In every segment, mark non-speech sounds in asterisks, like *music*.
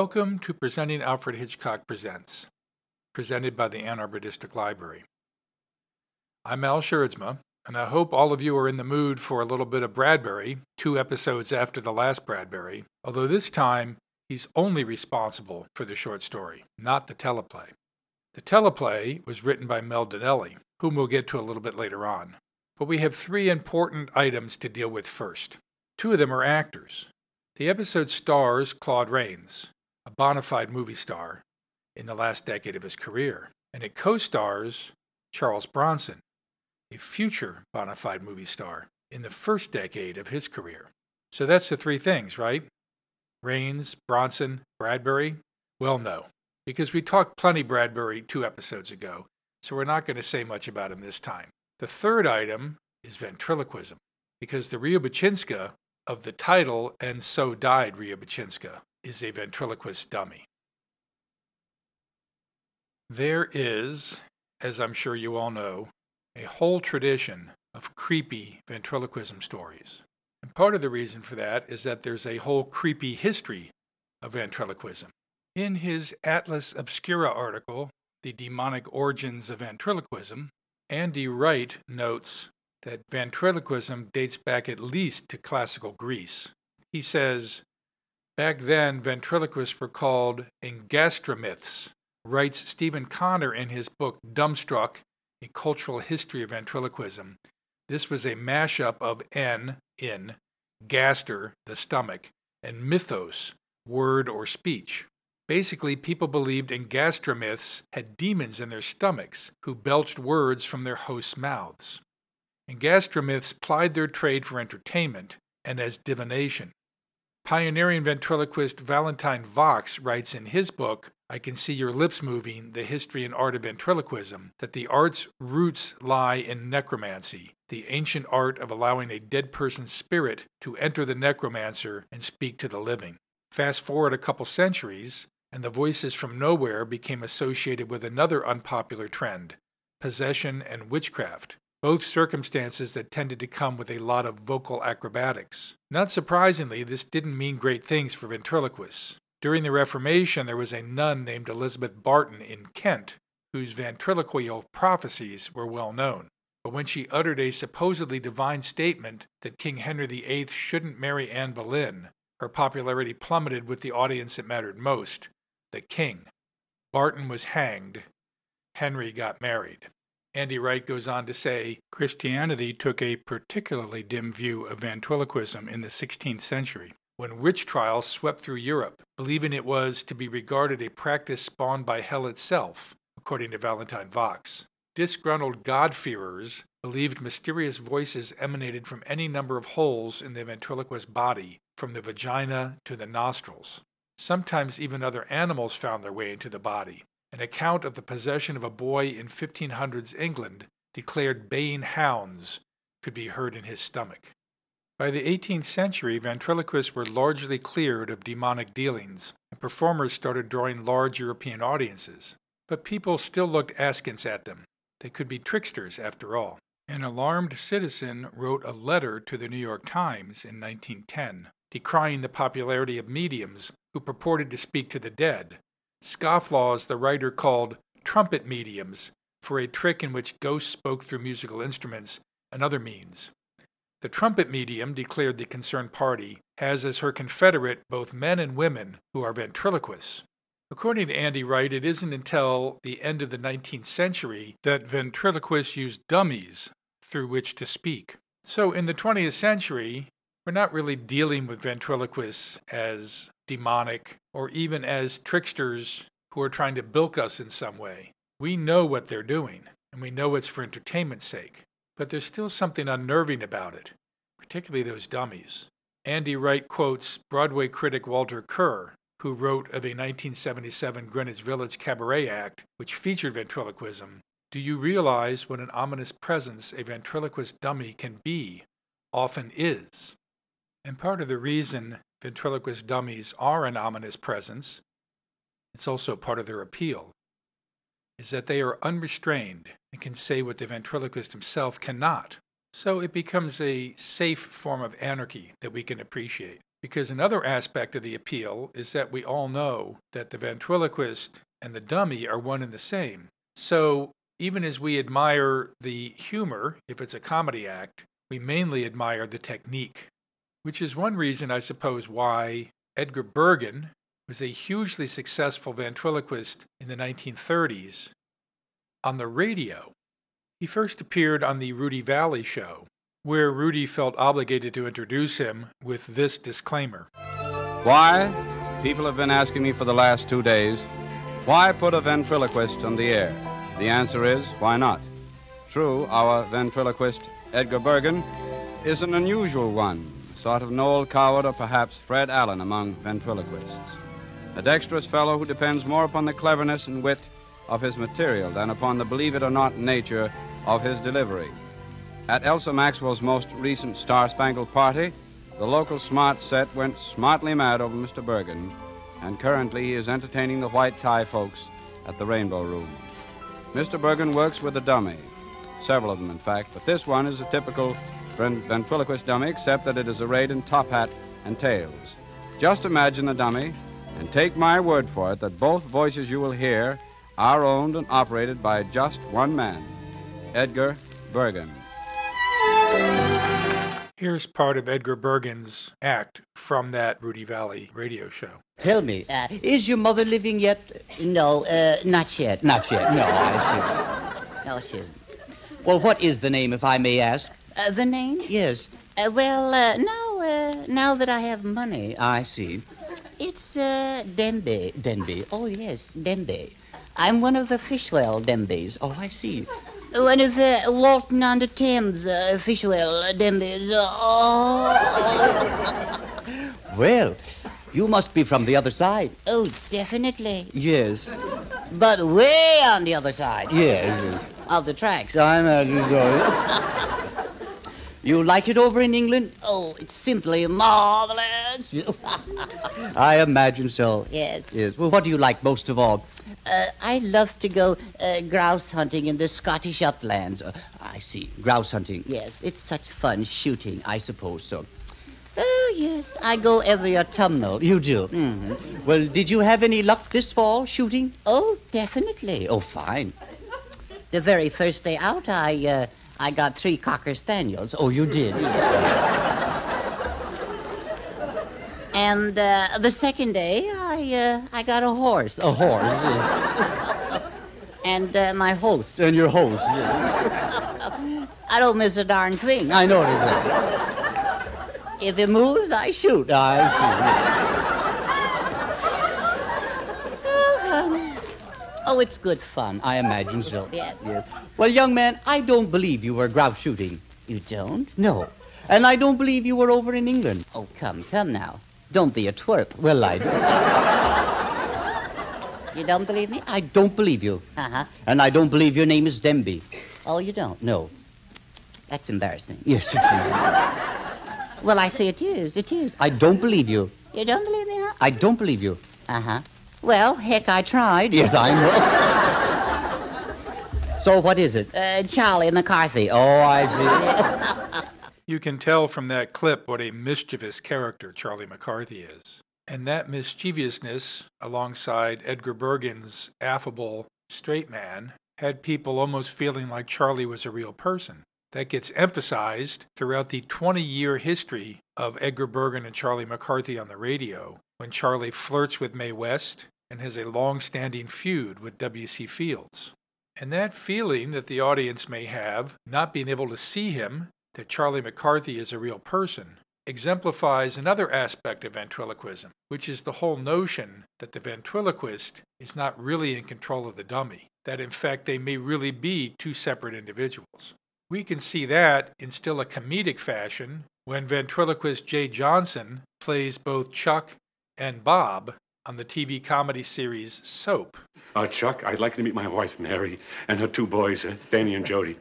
Welcome to Presenting Alfred Hitchcock Presents, presented by the Ann Arbor District Library. I'm Al Sjoerdsma, and I hope all of you are in the mood for a little bit of Bradbury, two episodes after the last Bradbury, although this time he's only responsible for the short story, not the teleplay. The teleplay was written by Mel Dinelli, whom we'll get to a little bit later on. But we have three important items to deal with first. Two of them are actors. The episode stars Claude Rains, a bona fide movie star in the last decade of his career, and it co stars Charles Bronson, a future bona fide movie star in the first decade of his career. So that's the three things, right? Rains, Bronson, Bradbury? Well, no, because we talked plenty Bradbury two episodes ago, so we're not going to say much about him this time. The third item is ventriloquism, because the Riabouchinska of the title And So Died Riabouchinska is a ventriloquist dummy. There is, as I'm sure you all know, a whole tradition of creepy ventriloquism stories. And part of the reason for that is that there's a whole creepy history of ventriloquism. In his Atlas Obscura article, The Demonic Origins of Ventriloquism, Andy Wright notes that ventriloquism dates back at least to classical Greece. He says, Back then, ventriloquists were called engastromyths, writes Steven Connor in his book Dumbstruck, A Cultural History of Ventriloquism. This was a mashup of en, in, gaster, the stomach, and mythos, word or speech. Basically, people believed engastromyths had demons in their stomachs who belched words from their hosts' mouths. Engastromyths plied their trade for entertainment and as divination. Pioneering ventriloquist Valentine Vox writes in his book, I Can See Your Lips Moving The History and Art of Ventriloquism, that the art's roots lie in necromancy, the ancient art of allowing a dead person's spirit to enter the necromancer and speak to the living. Fast forward a couple centuries, and the voices from nowhere became associated with another unpopular trend possession and witchcraft both circumstances that tended to come with a lot of vocal acrobatics. Not surprisingly, this didn't mean great things for ventriloquists. During the Reformation, there was a nun named Elizabeth Barton in Kent whose ventriloquial prophecies were well known. But when she uttered a supposedly divine statement that King Henry VIII shouldn't marry Anne Boleyn, her popularity plummeted with the audience that mattered most the king. Barton was hanged. Henry got married. Andy Wright goes on to say Christianity took a particularly dim view of ventriloquism in the 16th century when witch trials swept through Europe, believing it was to be regarded a practice spawned by hell itself, according to Valentine Vox. Disgruntled God-fearers believed mysterious voices emanated from any number of holes in the ventriloquist's body, from the vagina to the nostrils. Sometimes even other animals found their way into the body, an account of the possession of a boy in 1500s England declared baying hounds could be heard in his stomach. By the 18th century, ventriloquists were largely cleared of demonic dealings, and performers started drawing large European audiences. But people still looked askance at them. They could be tricksters, after all. An alarmed citizen wrote a letter to the New York Times in 1910, decrying the popularity of mediums who purported to speak to the dead, Scofflaws, the writer called trumpet mediums for a trick in which ghosts spoke through musical instruments and other means. The trumpet medium, declared the concerned party, has as her confederate both men and women who are ventriloquists. According to Andy Wright, it isn't until the end of the 19th century that ventriloquists used dummies through which to speak. So in the 20th century, we're not really dealing with ventriloquists as demonic, or even as tricksters who are trying to bilk us in some way. We know what they're doing, and we know it's for entertainment's sake. But there's still something unnerving about it, particularly those dummies. Andy Wright quotes Broadway critic Walter Kerr, who wrote of a 1977 Greenwich Village cabaret act which featured ventriloquism. Do you realize what an ominous presence a ventriloquist dummy can be, often is? And part of the reason ventriloquist dummies are an ominous presence, it's also part of their appeal, is that they are unrestrained and can say what the ventriloquist himself cannot. So it becomes a safe form of anarchy that we can appreciate. because another aspect of the appeal is that we all know that the ventriloquist and the dummy are one and the same. So even as we admire the humor, if it's a comedy act, we mainly admire the technique, which is one reason, I suppose, why Edgar Bergen was a hugely successful ventriloquist in the 1930s. On the radio, he first appeared on the Rudy Vallee show, where Rudy felt obligated to introduce him with this disclaimer Why? People have been asking me for the last two days. Why put a ventriloquist on the air? The answer is why not? True, our ventriloquist, Edgar Bergen, is an unusual one, sort of Noel Coward or perhaps Fred Allen among ventriloquists. A dexterous fellow who depends more upon the cleverness and wit of his material than upon the believe it or not nature of his delivery. At Elsa Maxwell's most recent Star Spangled Party, the local smart set went smartly mad over Mr. Bergen and currently he is entertaining the white tie folks at the Rainbow Room. Mr. Bergen works with a dummy, several of them, in fact, but this one is a typical ventriloquist dummy, except that it is arrayed in top hat and tails. Just imagine the dummy, and take my word for it that both voices you will hear are owned and operated by just one man, Edgar Bergen. Here's part of Edgar Bergen's act from that Rudy Vallee radio show. Tell me, uh, is your mother living yet? No, uh, not yet. Not yet. No, I see. *laughs* No, she isn't. Well, what is the name, if I may ask? Uh, the name? Yes. Uh, well, uh, now, uh, now that I have money, I see. it's uh, Denby. Denby. Oh yes, Denby. I'm one of the Fishwell Denbys. Oh, I see. One of the Walton on the Thames uh, Fishwell Denbys. Oh. *laughs* Well, you must be from the other side. oh, definitely. Yes. But way on the other side Yes, yes. of the tracks. I'm imagine so. *laughs* you like it over in England? Oh, it's simply marvelous. *laughs* I imagine so. yes. Yes. Well, what do you like most of all? Uh, I love to go uh, grouse hunting in the Scottish uplands. Uh, I see. Grouse hunting. Yes, it's such fun shooting. I suppose so. Oh, yes, I go every autumnal. You do? hmm Well, did you have any luck this fall shooting? Oh, definitely. Oh, fine. The very first day out, I uh, I got three cocker spaniels. Oh, you did? And uh, the second day, I uh, I got a horse. A horse, yes. *laughs* And uh, my host. And your host, yes. I don't miss a darn thing. I know it. If it moves, I shoot. I Oh, it's good fun. I imagine so. *laughs* Yes. Yes. Well, young man, I don't believe you were grouse shooting. You don't? No. And I don't believe you were over in England. Oh, come, come now. Don't be a twerp. Well, I do. *laughs* You don't believe me? I don't believe you. Uh-huh. And I don't believe your name is Demby. Oh, you don't? No. That's embarrassing. Yes, it is. Well, I say it is. It is. I don't believe you. You don't believe me, huh? I don't believe you. Uh-huh. Well, heck, I tried. Yes, I know. *laughs* so what is it? Uh, Charlie McCarthy. Oh, I see. *laughs* You can tell from that clip what a mischievous character Charlie McCarthy is. And that mischievousness, alongside Edgar Bergen's affable straight man, had people almost feeling like Charlie was a real person. That gets emphasized throughout the 20 year history of Edgar Bergen and Charlie McCarthy on the radio, when Charlie flirts with Mae West and has a long standing feud with W.C. Fields. And that feeling that the audience may have, not being able to see him, that Charlie McCarthy is a real person, exemplifies another aspect of ventriloquism, which is the whole notion that the ventriloquist is not really in control of the dummy, that in fact they may really be two separate individuals. We can see that in still a comedic fashion when ventriloquist Jay Johnson plays both Chuck and Bob on the TV comedy series Soap. Uh, Chuck, I'd like to meet my wife, Mary, and her two boys, uh, Danny and Jody.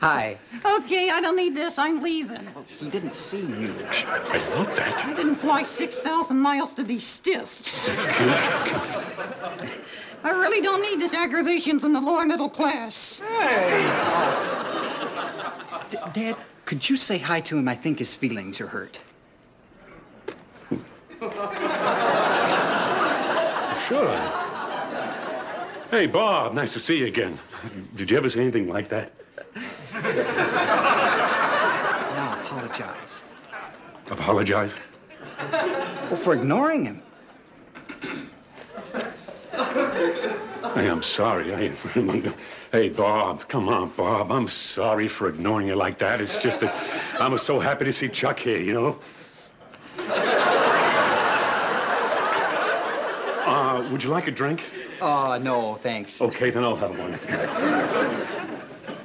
Hi. Okay, I don't need this. I'm leaving. He didn't see you. I love that. I didn't fly 6,000 miles to be stitched. I really don't need this aggravations in the lower middle class. D- Dad, could you say hi to him? I think his feelings are hurt. *laughs* Sure. Hey, Bob, nice to see you again. Did you ever say anything like that? Now apologize. Apologize? Well, for ignoring him. Hey, I'm sorry. I, *laughs* hey, Bob, come on, Bob. I'm sorry for ignoring you like that. It's just that I was so happy to see Chuck here, you know? Uh, would you like a drink? Oh, no, thanks. Okay, then I'll have one.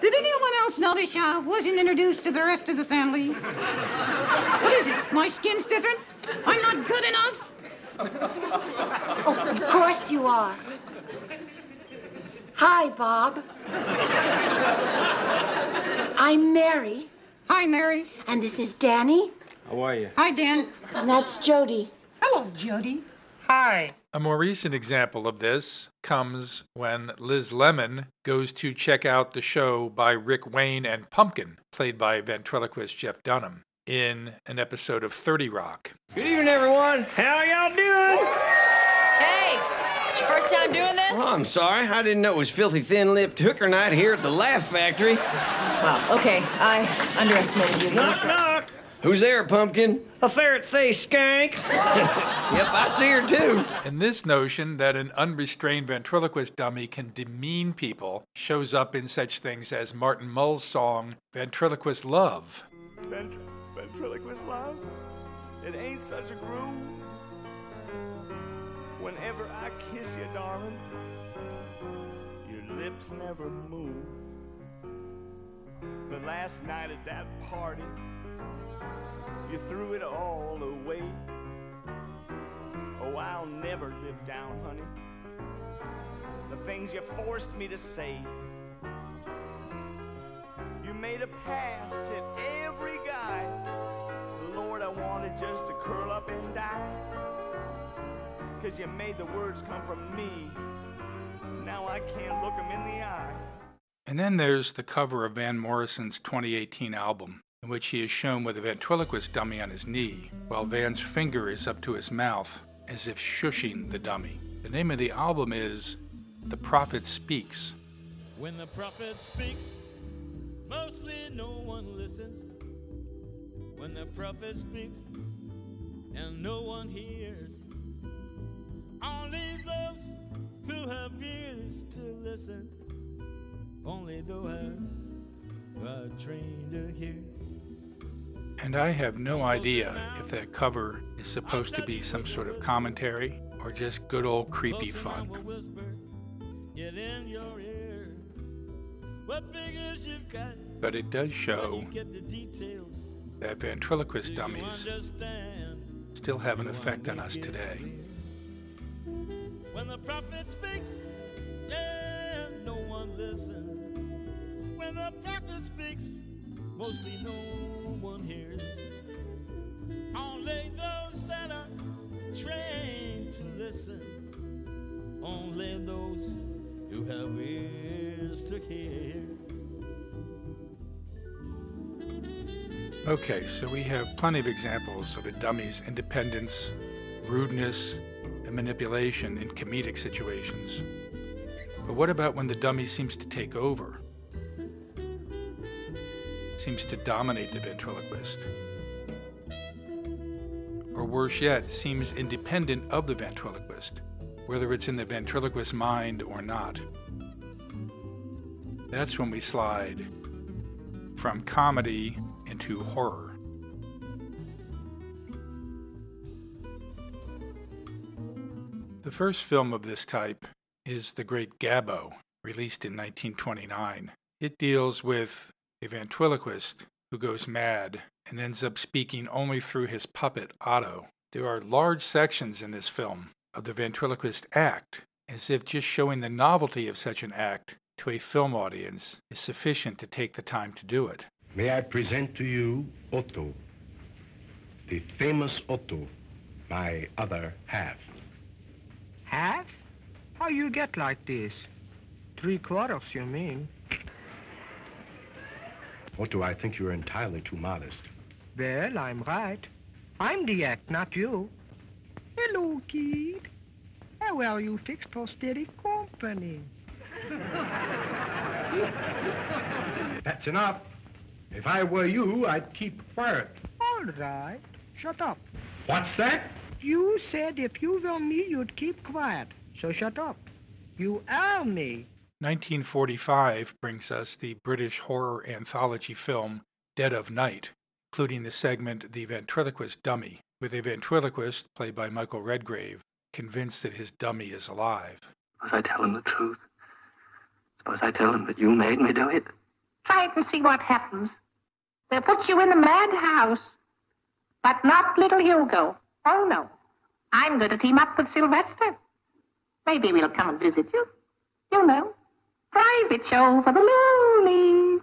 Did anyone else notice I wasn't introduced to the rest of the family? What is it? My skin's different? I'm not good enough? Oh, of course you are. Hi, Bob. I'm Mary, Hi, Mary. and this is Danny, How are you? Hi, Dan. and that's Jody. Hello, Jody. A more recent example of this comes when Liz Lemon goes to check out the show by Rick Wayne and Pumpkin, played by ventriloquist Jeff Dunham, in an episode of 30 Rock. Good evening, everyone. How y'all doing? Hey, it's your first time doing this? Oh, I'm sorry. I didn't know it was filthy thin-lipped hooker night here at the Laugh Factory. Wow, okay, I underestimated you. Knock, knock. Who's there, Pumpkin? A ferret-faced skank. *laughs* yep, I see her too. And this notion that an unrestrained ventriloquist dummy can demean people shows up in such things as Martin Mull's song Ventriloquist Love. Ventr- ventriloquist love? It ain't such a groove. Whenever I kiss you, darling, your lips never move. But last night at that party, you threw it all away. Oh, I'll never live down, honey. The things you forced me to say. You made a pass at every guy. Lord, I wanted just to curl up and die. Cause you made the words come from me. Now I can't look 'em in the eye. And then there's the cover of Van Morrison's 2018 album, in which he is shown with a ventriloquist dummy on his knee, while Van's finger is up to his mouth, as if shushing the dummy. The name of the album is The Prophet Speaks. When the prophet speaks, mostly no one listens. When the prophet speaks, and no one hears, only those who have ears to listen, only those who are trained to hear. And I have no idea if that cover is supposed to be some sort of commentary or just good old creepy fun. Get in your ear. What figures you've got, But it does show get the details. that ventriloquist dummies still have an effect on us today. when the prophet speaks, yeah, no one listens. When the prophet speaks, mostly no one hears. Only those that are trained to listen. Only those who have ears to hear. Okay, so we have plenty of examples of a dummy's independence, rudeness, and manipulation in comedic situations. But what about when the dummy seems to take over? Seems to dominate the ventriloquist? Or worse yet, seems independent of the ventriloquist, whether it's in the ventriloquist's mind or not. That's when we slide from comedy into horror. The first film of this type is The Great Gabbo, released in 1929. It deals with a ventriloquist who goes mad and ends up speaking only through his puppet, Otto. There are large sections in this film of the ventriloquist act, as if just showing the novelty of such an act to a film audience is sufficient to take the time to do it. May I present to you Otto, the famous Otto, my other half. Half? How you get like this? Three quarters, you mean? Otto, I think you're entirely too modest. Well, I'm right. I'm the act, not you. Hello, kid. How well you fix prosthetic company? That's enough. If I were you, I'd keep quiet. All right. Shut up. What's that? You said if you were me, you'd keep quiet. So shut up. You are me. 1945 brings us the British horror anthology film Dead of Night, including the segment The Ventriloquist Dummy, with a ventriloquist, played by Michael Redgrave, convinced that his dummy is alive. Suppose I tell him the truth. Suppose I tell him that you made me do it. Try it and see what happens. They'll put you in the madhouse. But not little Hugo. Oh, no. I'm going to team up with Sylvester. Maybe we'll come and visit you. You know, private show for the loonies.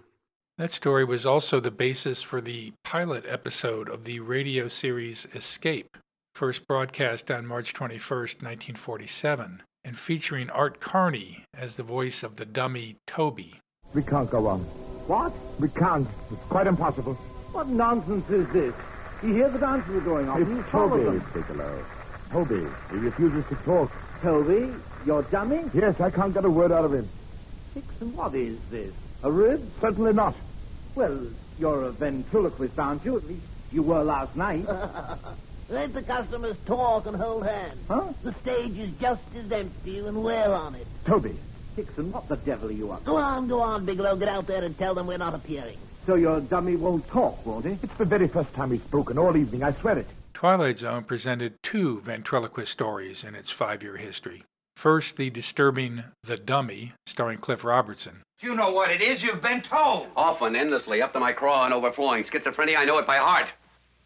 That story was also the basis for the pilot episode of the radio series Escape, first broadcast on March 21st, 1947, and featuring Art Carney as the voice of the dummy Toby. We can't go on. What? We can't. It's quite impossible. What nonsense is this? You hear the dances are going on. You It's follow Toby, them. Bigelow. Toby. He refuses to talk. Toby, your dummy? Yes, I can't get a word out of him. Dixon, what is this? A rib? Certainly not. Well, you're a ventriloquist, aren't you? At least you were last night. *laughs* Let the customers talk and hold hands. Huh? The stage is just as empty and we're on it. Toby. Dixon, what the devil are you up to? Go on, go on, Bigelow. Get out there and tell them we're not appearing. So your dummy won't talk, won't he? It's the very first time he's spoken all evening, I swear it. Twilight Zone presented two ventriloquist stories in its five year history. First, the disturbing The Dummy, starring Cliff Robertson. You know what it is. You've been told. Often, endlessly, up to my craw and overflowing. Schizophrenia, I know it by heart.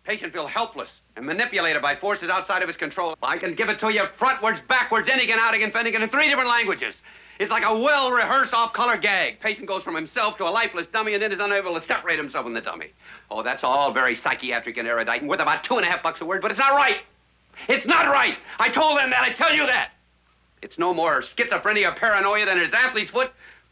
Patient feels helpless and manipulated by forces outside of his control. I can give it to you frontwards, backwards, in again, out again, fending in three different languages. It's like a well-rehearsed off-color gag. Patient goes from himself to a lifeless dummy and then is unable to separate himself from the dummy. Oh, that's all very psychiatric and erudite and worth about two and a half bucks a word, but it's not right. It's not right. I told them that. I tell you that. It's no more schizophrenia or paranoia than his athlete's foot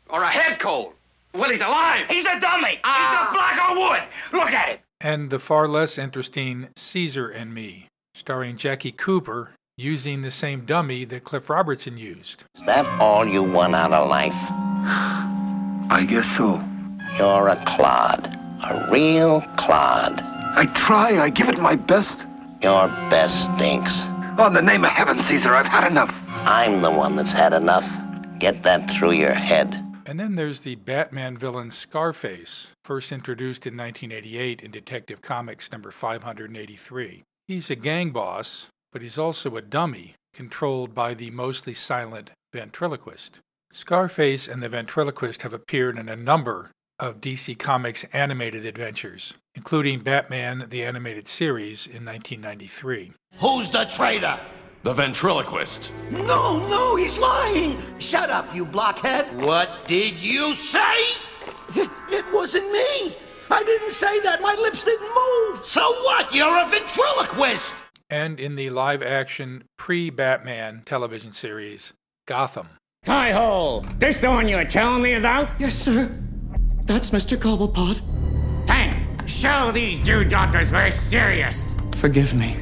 or a head cold. Well, he's alive. He's a dummy. Ah. He's the black of wood. Look at it. And the far less interesting Caesar and Me, starring Jackie Cooper, using the same dummy that Cliff Robertson used. Is that all you want out of life? I guess so. You're a clod. A real clod. I try. I give it my best. Your best stinks. Oh, in the name of heaven, Caesar, I've had enough. I'm the one that's had enough. Get that through your head. And then there's the Batman villain Scarface, first introduced in 1988 in Detective Comics number 583. He's a gang boss, but he's also a dummy, controlled by the mostly silent ventriloquist. Scarface and the ventriloquist have appeared in a number of DC Comics animated adventures, including Batman the Animated Series in 1993. Who's the traitor? The ventriloquist. No, no, he's lying. Shut up, you blockhead. What did you say? It, it wasn't me. I didn't say that. My lips didn't move. So what? You're a ventriloquist. And in the live action pre Batman television series, Gotham. Tie hole! This the one you were telling me about? Yes, sir. That's Mr. Cobblepot. Tank, show these two doctors we're serious. Forgive me.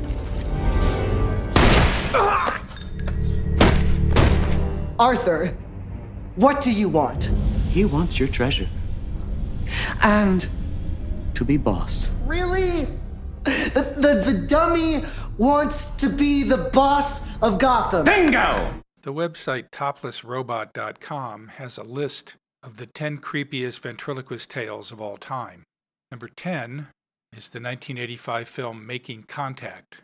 Arthur, what do you want? He wants your treasure. And to be boss. Really? The, the, the dummy wants to be the boss of Gotham. Bingo! The website toplessrobot.com has a list of the 10 creepiest ventriloquist tales of all time. Number 10 is the 1985 film Making Contact.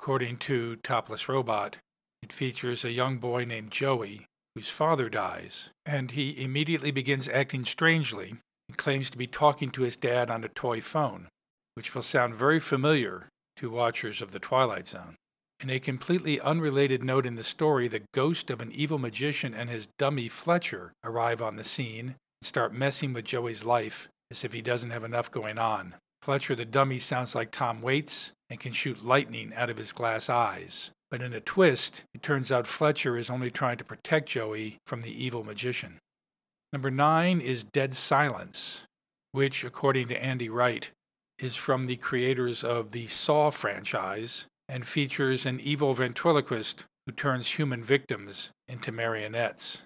According to Topless Robot, it features a young boy named Joey whose father dies, and he immediately begins acting strangely and claims to be talking to his dad on a toy phone, which will sound very familiar to watchers of The Twilight Zone. In a completely unrelated note in the story, the ghost of an evil magician and his dummy Fletcher arrive on the scene and start messing with Joey's life as if he doesn't have enough going on. Fletcher the dummy sounds like Tom Waits and can shoot lightning out of his glass eyes. But in a twist, it turns out Fletcher is only trying to protect Joey from the evil magician. Number nine is Dead Silence, which, according to Andy Wright, is from the creators of the Saw franchise and features an evil ventriloquist who turns human victims into marionettes.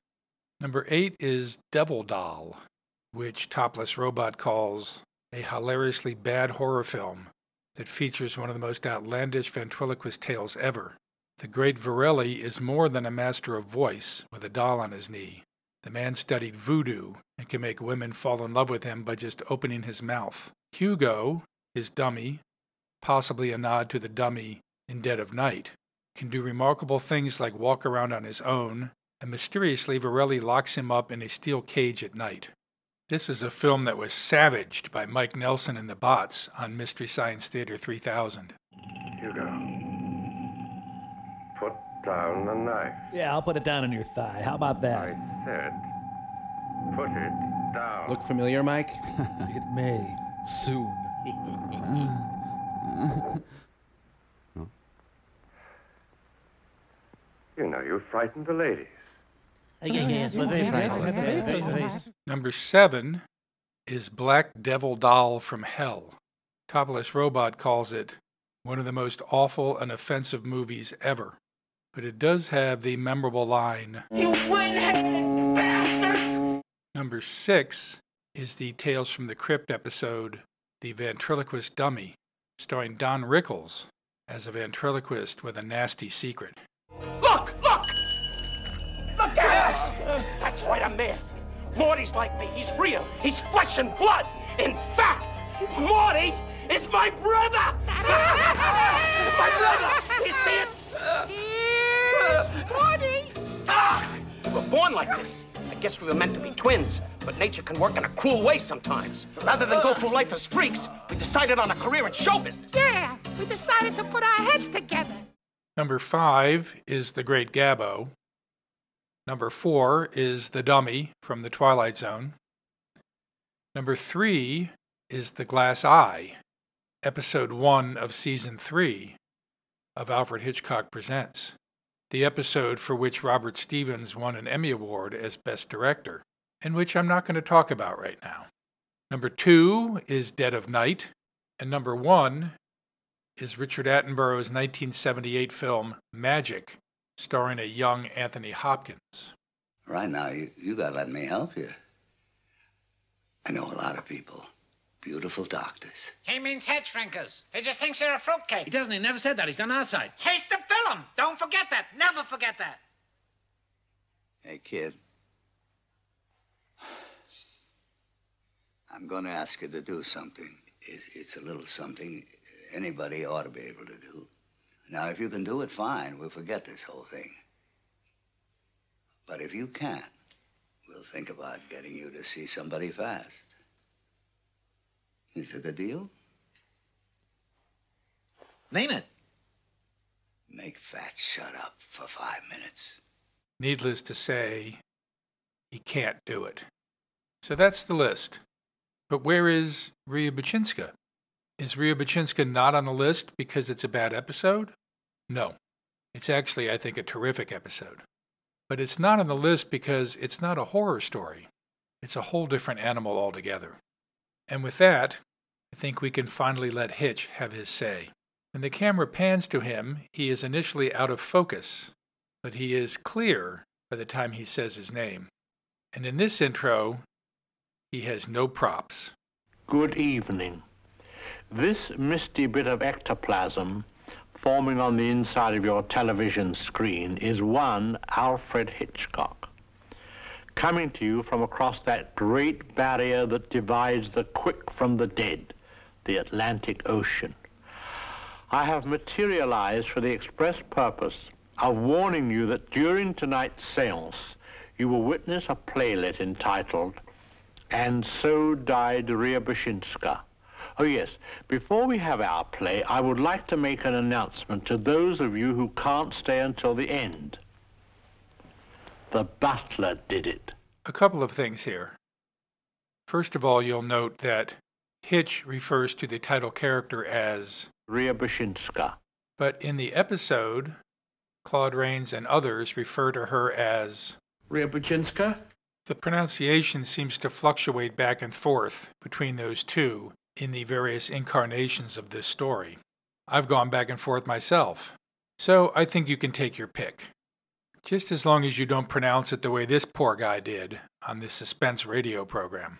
Number eight is Devil Doll, which Topless Robot calls a hilariously bad horror film that features one of the most outlandish ventriloquist tales ever. The great Vorelli is more than a master of voice with a doll on his knee. The man studied voodoo and can make women fall in love with him by just opening his mouth. Hugo, his dummy, possibly a nod to the dummy in Dead of Night, can do remarkable things like walk around on his own, and mysteriously Vorelli locks him up in a steel cage at night. This is a film that was savaged by Mike Nelson and the Bots on Mystery Science Theater 3000. Hugo, put down the knife. Yeah, I'll put it down on your thigh. How about that? I said, put it down. Look familiar, Mike? *laughs* it may. Soon. You know, you frightened the ladies. Number seven is Black Devil Doll from Hell. Topless Robot calls it one of the most awful and offensive movies ever. But it does have the memorable line You win bastards! Number six is the Tales from the Crypt episode, The Ventriloquist Dummy, starring Don Rickles as a ventriloquist with a nasty secret. That's a mask. Morty's like me. He's real. He's flesh and blood. In fact, Morty is my brother! *laughs* my brother! He's dead! Morty! Ah! we were born like this. I guess we were meant to be twins, but nature can work in a cruel way sometimes. Rather than go through life as freaks, we decided on a career in show business. Yeah, we decided to put our heads together. Number five is The Great Gabbo. Number four is The Dummy from The Twilight Zone. Number three is The Glass Eye, episode one of season three of Alfred Hitchcock Presents, the episode for which Robert Stevens won an Emmy Award as Best Director, and which I'm not going to talk about right now. Number two is Dead of Night, and number one is Richard Attenborough's 1978 film Magic, starring a young Anthony Hopkins. Right now, you, you gotta let me help you. I know a lot of people, beautiful doctors. He means head shrinkers. He just thinks you're a fruitcake. He doesn't. He never said that. He's on our side. He's the film. Don't forget that. Never forget that. Hey, kid. I'm gonna ask you to do something. It's, it's a little something anybody ought to be able to do. Now, if you can do it, fine. We'll forget this whole thing. But if you can't, we'll think about getting you to see somebody fast. Is it a deal? Name it. Make Fat shut up for five minutes. Needless to say, he can't do it. So that's the list. But where is Ria Bachinska? Is Ria Bachinska not on the list because it's a bad episode? No. It's actually, I think, a terrific episode. But it's not on the list because it's not a horror story. It's a whole different animal altogether. And with that, I think we can finally let Hitch have his say. When the camera pans to him, he is initially out of focus, but he is clear by the time he says his name. And in this intro, he has no props. Good evening. This misty bit of ectoplasm forming on the inside of your television screen is one Alfred Hitchcock, coming to you from across that great barrier that divides the quick from the dead, the Atlantic Ocean. I have materialized for the express purpose of warning you that during tonight's seance you will witness a playlet entitled And So Died Bashinska. Oh, yes. Before we have our play, I would like to make an announcement to those of you who can't stay until the end. The butler did it. A couple of things here. First of all, you'll note that Hitch refers to the title character as Ria Bashinska. But in the episode, Claude Rains and others refer to her as Ria Bashinska? The pronunciation seems to fluctuate back and forth between those two in the various incarnations of this story. I've gone back and forth myself. So I think you can take your pick. Just as long as you don't pronounce it the way this poor guy did on this suspense radio program.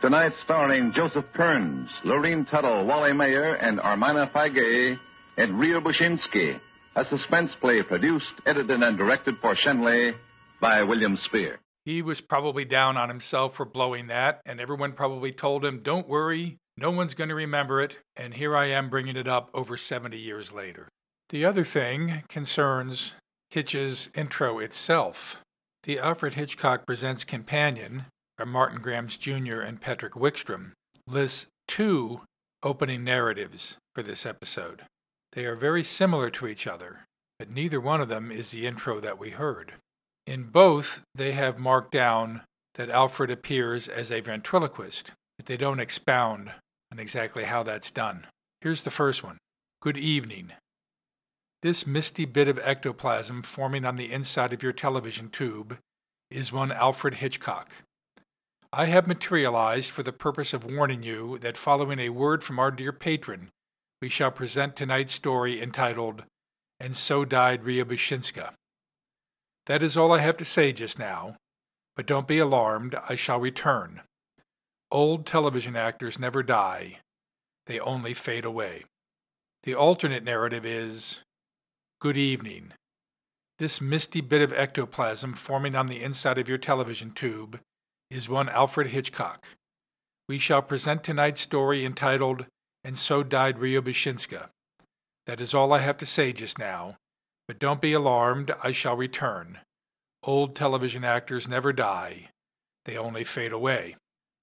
Tonight, starring Joseph Kearns, Lurene Tuttle, Wally Maher, and Armina Fagay in Rio Bushinsky, a suspense play produced, edited, and directed for Shenley by William Spier. He was probably down on himself for blowing that, and everyone probably told him, Don't worry, no one's going to remember it, and here I am bringing it up over 70 years later. The other thing concerns Hitch's intro itself. The Alfred Hitchcock Presents Companion by Martin Grams Jr. and Patrik Wikstrom lists two opening narratives for this episode. They are very similar to each other, but neither one of them is the intro that we heard. In both, they have marked down that Alfred appears as a ventriloquist, but they don't expound on exactly how that's done. Here's the first one Good evening. This misty bit of ectoplasm forming on the inside of your television tube is one Alfred Hitchcock. I have materialized for the purpose of warning you that following a word from our dear patron, we shall present tonight's story entitled, And So Died Riabouchinska. That is all I have to say just now, but don't be alarmed, I shall return. Old television actors never die, they only fade away. The alternate narrative is Good evening. This misty bit of ectoplasm forming on the inside of your television tube is one Alfred Hitchcock. We shall present tonight's story entitled And So Died Riabouchinska. That is all I have to say just now, but don't be alarmed, I shall return. Old television actors never die, they only fade away.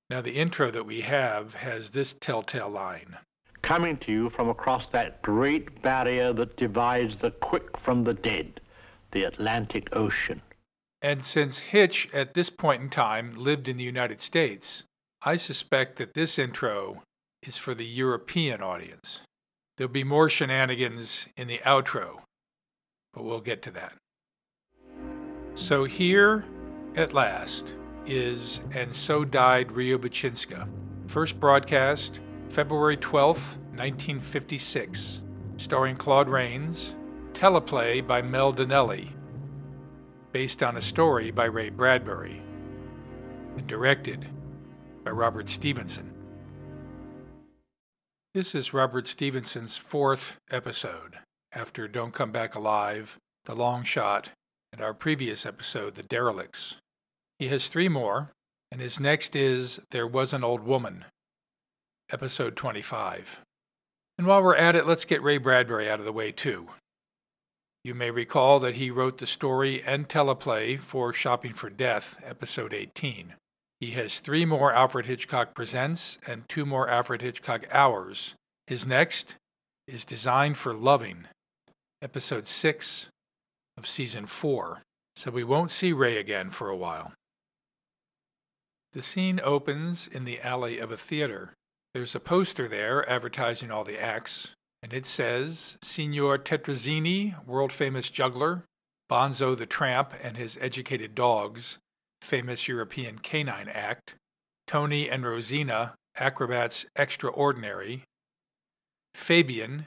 Now, the intro that we have has this telltale line Coming to you from across that great barrier that divides the quick from the dead, the Atlantic Ocean. And since Hitch, at this point in time, lived in the United States, I suspect that this intro is for the European audience. There'll be more shenanigans in the outro, but we'll get to that. So here, at last, is And So Died Riabouchinska. First broadcast February 12th, 1956, starring Claude Rains, teleplay by Mel Dinelli, based on a story by Ray Bradbury, and directed by Robert Stevenson. This is Robert Stevenson's fourth episode after Don't Come Back Alive, The Long Shot, and our previous episode, The Derelicts. He has three more, and his next is There Was an Old Woman, episode 25. And while we're at it, let's get Ray Bradbury out of the way, too. You may recall that he wrote the story and teleplay for Shopping for Death, episode 18. He has three more Alfred Hitchcock Presents and two more Alfred Hitchcock Hours. His next is Designed for Loving, episode 6 of season 4. So we won't see Ray again for a while. The scene opens in the alley of a theater. There's a poster there advertising all the acts, and it says Signor Tetrazzini, world famous juggler, Bonzo the Tramp and his educated dogs, famous European canine act, Tony and Rosina, acrobats extraordinary, Fabian,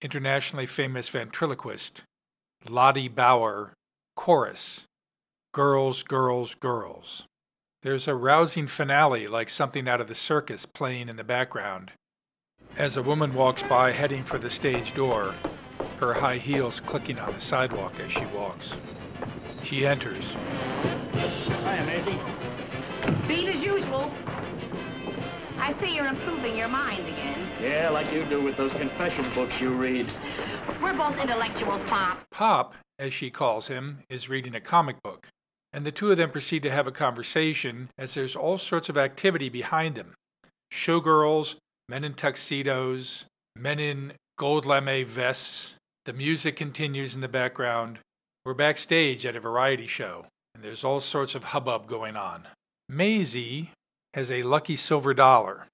internationally famous ventriloquist, Lottie Bauer, chorus, girls, girls, girls. There's a rousing finale like something out of the circus playing in the background. As a woman walks by heading for the stage door, her high heels clicking on the sidewalk as she walks. She enters. Hi, Maisie. Beat as usual. I see you're improving your mind again. Yeah, like you do with those confession books you read. We're both intellectuals, Pop. Pop, as she calls him, is reading a comic book and the two of them proceed to have a conversation as there's all sorts of activity behind them showgirls, men in tuxedos, men in gold lame vests. The music continues in the background. We're backstage at a variety show, and there's all sorts of hubbub going on. Maisie has a lucky silver dollar.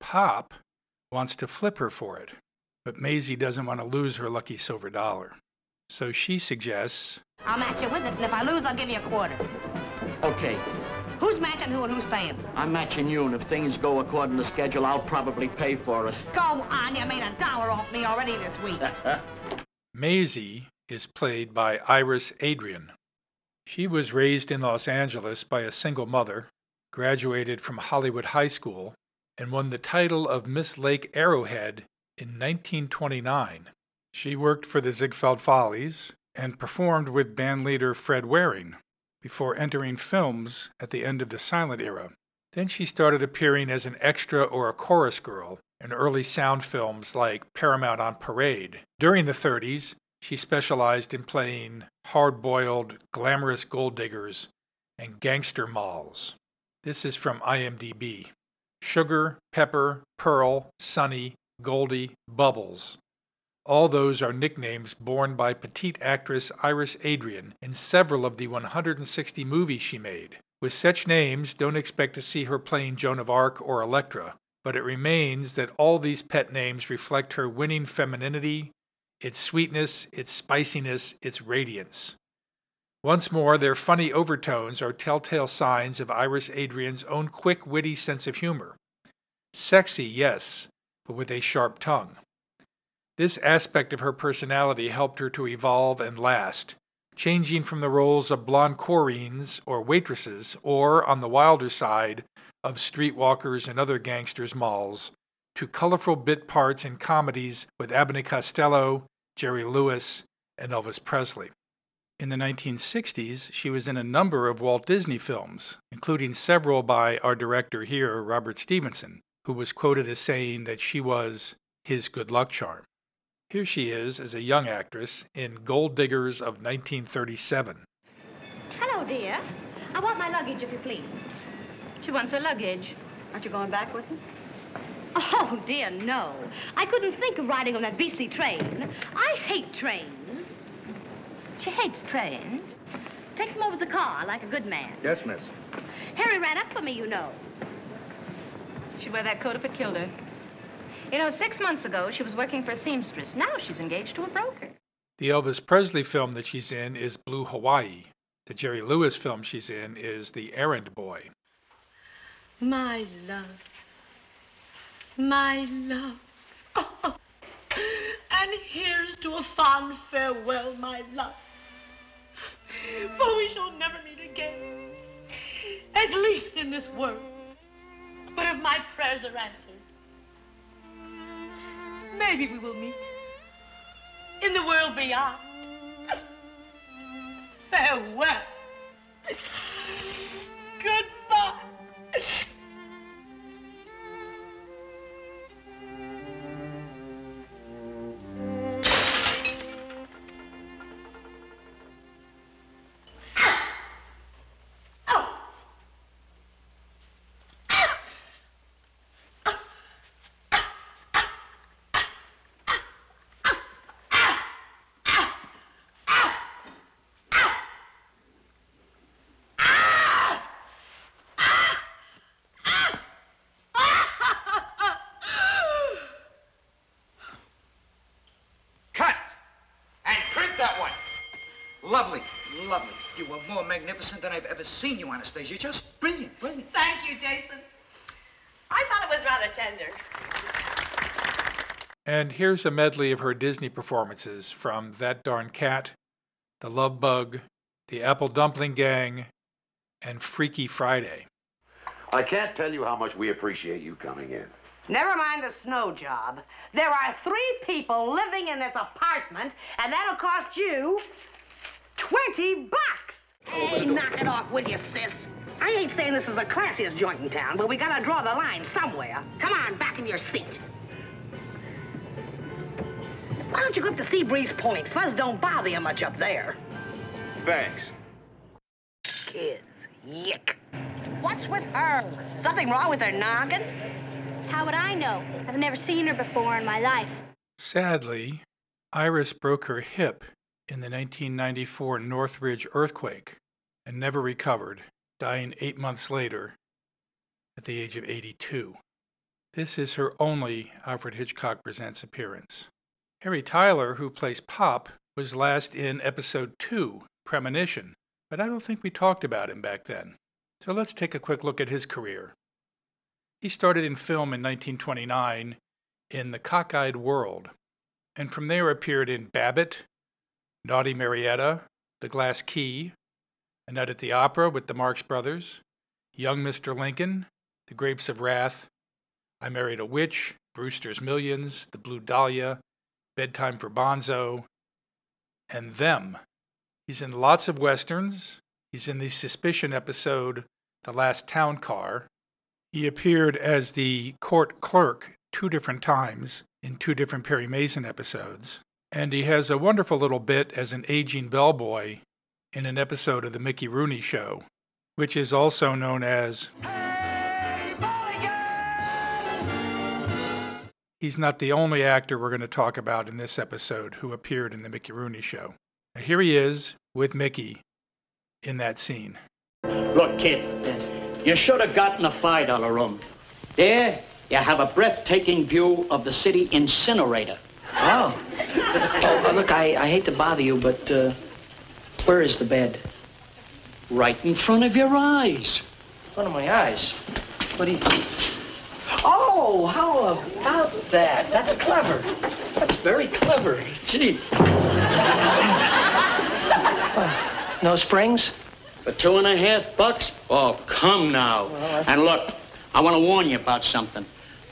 Pop wants to flip her for it, but Maisie doesn't want to lose her lucky silver dollar. So she suggests I'll match you with it, and if I lose, I'll give you a quarter. Okay. Who's matching who and who's paying? I'm matching you, and if things go according to schedule, I'll probably pay for it. Go on, you made a dollar off me already this week. *laughs* Maisie is played by Iris Adrian. She was raised in Los Angeles by a single mother, graduated from Hollywood High School, and won the title of Miss Lake Arrowhead in 1929. She worked for the Ziegfeld Follies and performed with bandleader Fred Waring before entering films at the end of the silent era. Then she started appearing as an extra or a chorus girl in early sound films like Paramount on Parade. During the 30s, she specialized in playing hard boiled, glamorous gold diggers and gangster molls. This is from IMDb. Sugar, Pepper, Pearl, Sunny, Goldie, Bubbles. All those are nicknames borne by petite actress Iris Adrian in several of the 160 movies she made. With such names, don't expect to see her playing Joan of Arc or Electra, but it remains that all these pet names reflect her winning femininity, its sweetness, its spiciness, its radiance. Once more, their funny overtones are telltale signs of Iris Adrian's own quick, witty sense of humor. Sexy, yes, but with a sharp tongue. This aspect of her personality helped her to evolve and last, changing from the roles of blonde chorines or waitresses, or, on the wilder side, of streetwalkers and other gangsters' molls, to colorful bit parts in comedies with Abbott Costello, Jerry Lewis, and Elvis Presley. In the 1960s, she was in a number of Walt Disney films, including several by our director here, Robert Stevenson, who was quoted as saying that she was his good luck charm. Here she is as a young actress in Gold Diggers of 1937. Hello, dear. I want my luggage, if you please. She wants her luggage. Aren't you going back with us? Oh, dear, no. I couldn't think of riding on that beastly train. I hate trains. She hates trains. Take them over the car like a good man. Yes, miss. Harry ran up for me, you know. She'd wear that coat if it killed her. You know, six months ago, she was working for a seamstress. Now she's engaged to a broker. The Elvis Presley film that she's in is Blue Hawaii. The Jerry Lewis film she's in is The Errand Boy. My love. My love. Oh, *laughs* and here's to a fond farewell, my love. For we shall never meet again, at least in this world. But if my prayers are answered, maybe we will meet in the world beyond. Farewell. Goodbye. Lovely, lovely. You were more magnificent than I've ever seen you, Anastasia. Just brilliant, brilliant. Thank you, Jason. I thought it was rather tender. And here's a medley of her Disney performances from That Darn Cat, The Love Bug, The Apple Dumpling Gang, and Freaky Friday. I can't tell you how much we appreciate you coming in. Never mind the snow job. There are three people living in this apartment, and that'll cost you 20 bucks. Hey, knock it off, will you, sis? I ain't saying this is the classiest joint in town, but we gotta draw the line somewhere. Come on, back in your seat. Why don't you go up to Seabreeze Point? Fuzz don't bother you much up there. Thanks. Kids, yick. What's with her? Something wrong with her noggin? How would I know? I've never seen her before in my life. Sadly, Iris broke her hip in the 1994 Northridge earthquake and never recovered, dying eight months later at the age of 82. This is her only Alfred Hitchcock Presents appearance. Harry Tyler, who plays Pop, was last in episode 2, Premonition, but I don't think we talked about him back then. So let's take a quick look at his career. He started in film in 1929 in The Cockeyed World, and from there appeared in Babbitt, Naughty Marietta, The Glass Key, A Night at the Opera with the Marx Brothers, Young Mr. Lincoln, The Grapes of Wrath, I Married a Witch, Brewster's Millions, The Blue Dahlia, Bedtime for Bonzo, and Them. He's in lots of westerns. He's in the Suspicion episode, The Last Town Car. He appeared as the court clerk two different times in two different Perry Mason episodes. And he has a wonderful little bit as an aging bellboy in an episode of The Mickey Rooney Show, which is also known as. He's not the only actor we're going to talk about in this episode who appeared in The Mickey Rooney Show. Now, here he is with Mickey in that scene. Look, kid, you should have gotten a $5 room. There, you have a breathtaking view of the city incinerator. Oh. oh look, I, I hate to bother you, but uh, where is the bed? Right in front of your eyes. In front of my eyes? What do you... Oh, how about that? That's clever. That's very clever. Gee. Uh, *laughs* no springs? For two and a half bucks? Oh, come now. Well, and look, I want to warn you about something.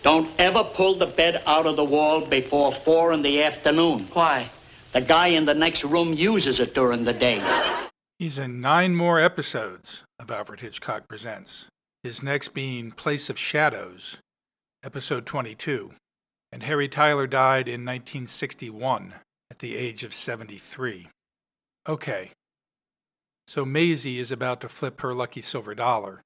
Don't ever pull the bed out of the wall before four in the afternoon. Why? The guy in the next room uses it during the day. He's in nine more episodes of Alfred Hitchcock Presents. His next being Place of Shadows, episode 22. And Harry Tyler died in 1961 at the age of 73. Okay, so Maisie is about to flip her lucky silver dollar.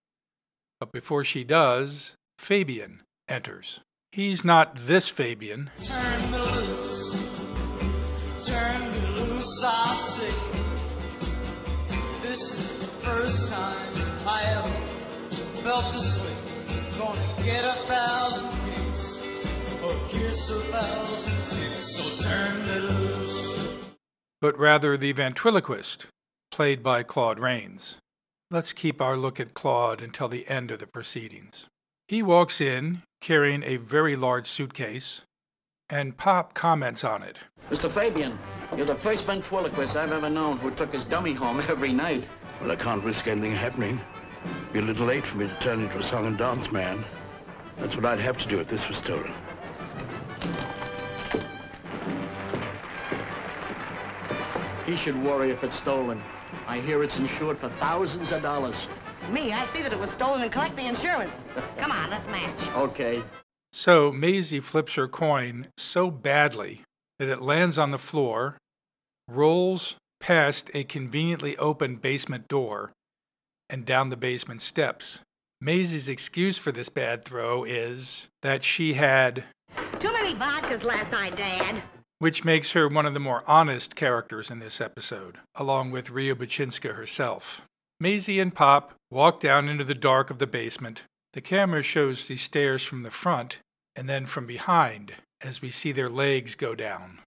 But before she does, Fabian enters. He's not this Fabian. Turn me loose. Turn me loose, I say. This is the first time I ever felt this way. Gonna get a thousand kicks or kiss a thousand chicks. So turn me loose. But rather the ventriloquist, played by Claude Rains. Let's keep our look at Claude until the end of the proceedings. He walks in carrying a very large suitcase, and Pop comments on it. Mr. Fabian, you're the first ventriloquist I've ever known who took his dummy home *laughs* every night. Well, I can't risk anything happening. It'd be a little late for me to turn into a song and dance man. That's what I'd have to do if this was stolen. He should worry if it's stolen. I hear it's insured for thousands of dollars. Me, I'd see that it was stolen and collect the insurance. Come on, let's match. Okay. So Maisie flips her coin so badly that it lands on the floor, rolls past a conveniently open basement door, and down the basement steps. Maisie's excuse for this bad throw is that she had, Too many vodkas last night, Dad. which makes her one of the more honest characters in this episode, along with Riabouchinska herself. Maisie and Pop walk down into the dark of the basement. The camera shows the stairs from the front and then from behind as we see their legs go down.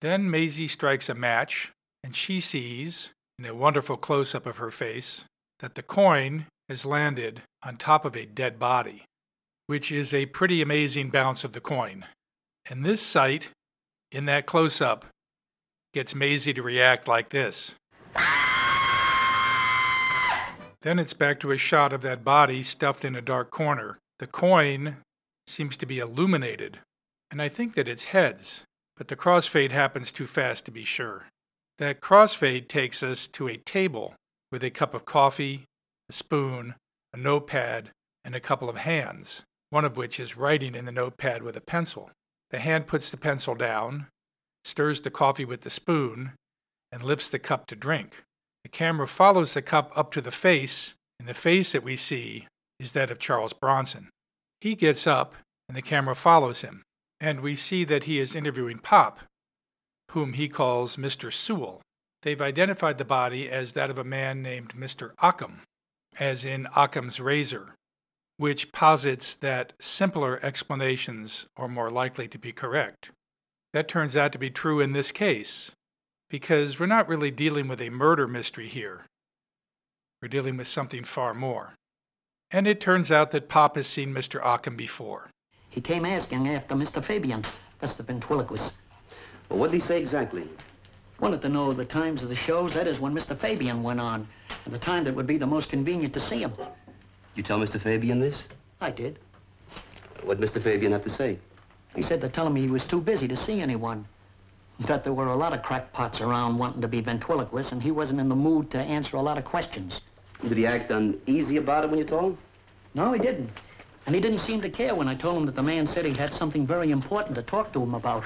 Then Maisie strikes a match and she sees, in a wonderful close up of her face, that the coin has landed on top of a dead body, which is a pretty amazing bounce of the coin. And this sight, in that close up, gets Maisie to react like this. Then it's back to a shot of that body stuffed in a dark corner. The coin seems to be illuminated, and I think that it's heads, but the crossfade happens too fast to be sure. That crossfade takes us to a table with a cup of coffee, a spoon, a notepad, and a couple of hands, one of which is writing in the notepad with a pencil. The hand puts the pencil down, stirs the coffee with the spoon, and lifts the cup to drink. The camera follows the cup up to the face, and the face that we see is that of Charles Bronson. He gets up, and the camera follows him, and we see that he is interviewing Pop, whom he calls Mr. Sewell. They've identified the body as that of a man named Mr. Occam, as in Occam's razor, which posits that simpler explanations are more likely to be correct. That turns out to be true in this case, because we're not really dealing with a murder mystery here. We're dealing with something far more. And it turns out that Pop has seen Mr. Occam before. He came asking after Mr. Fabian. That's the ventriloquist. Well, what did he say exactly? Wanted to know the times of the shows, that is when Mr. Fabian went on, and the time that would be the most convenient to see him. You tell Mr. Fabian this? I did. What did Mr. Fabian have to say? He said to tell him he was too busy to see anyone. That there were a lot of crackpots around wanting to be ventriloquists, and he wasn't in the mood to answer a lot of questions. Did he act uneasy about it when you told him? No, he didn't. And he didn't seem to care when I told him that the man said he had something very important to talk to him about.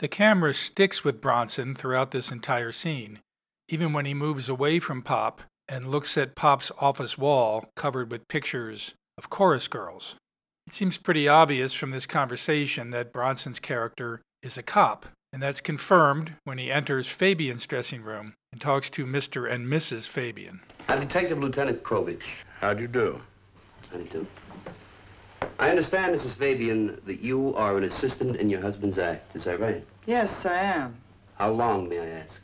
The camera sticks with Bronson throughout this entire scene, even when he moves away from Pop and looks at Pop's office wall covered with pictures of chorus girls. It seems pretty obvious from this conversation that Bronson's character is a cop, and that's confirmed when he enters Fabian's dressing room and talks to Mr. and Mrs. Fabian. I'm Detective Lieutenant Krovich. How do you do? How do you do? I understand, Mrs. Fabian, that you are an assistant in your husband's act. Is that right? Yes, I am. How long, may I ask?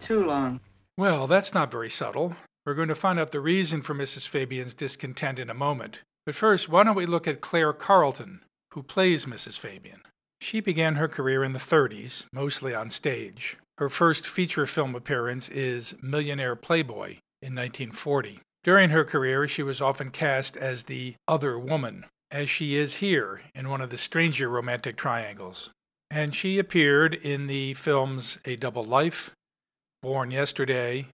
Too long. Well, that's not very subtle. We're going to find out the reason for Mrs. Fabian's discontent in a moment. But first, why don't we look at Claire Carleton, who plays Mrs. Fabian? She began her career in the 30s, mostly on stage. Her first feature film appearance is Millionaire Playboy in 1940. During her career, she was often cast as the other woman, as she is here in one of the stranger romantic triangles. And she appeared in the films A Double Life, Born Yesterday,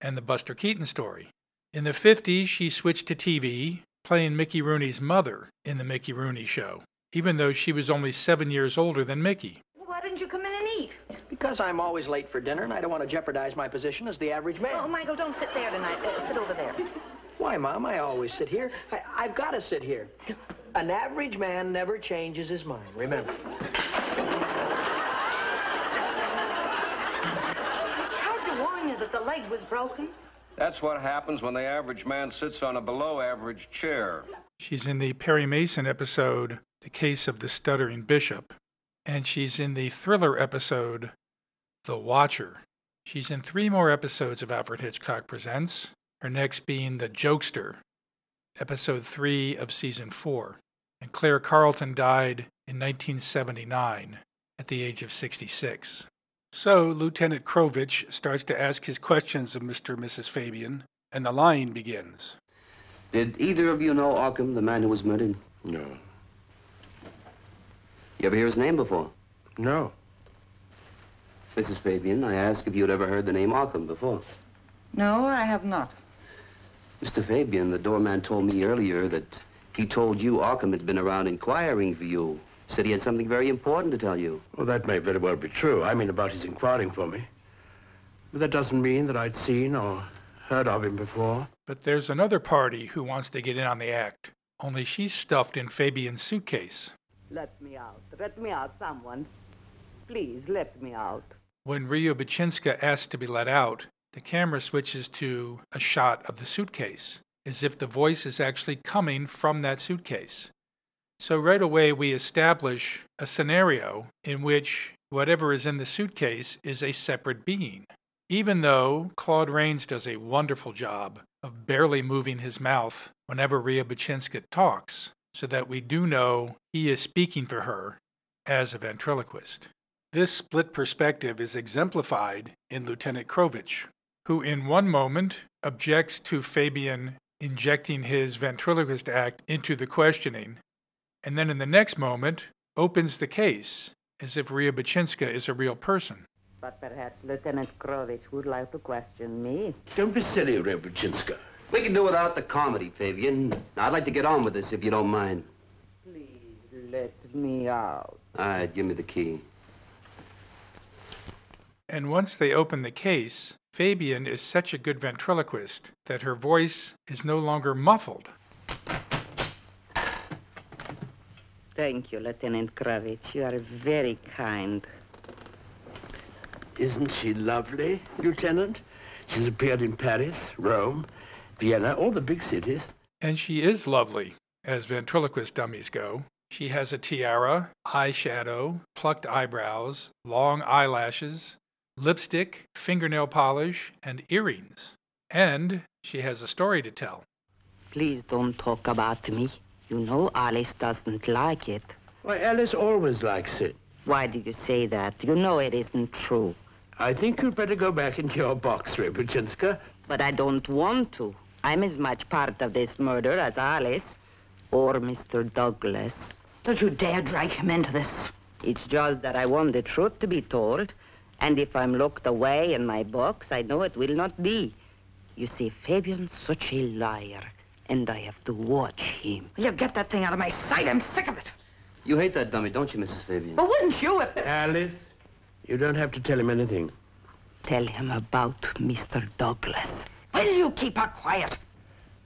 and The Buster Keaton Story. In the 50s, she switched to TV, playing Mickey Rooney's mother in The Mickey Rooney Show, even though she was only seven years older than Mickey. Why didn't you come in and eat? Because I'm always late for dinner and I don't want to jeopardize my position as the average man. Oh, Michael, don't sit there tonight. Uh, sit over there. *laughs* Why, Mom? I always sit here. I, I've got to sit here. An average man never changes his mind, remember. Tried to warn you that the leg was broken. That's what happens when the average man sits on a below average chair. She's in the Perry Mason episode, The Case of the Stuttering Bishop, and she's in the thriller episode, The Watcher. She's in three more episodes of Alfred Hitchcock Presents, her next being The Jokester, episode three of season four. And Claire Carleton died in 1979 at the age of 66. So Lieutenant Krovich starts to ask his questions of Mr. and Mrs. Fabian, and the lying begins. Did either of you know Occam, the man who was murdered? No. You ever hear his name before? No. Mrs. Fabian, I asked if you'd ever heard the name Occam before. No, I have not. Mr. Fabian, the doorman told me earlier that he told you Occam had been around inquiring for you. Said he had something very important to tell you. Well, that may very well be true. I mean, about his inquiring for me. But that doesn't mean that I'd seen or heard of him before. But there's another party who wants to get in on the act, only she's stuffed in Fabian's suitcase. Let me out. Let me out, someone. Please, let me out. When Riabouchinska asks to be let out, the camera switches to a shot of the suitcase, as if the voice is actually coming from that suitcase. So right away, we establish a scenario in which whatever is in the suitcase is a separate being. Even though Claude Rains does a wonderful job of barely moving his mouth whenever Riabouchinska talks, so that we do know he is speaking for her as a ventriloquist. This split perspective is exemplified in Lieutenant Krovich, who in one moment objects to Fabian injecting his ventriloquist act into the questioning, and then in the next moment opens the case as if Riabouchinska is a real person. But perhaps Lieutenant Krovich would like to question me. Don't be silly, Riabouchinska. We can do without the comedy, Fabian. Now, I'd like to get on with this, if you don't mind. Please let me out. All right, give me the key. And once they open the case, Fabian is such a good ventriloquist that her voice is no longer muffled. Thank you, Lieutenant Kravitz. You are very kind. Isn't she lovely, Lieutenant? She's appeared in Paris, Rome, Vienna, all the big cities. And she is lovely, as ventriloquist dummies go. She has a tiara, eyeshadow, plucked eyebrows, long eyelashes, lipstick, fingernail polish, and earrings. And she has a story to tell. Please don't talk about me. You know Alice doesn't like it. Why, Alice always likes it. Why do you say that? You know it isn't true. I think you'd better go back into your box, Riabouchinska. But I don't want to. I'm as much part of this murder as Alice or Mr. Douglas. Don't you dare drag him into this. It's just that I want the truth to be told. And if I'm locked away in my box, I know it will not be. You see, Fabian's such a liar, and I have to watch him. Will you get that thing out of my sight? I'm sick of it. You hate that dummy, don't you, Mrs. Fabian? But wouldn't you if... Alice, you don't have to tell him anything. Tell him about Mr. Douglas. Will you keep her quiet?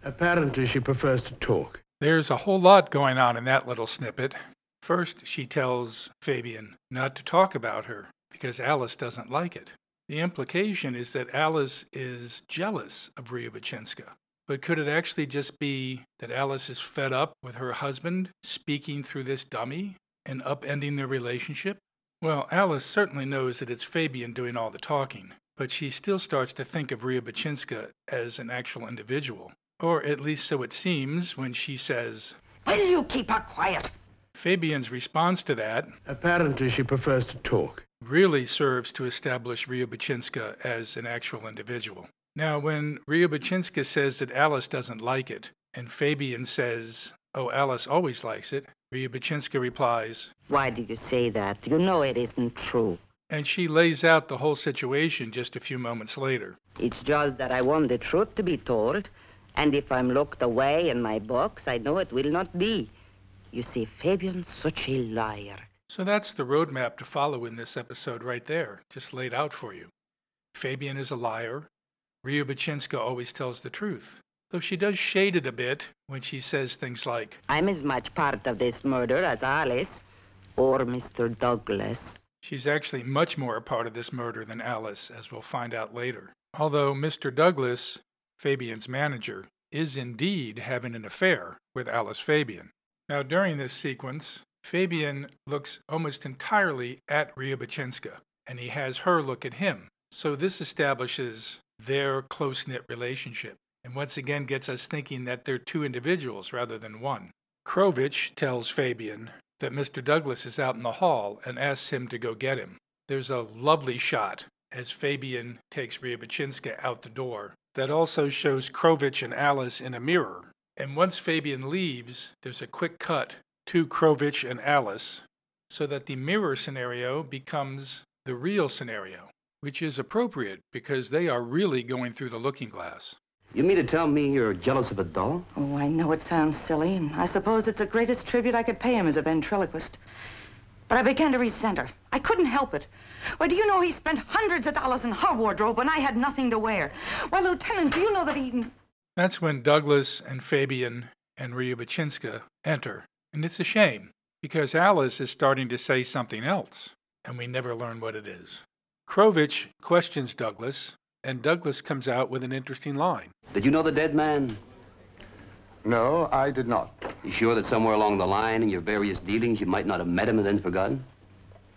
Apparently, she prefers to talk. There's a whole lot going on in that little snippet. First, she tells Fabian not to talk about her because Alice doesn't like it. The implication is that Alice is jealous of Riabouchinska. But could it actually just be that Alice is fed up with her husband speaking through this dummy and upending their relationship? Well, Alice certainly knows that it's Fabian doing all the talking, but she still starts to think of Riabouchinska as an actual individual. Or at least so it seems when she says, Will you keep her quiet? Fabian's response to that Apparently, she prefers to talk. really serves to establish Riabouchinska as an actual individual. Now, when Riabouchinska says that Alice doesn't like it, and Fabian says, Oh, Alice always likes it, Riabouchinska replies, Why do you say that? You know it isn't true. And she lays out the whole situation just a few moments later. It's just that I want the truth to be told, and if I'm locked away in my box, I know it will not be. You see, Fabian's such a liar. So that's the roadmap to follow in this episode right there, just laid out for you. Fabian is a liar. Riabouchinska always tells the truth, though she does shade it a bit when she says things like, I'm as much part of this murder as Alice or Mr. Douglas. She's actually much more a part of this murder than Alice, as we'll find out later. Although Mr. Douglas, Fabian's manager, is indeed having an affair with Alice Fabian. Now, during this sequence, Fabian looks almost entirely at Riabouchinska, and he has her look at him. So this establishes their close knit relationship, and once again gets us thinking that they're two individuals rather than one. Krovich tells Fabian that Mr. Douglas is out in the hall and asks him to go get him. There's a lovely shot as Fabian takes Riabouchinska out the door that also shows Krovich and Alice in a mirror. And once Fabian leaves, there's a quick cut to Krovich and Alice so that the mirror scenario becomes the real scenario, which is appropriate because they are really going through the looking glass. You mean to tell me you're jealous of a doll? Oh, I know it sounds silly, and I suppose it's the greatest tribute I could pay him as a ventriloquist. But I began to resent her. I couldn't help it. Why, do you know he spent hundreds of dollars in her wardrobe when I had nothing to wear? Why, Lieutenant, do you know that he... That's when Douglas and Fabian and Riabouchinska enter. And it's a shame because Alice is starting to say something else, and we never learn what it is. Krovich questions Douglas, and Douglas comes out with an interesting line. Did you know the dead man? No, I did not. You sure that somewhere along the line in your various dealings you might not have met him and then forgotten?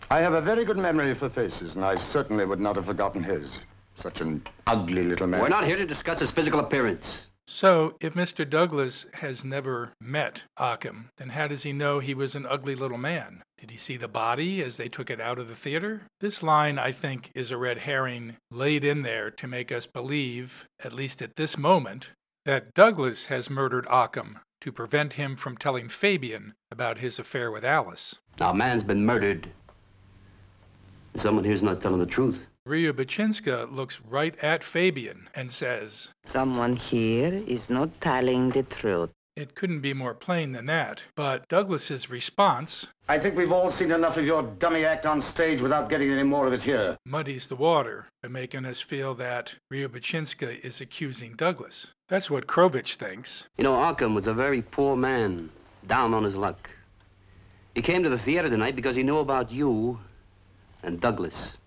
I have a very good memory for faces, and I certainly would not have forgotten his. Such an ugly little man. We're not here to discuss his physical appearance. So, if Mr. Douglas has never met Occam, then how does he know he was an ugly little man? Did he see the body as they took it out of the theater? This line, I think, is a red herring laid in there to make us believe, at least at this moment, that Douglas has murdered Occam to prevent him from telling Fabian about his affair with Alice. Now, a man's been murdered. Someone here's not telling the truth. Riabouchinska looks right at Fabian and says, Someone here is not telling the truth. It couldn't be more plain than that. But Douglas's response I think we've all seen enough of your dummy act on stage without getting any more of it here. muddies the water by making us feel that Riabouchinska is accusing Douglas. That's what Krovich thinks. You know, Occam was a very poor man, down on his luck. He came to the theater tonight because he knew about you and Douglas.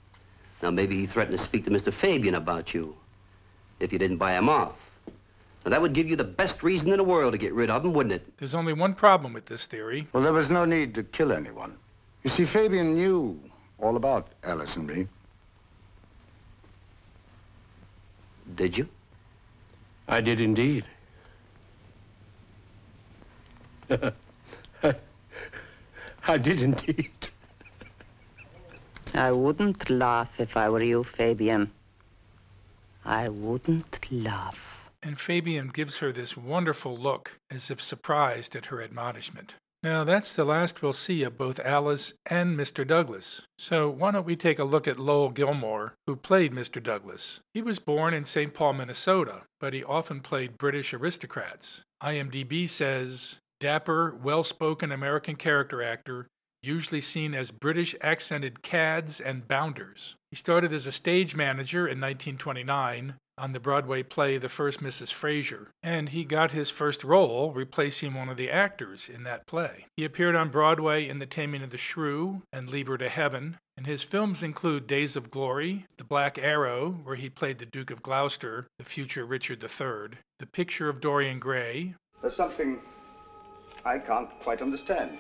Now, maybe he threatened to speak to Mr. Fabian about you if you didn't buy him off. Now, that would give you the best reason in the world to get rid of him, wouldn't it? There's only one problem with this theory. Well, there was no need to kill anyone. You see, Fabian knew all about Alice and me. Did you? I did indeed. *laughs* I did indeed. I wouldn't laugh if I were you, Fabian. I wouldn't laugh. And Fabian gives her this wonderful look, as if surprised at her admonishment. Now, that's the last we'll see of both Alice and Mr. Douglas. So, why don't we take a look at Lowell Gilmore, who played Mr. Douglas? He was born in St. Paul, Minnesota, but he often played British aristocrats. IMDb says dapper, well spoken American character actor, usually seen as British accented cads and bounders. He started as a stage manager in 1929 on the Broadway play The First Mrs. Fraser, and he got his first role replacing one of the actors in that play. He appeared on Broadway in The Taming of the Shrew and Leave Her to Heaven, and his films include Days of Glory, The Black Arrow, where he played the Duke of Gloucester, the future Richard III, The Picture of Dorian Gray. There's something I can't quite understand.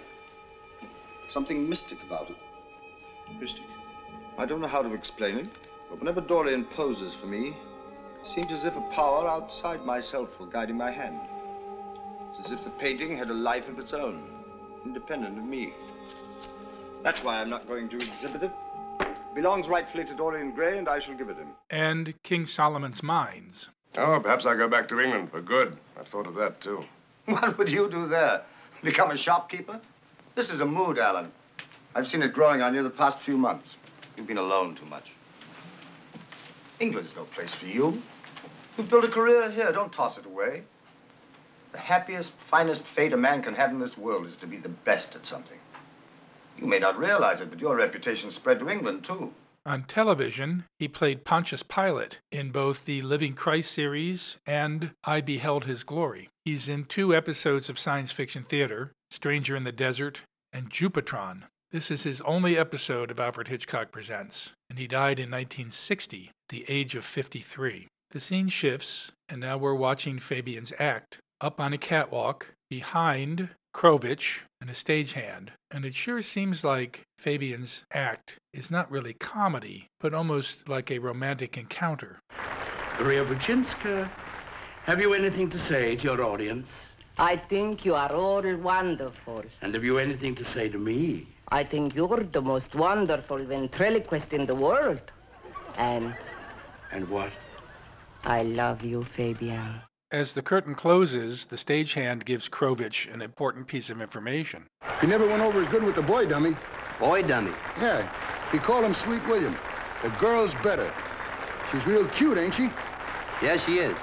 Something mystic about it. Mystic? I don't know how to explain it, but whenever Dorian poses for me, it seems as if a power outside myself were guiding my hand. It's as if the painting had a life of its own, independent of me. That's why I'm not going to exhibit it. It belongs rightfully to Dorian Gray, and I shall give it him. And King Solomon's Mines. Oh, perhaps I'll go back to England for good. I've thought of that, too. What would you do there? Become a shopkeeper? This is a mood, Alan. I've seen it growing on you the past few months. You've been alone too much. England's no place for you. You've built a career here. Don't toss it away. The happiest, finest fate a man can have in this world is to be the best at something. You may not realize it, but your reputation spread to England, too. On television, he played Pontius Pilate in both the Living Christ series and I Beheld His Glory. He's in two episodes of science fiction theater Stranger in the Desert and Jupitron. This is his only episode of Alfred Hitchcock Presents, and he died in 1960, the age of 53. The scene shifts, and now we're watching Fabian's act up on a catwalk behind Krovich and a stagehand. And it sure seems like Fabian's act is not really comedy, but almost like a romantic encounter. Riabouchinska, have you anything to say to your audience? I think you are all wonderful. And have you anything to say to me? I think you're the most wonderful ventriloquist in the world. And And what? I love you, Fabian. As the curtain closes, the stagehand gives Krovich an important piece of information. He never went over as good with the boy dummy. Boy dummy? Yeah. He called him Sweet William. The girl's better. She's real cute, ain't she? Yes, she is.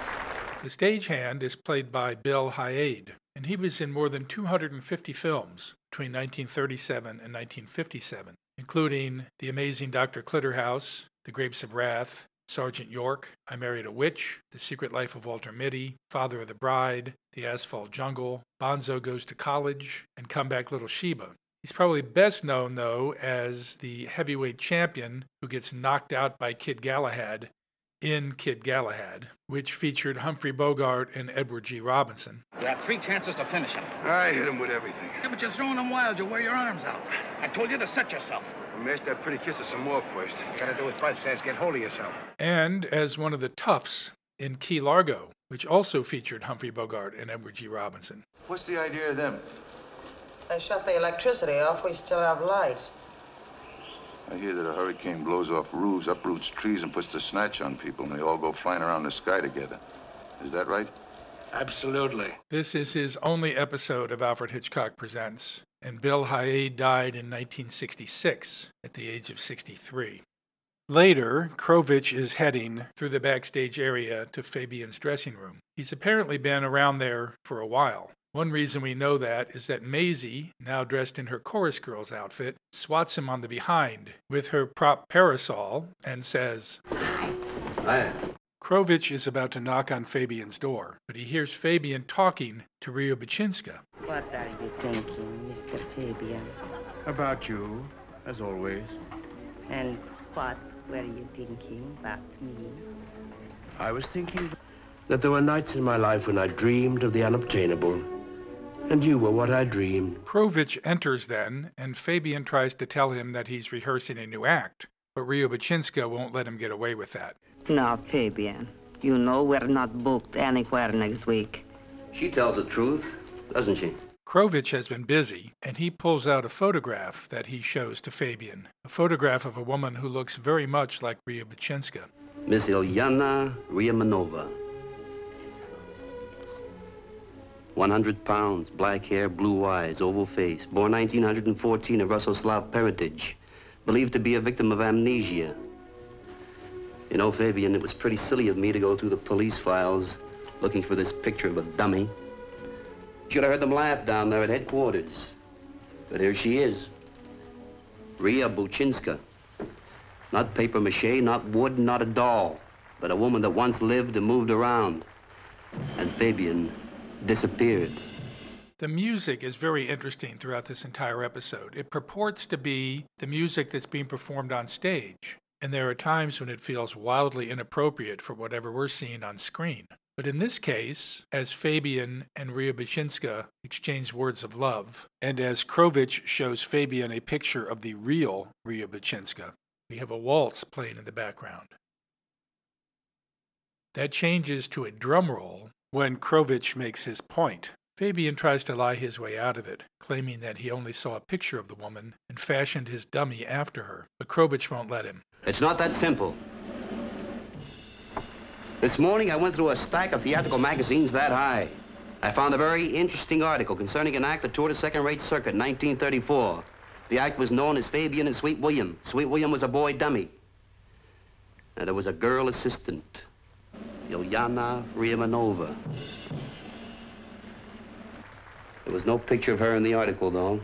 The stagehand is played by Bill Haade, and he was in more than 250 films between 1937 and 1957, including The Amazing Dr. Clitterhouse, The Grapes of Wrath, Sergeant York, I Married a Witch, The Secret Life of Walter Mitty, Father of the Bride, The Asphalt Jungle, Bonzo Goes to College, and Come Back Little Sheba. He's probably best known, though, as the heavyweight champion who gets knocked out by Kid Galahad in Kid Galahad, which featured Humphrey Bogart and Edward G. Robinson. You had three chances to finish him. I hit him with everything. Yeah, but you're throwing them wild. You wear your arms out. I told you to set yourself. Well, mash that pretty kisser some more first. You gotta do what Bud says. Get hold of yourself. And as one of the toughs in Key Largo, which also featured Humphrey Bogart and Edward G. Robinson. What's the idea of them? They shut the electricity off. We still have light. I hear that a hurricane blows off roofs, uproots trees, and puts the snatch on people, and they all go flying around the sky together. Is that right? Absolutely. This is his only episode of Alfred Hitchcock Presents, and Bill Haade died in 1966 at the age of 63. Later, Krovich is heading through the backstage area to Fabian's dressing room. He's apparently been around there for a while. One reason we know that is that Maisie, now dressed in her chorus girl's outfit, swats him on the behind with her prop parasol and says, Hi. Hi. Krovich is about to knock on Fabian's door, but he hears Fabian talking to Riabouchinska. What are you thinking, Mr. Fabian? About you, as always. And what were you thinking about me? I was thinking that there were nights in my life when I dreamed of the unobtainable. And you were what I dreamed. Krovich enters then, and Fabian tries to tell him that he's rehearsing a new act, but Riabouchinska won't let him get away with that. Now, Fabian, you know we're not booked anywhere next week. She tells the truth, doesn't she? Krovich has been busy, and he pulls out a photograph that he shows to Fabian, a photograph of a woman who looks very much like Riabouchinska. Miss Ilyana Ryamanova. 100 pounds, black hair, blue eyes, oval face. Born 1914 of Russo-Slav parentage. Believed to be a victim of amnesia. You know, Fabian, it was pretty silly of me to go through the police files looking for this picture of a dummy. Should have heard them laugh down there at headquarters. But here she is. Riabouchinska. Not paper mache, not wood, not a doll, but a woman that once lived and moved around. And Fabian disappeared. The music is very interesting throughout this entire episode. It purports to be the music that's being performed on stage, and there are times when it feels wildly inappropriate for whatever we're seeing on screen. But in this case, as Fabian and Riabouchinska exchange words of love, and as Krovich shows Fabian a picture of the real Riabouchinska, we have a waltz playing in the background. That changes to a drum roll when Krovich makes his point. Fabian tries to lie his way out of it, claiming that he only saw a picture of the woman and fashioned his dummy after her, but Krovich won't let him. It's not that simple. This morning I went through a stack of theatrical magazines that high. I found a very interesting article concerning an act that toured a second-rate circuit in 1934. The act was known as Fabian and Sweet William. Sweet William was a boy dummy. And there was a girl assistant, Ilyana Ryamanova. There was no picture of her in the article, though.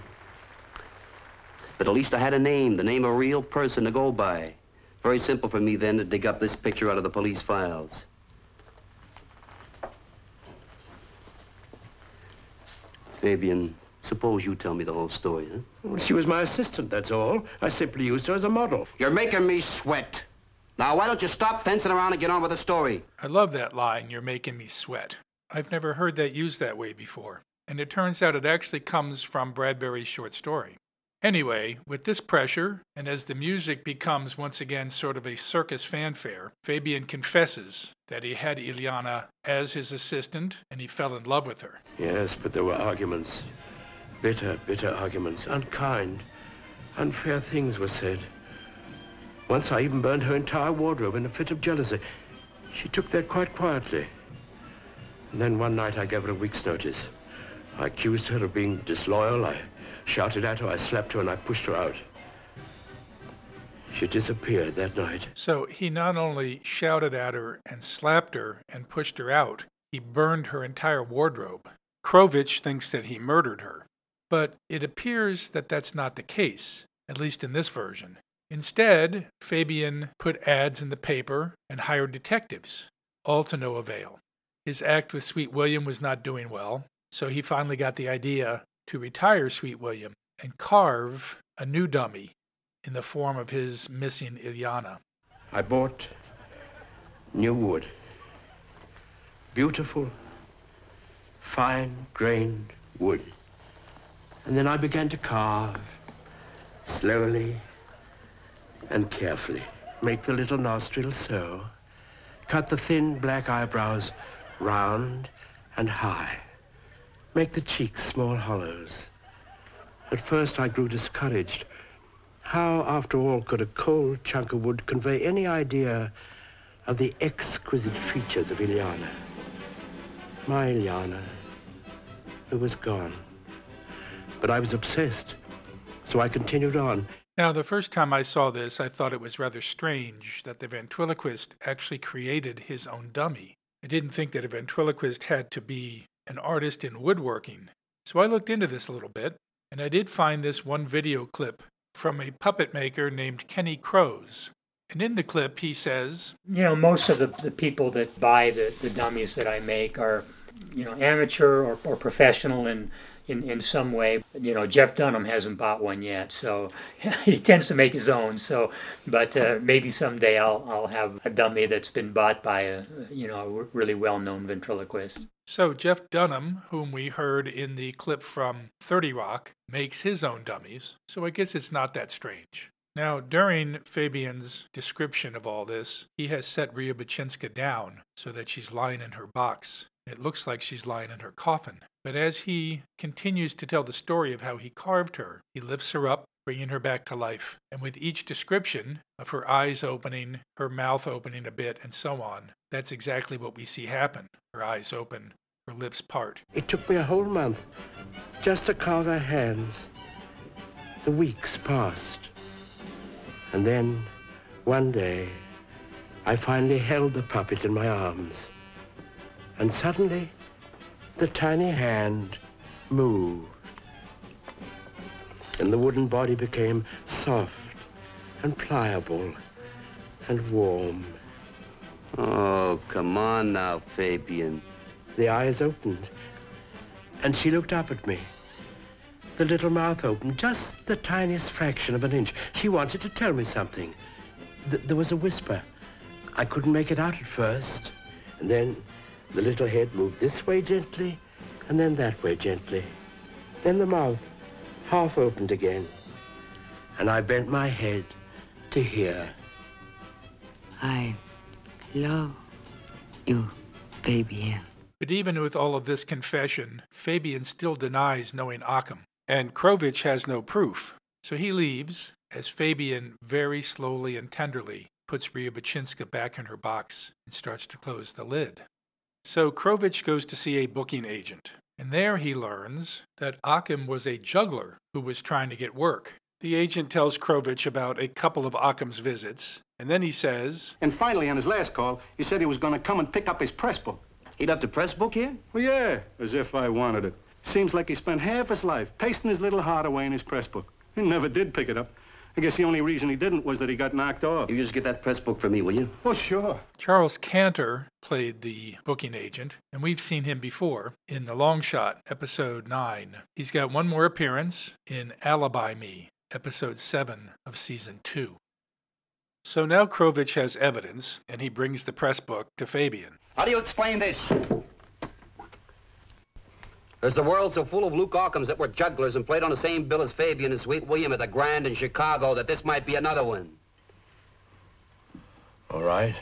But at least I had a name, the name of a real person to go by. Very simple for me then to dig up this picture out of the police files. Fabian, suppose you tell me the whole story, huh? Well, she was my assistant, that's all. I simply used her as a model. You're making me sweat. Now, why don't you stop fencing around and get on with the story? I love that line, you're making me sweat. I've never heard that used that way before, and it turns out it actually comes from Bradbury's short story. Anyway, with this pressure, and as the music becomes once again sort of a circus fanfare, Fabian confesses that he had Ilyana as his assistant and he fell in love with her. Yes, but there were arguments. Bitter, bitter arguments. Unkind, unfair things were said. Once I even burned her entire wardrobe in a fit of jealousy. She took that quite quietly. And then one night I gave her a week's notice. I accused her of being disloyal. I shouted at her, I slapped her, and I pushed her out. She disappeared that night. So he not only shouted at her and slapped her and pushed her out, he burned her entire wardrobe. Krovich thinks that he murdered her. But it appears that that's not the case, at least in this version. Instead, Fabian put ads in the paper and hired detectives, all to no avail. His act with Sweet William was not doing well, so he finally got the idea to retire Sweet William and carve a new dummy in the form of his missing Ilyana. I bought new wood. Beautiful, fine grained wood. And then I began to carve, slowly and carefully. Make the little nostril so. Cut the thin black eyebrows round and high. Make the cheeks small hollows. At first I grew discouraged. How, after all, could a cold chunk of wood convey any idea of the exquisite features of Ilyana? My Ilyana, who was gone. But I was obsessed, so I continued on. Now, the first time I saw this, I thought it was rather strange that the ventriloquist actually created his own dummy. I didn't think that a ventriloquist had to be an artist in woodworking. So I looked into this a little bit, and I did find this one video clip from a puppet maker named Kenny Crows. And in the clip, he says, You know, most of the, the people that buy the, the dummies that I make are, you know, amateur or, or professional in, in, in some way. You know, Jeff Dunham hasn't bought one yet, so *laughs* he tends to make his own. So, but uh, maybe someday I'll, I'll have a dummy that's been bought by a, you know, a really well known ventriloquist. So Jeff Dunham, whom we heard in the clip from 30 Rock, makes his own dummies, so I guess it's not that strange. Now, during Fabian's description of all this, he has set Bachinska down so that she's lying in her box. It looks like she's lying in her coffin. But as he continues to tell the story of how he carved her, he lifts her up, bringing her back to life. And with each description of her eyes opening, her mouth opening a bit, and so on, that's exactly what we see happen. Her eyes open, her lips part. It took me a whole month just to carve her hands. The weeks passed. And then, one day, I finally held the puppet in my arms. And suddenly, the tiny hand moved. And the wooden body became soft and pliable and warm. Oh, come on now, Fabian. The eyes opened, and she looked up at me. The little mouth opened, just the tiniest fraction of an inch. She wanted to tell me something. Th- there was a whisper. I couldn't make it out at first. And then the little head moved this way gently, and then that way gently. Then the mouth half opened again. And I bent my head to hear. I love you, Fabian. But even with all of this confession, Fabian still denies knowing Occam, and Krovich has no proof. So he leaves as Fabian very slowly and tenderly puts Riabouchinska back in her box and starts to close the lid. So Krovich goes to see a booking agent, and there he learns that Occam was a juggler who was trying to get work. The agent tells Krovich about a couple of Occam's visits, and then he says, And finally, on his last call, he said he was going to come and pick up his press book. He left a press book here? Well, yeah, as if I wanted it. Seems like he spent half his life pasting his little heart away in his press book. He never did pick it up. I guess the only reason he didn't was that he got knocked off. You just get that press book for me, will you? Oh, sure. Charles Cantor played the booking agent, and we've seen him before in The Long Shot, episode 9. He's got one more appearance in Alibi Me, episode 7 of season 2. So now Krovich has evidence, and he brings the press book to Fabian. How do you explain this? Is the world so full of Luke Occams that were jugglers and played on the same bill as Fabian and Sweet William at the Grand in Chicago that this might be another one? All right,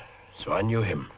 so I knew him.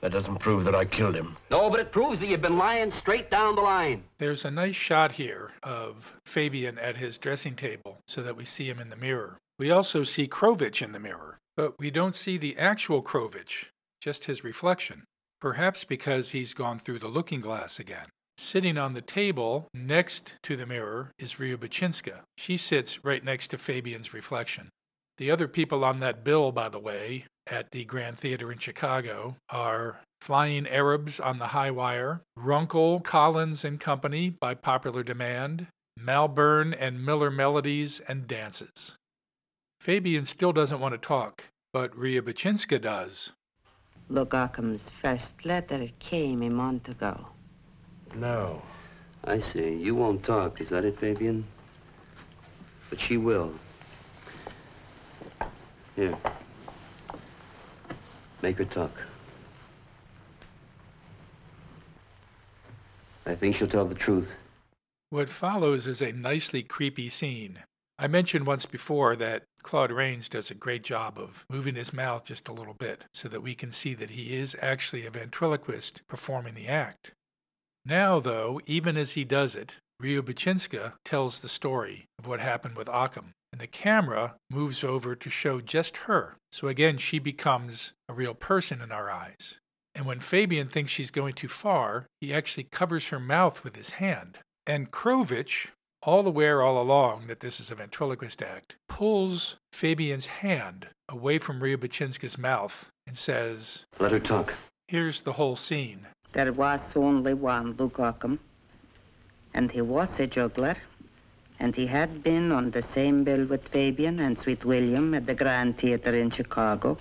That doesn't prove that I killed him. No, but it proves that you've been lying straight down the line. There's a nice shot here of Fabian at his dressing table so that we see him in the mirror. We also see Krovich in the mirror, but we don't see the actual Krovich, just his reflection. Perhaps because he's gone through the looking glass again. Sitting on the table next to the mirror is Riabouchinska. She sits right next to Fabian's reflection. The other people on that bill, by the way, at the Grand Theater in Chicago are Flying Arabs on the High Wire, Runkle, Collins and Company by popular demand, Malburn and Miller Melodies and Dances. Fabian still doesn't want to talk, but Riabouchinska does. Occam's first letter came a month ago. No. I see. You won't talk. Is that it, Fabian? But she will. Here. Make her talk. I think she'll tell the truth. What follows is a nicely creepy scene. I mentioned once before that Claude Rains does a great job of moving his mouth just a little bit so that we can see that he is actually a ventriloquist performing the act. Now, though, even as he does it, Riabouchinska tells the story of what happened with Occam, and the camera moves over to show just her. So again, she becomes a real person in our eyes. And when Fabian thinks she's going too far, he actually covers her mouth with his hand. And Krovich, all aware all along that this is a ventriloquist act, pulls Fabian's hand away from Riabouchinska's mouth and says, Let her talk. Here's the whole scene. There was only one Luke Occam, and he was a juggler, and he had been on the same bill with Fabian and Sweet William at the Grand Theater in Chicago,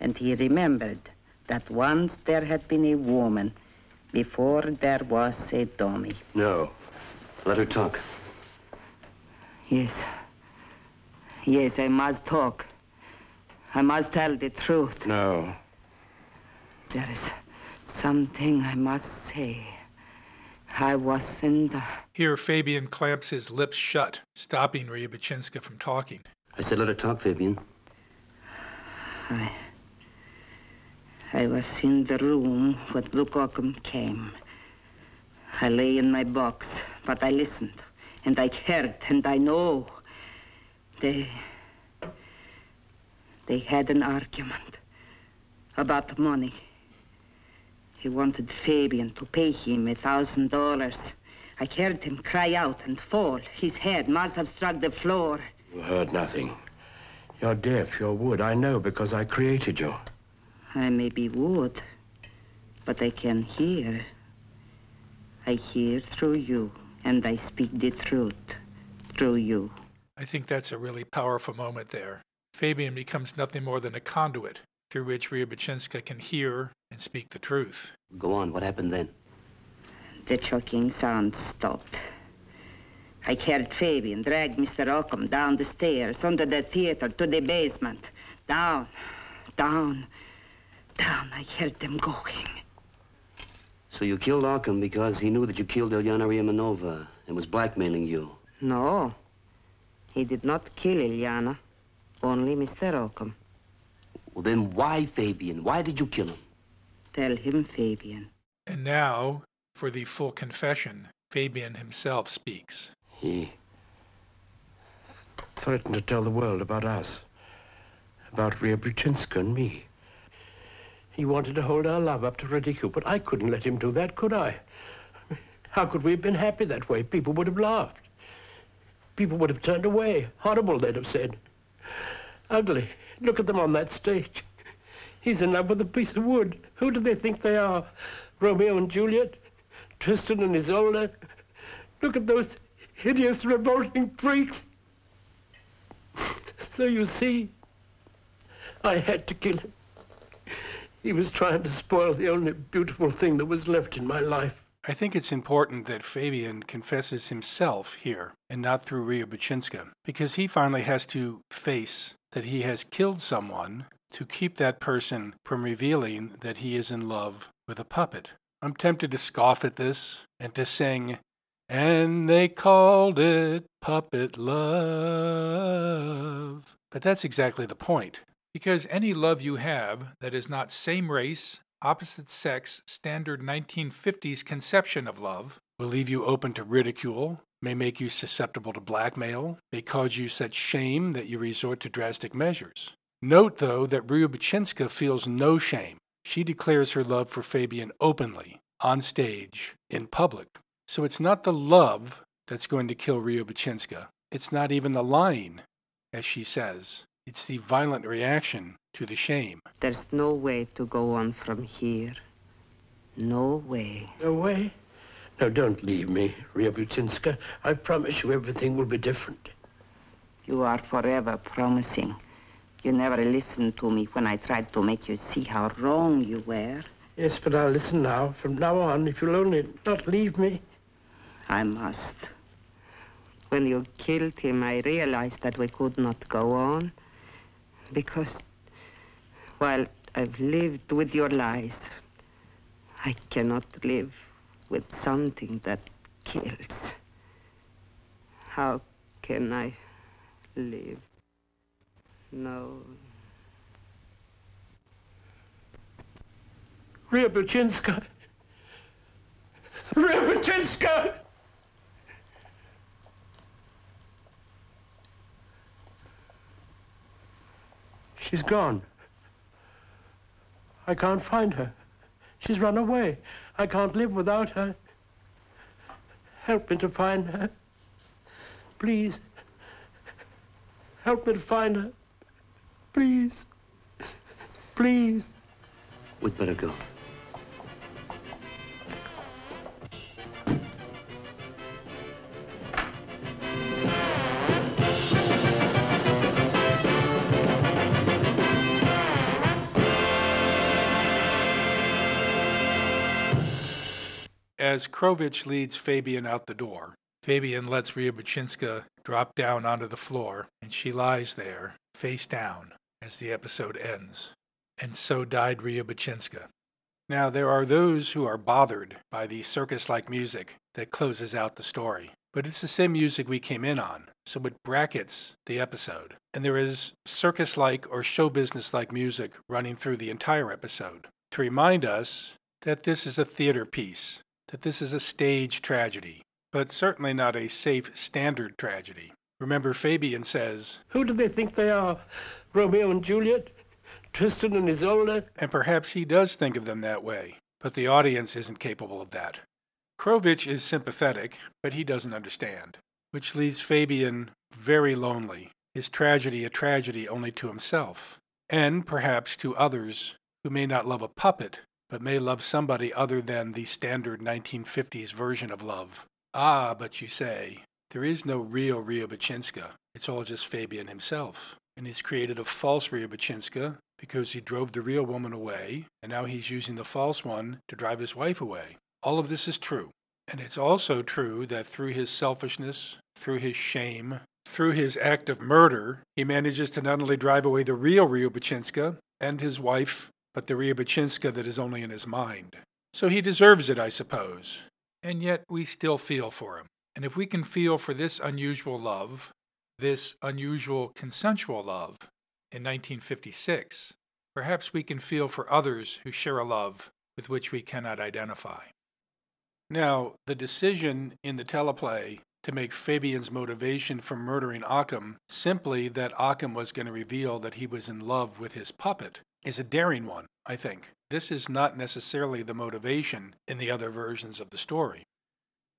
and he remembered that once there had been a woman before there was a dummy. No. Let her talk. Yes. Yes, I must talk. I must tell the truth. No. There is something I must say. I wasn't. Here, Fabian clamps his lips shut, stopping Riabouchinska from talking. I said let her talk, Fabian. I. I was in the room when Luke Occam came. I lay in my box, but I listened, and I heard, and I know. They. They had an argument about money. He wanted Fabian to pay him a thousand dollars. I heard him cry out and fall. His head must have struck the floor. You heard nothing. You're deaf, you're wood. I know because I created you. I may be wood, but I can hear. I hear through you, and I speak the truth through you. I think that's a really powerful moment there. Fabian becomes nothing more than a conduit through which Riabouchinska can hear and speak the truth. Go on. What happened then? The choking sound stopped. I carried Fabian dragged Mr. Occam down the stairs, under the theater, to the basement. Down, down, down. I heard them going. So you killed Occam because he knew that you killed Ilyana Riemanova and was blackmailing you. No. He did not kill Ilyana. Only Mr. Occam. Well, then why Fabian? Why did you kill him? Tell him, Fabian. And now, for the full confession, Fabian himself speaks. He threatened to tell the world about us, about Ria Riabouchinska and me. He wanted to hold our love up to ridicule, but I couldn't let him do that, could I? How could we have been happy that way? People would have laughed. People would have turned away. Horrible, they'd have said. Ugly. Look at them on that stage. He's in love with a piece of wood. Who do they think they are? Romeo and Juliet? Tristan and Isolde? Look at those hideous, revolting freaks. So you see, I had to kill him. He was trying to spoil the only beautiful thing that was left in my life. I think it's important that Fabian confesses himself here and not through Riabouchinska, because he finally has to face that he has killed someone to keep that person from revealing that he is in love with a puppet. I'm tempted to scoff at this and to sing, and they called it puppet love. But that's exactly the point. Because any love you have that is not same race, opposite sex, standard 1950s conception of love will leave you open to ridicule, may make you susceptible to blackmail, may cause you such shame that you resort to drastic measures. Note, though, that Riabouchinska feels no shame. She declares her love for Fabian openly, on stage, in public. So it's not the love that's going to kill Riabouchinska. It's not even the lying, as she says. It's the violent reaction to the shame. There's no way to go on from here. No way. No way? No, don't leave me, Riabouchinska. I promise you everything will be different. You are forever promising. You never listened to me when I tried to make you see how wrong you were. Yes, but I'll listen now. From now on, if you'll only not leave me. I must. When you killed him, I realized that we could not go on. Because while I've lived with your lies, I cannot live with something that kills. How can I live? No. Riabouchinska. Riabouchinska! She's gone. I can't find her. She's run away. I can't live without her. Help me to find her. Please. Help me to find her. Please. Please. We'd better go. As Krovich leads Fabian out the door, Fabian lets Riabouchinska drop down onto the floor, and she lies there, face down, as the episode ends. And so died Riabouchinska. Now, there are those who are bothered by the circus like music that closes out the story, but it's the same music we came in on, so it brackets the episode. And there is circus like or show business like music running through the entire episode to remind us that this is a theater piece that this is a stage tragedy, but certainly not a safe standard tragedy. Remember, Fabian says, Who do they think they are? Romeo and Juliet? Tristan and Isolde? And perhaps he does think of them that way, but the audience isn't capable of that. Krovich is sympathetic, but he doesn't understand, which leaves Fabian very lonely, his tragedy a tragedy only to himself, and perhaps to others who may not love a puppet, but may love somebody other than the standard 1950s version of love. Ah, but you say, there is no real Riabouchinska. It's all just Fabian himself. And he's created a false Riabouchinska because he drove the real woman away, and now he's using the false one to drive his wife away. All of this is true. And it's also true that through his selfishness, through his shame, through his act of murder, he manages to not only drive away the real Riabouchinska and his wife, but the Riabouchinska that is only in his mind. So he deserves it, I suppose. And yet we still feel for him. And if we can feel for this unusual love, this unusual consensual love in 1956, perhaps we can feel for others who share a love with which we cannot identify. Now, the decision in the teleplay to make Fabian's motivation for murdering Occam simply that Occam was going to reveal that he was in love with his puppet is a daring one, I think. This is not necessarily the motivation in the other versions of the story.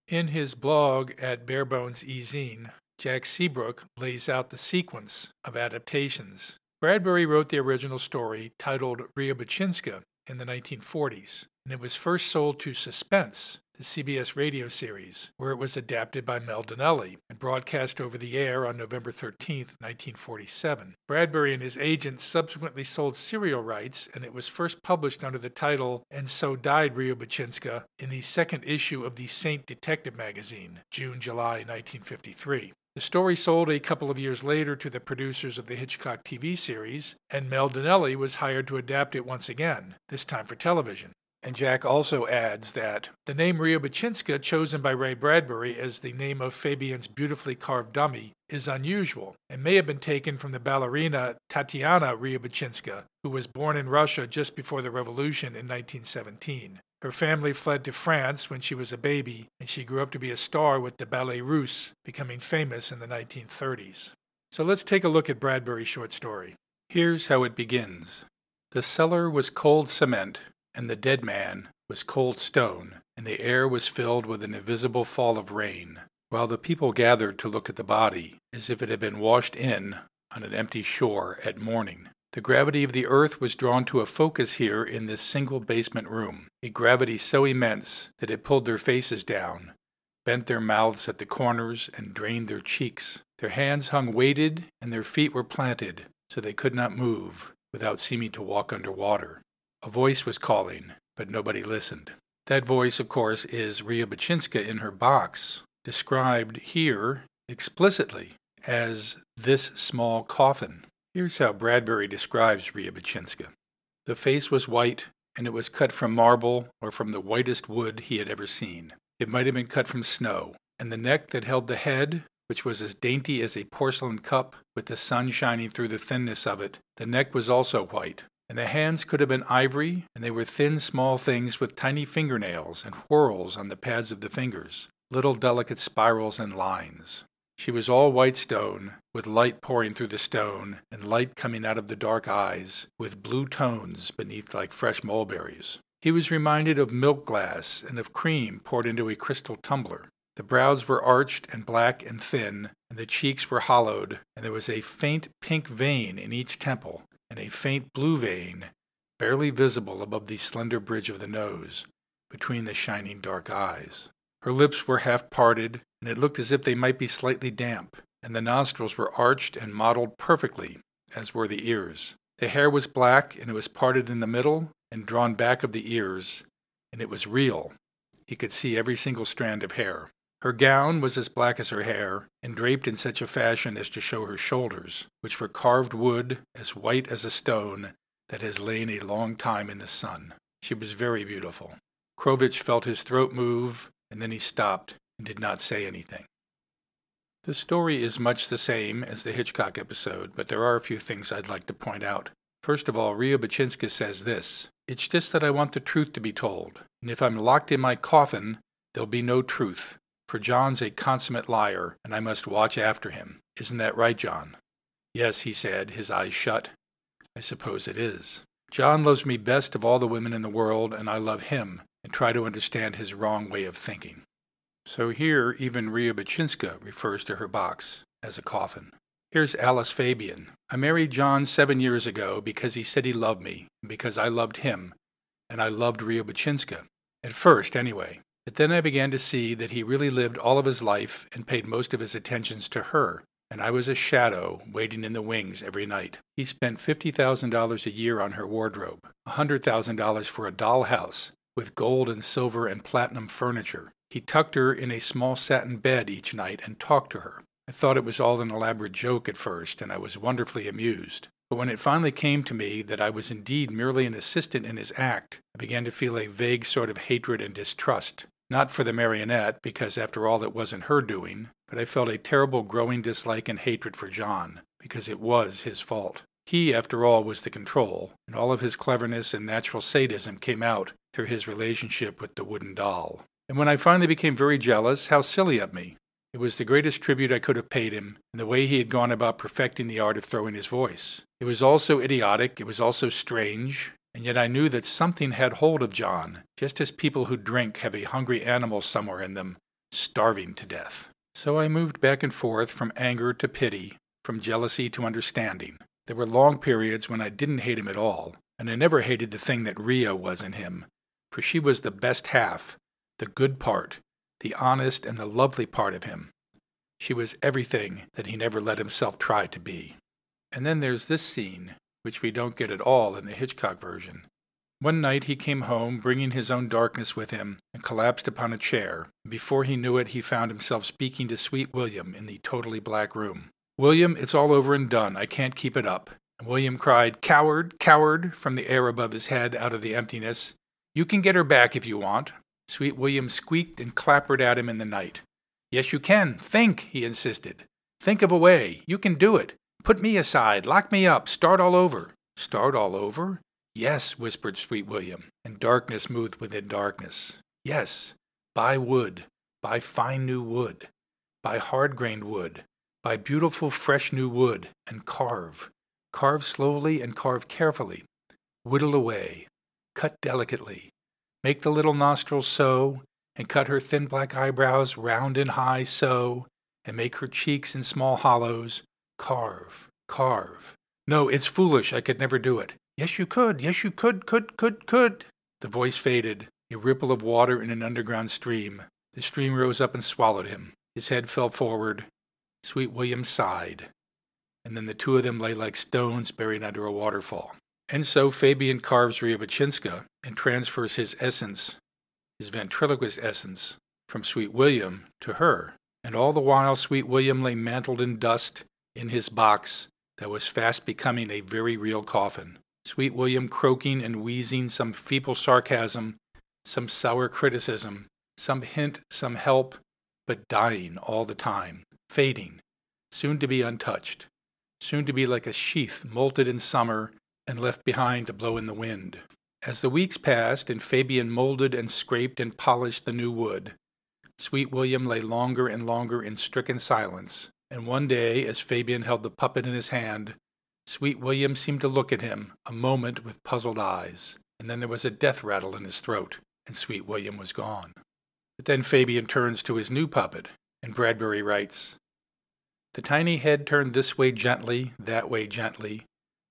In his blog at Barebones Ezine, Jack Seabrook lays out the sequence of adaptations. Bradbury wrote the original story titled Riabouchinska in the 1940s, and it was first sold to Suspense, the CBS radio series, where it was adapted by Mel Dinelli and broadcast over the air on November 13, 1947. Bradbury and his agents subsequently sold serial rights, and it was first published under the title And So Died Riabouchinska in the second issue of the Saint Detective magazine, June July 1953. The story sold a couple of years later to the producers of the Hitchcock TV series, and Mel Dinelli was hired to adapt it once again, this time for television. And Jack also adds that the name Riabouchinska, chosen by Ray Bradbury as the name of Fabian's beautifully carved dummy, is unusual and may have been taken from the ballerina Tatiana Riabouchinska, who was born in Russia just before the revolution in 1917. Her family fled to France when she was a baby, and she grew up to be a star with the Ballet Russe, becoming famous in the 1930s. So let's take a look at Bradbury's short story. Here's how it begins The cellar was cold cement and the dead man was cold stone, and the air was filled with an invisible fall of rain, while the people gathered to look at the body, as if it had been washed in on an empty shore at morning. The gravity of the earth was drawn to a focus here in this single basement room, a gravity so immense that it pulled their faces down, bent their mouths at the corners, and drained their cheeks. Their hands hung weighted, and their feet were planted, so they could not move without seeming to walk under water. A voice was calling, but nobody listened. That voice, of course, is Riabouchinska in her box, described here explicitly as this small coffin. Here's how Bradbury describes Riabouchinska. The face was white, and it was cut from marble or from the whitest wood he had ever seen. It might have been cut from snow, and the neck that held the head, which was as dainty as a porcelain cup with the sun shining through the thinness of it, the neck was also white, and the hands could have been ivory, and they were thin, small things with tiny fingernails and whorls on the pads of the fingers, little delicate spirals and lines. She was all white stone, with light pouring through the stone, and light coming out of the dark eyes, with blue tones beneath like fresh mulberries. He was reminded of milk glass and of cream poured into a crystal tumbler. The brows were arched and black and thin, and the cheeks were hollowed, and there was a faint pink vein in each temple, and a faint blue vein, barely visible above the slender bridge of the nose, between the shining dark eyes. Her lips were half parted, and it looked as if they might be slightly damp, and the nostrils were arched and modeled perfectly, as were the ears. The hair was black, and it was parted in the middle and drawn back of the ears, and it was real. He could see every single strand of hair. Her gown was as black as her hair, and draped in such a fashion as to show her shoulders, which were carved wood as white as a stone that has lain a long time in the sun. She was very beautiful. Krovich felt his throat move, and then he stopped and did not say anything. The story is much the same as the Hitchcock episode, but there are a few things I'd like to point out. First of all, Riabouchinska says this It's just that I want the truth to be told, and if I'm locked in my coffin, there'll be no truth. For John's a consummate liar, and I must watch after him. Isn't that right, John? Yes, he said, his eyes shut. I suppose it is. John loves me best of all the women in the world, and I love him and try to understand his wrong way of thinking. So here, even Riabouchinska refers to her box as a coffin. Here's Alice Fabian. I married John seven years ago because he said he loved me, and because I loved him, and I loved Riabouchinska. At first, anyway. But then I began to see that he really lived all of his life and paid most of his attentions to her, and I was a shadow waiting in the wings every night. He spent $50,000 a year on her wardrobe, $100,000 for a dollhouse with gold and silver and platinum furniture. He tucked her in a small satin bed each night and talked to her. I thought it was all an elaborate joke at first, and I was wonderfully amused. But when it finally came to me that I was indeed merely an assistant in his act, I began to feel a vague sort of hatred and distrust. Not for the marionette, because after all it wasn't her doing, but I felt a terrible growing dislike and hatred for John, because it was his fault. He, after all, was the control, and all of his cleverness and natural sadism came out through his relationship with the wooden doll. And when I finally became very jealous, how silly of me. It was the greatest tribute I could have paid him, and the way he had gone about perfecting the art of throwing his voice. It was also idiotic, it was also strange, and yet I knew that something had hold of John, just as people who drink have a hungry animal somewhere in them, starving to death. So I moved back and forth from anger to pity, from jealousy to understanding. There were long periods when I didn't hate him at all, and I never hated the thing that Ria was in him, for she was the best half, the good part, the honest and the lovely part of him. She was everything that he never let himself try to be. And then there's this scene, which we don't get at all in the Hitchcock version. One night he came home, bringing his own darkness with him, and collapsed upon a chair. Before he knew it, he found himself speaking to sweet William in the totally black room. William, it's all over and done. I can't keep it up. And William cried, Coward, coward, from the air above his head out of the emptiness. You can get her back if you want. Sweet William squeaked and clappered at him in the night. Yes, you can. Think, he insisted. Think of a way. You can do it. Put me aside. Lock me up. Start all over. Start all over? Yes, whispered Sweet William, and darkness moved within darkness. Yes, buy wood. Buy fine new wood. Buy hard grained wood. Buy beautiful fresh new wood, and carve. Carve slowly and carve carefully. Whittle away. Cut delicately. Make the little nostrils so, and cut her thin black eyebrows round and high so, and make her cheeks in small hollows. Carve, carve. No, it's foolish. I could never do it. Yes, you could. Yes, you could, could, could, could. The voice faded, a ripple of water in an underground stream. The stream rose up and swallowed him. His head fell forward. Sweet William sighed. And then the two of them lay like stones buried under a waterfall. And so Fabian carves Riabouchinska and transfers his essence, his ventriloquist essence, from Sweet William to her. And all the while Sweet William lay mantled in dust in his box that was fast becoming a very real coffin. Sweet William croaking and wheezing some feeble sarcasm, some sour criticism, some hint, some help, but dying all the time, fading, soon to be untouched, soon to be like a sheath molted in summer and left behind to blow in the wind. As the weeks passed and Fabian molded and scraped and polished the new wood, Sweet William lay longer and longer in stricken silence, and one day, as Fabian held the puppet in his hand, Sweet William seemed to look at him a moment with puzzled eyes, and then there was a death rattle in his throat, and Sweet William was gone. But then Fabian turns to his new puppet, and Bradbury writes The tiny head turned this way gently, that way gently,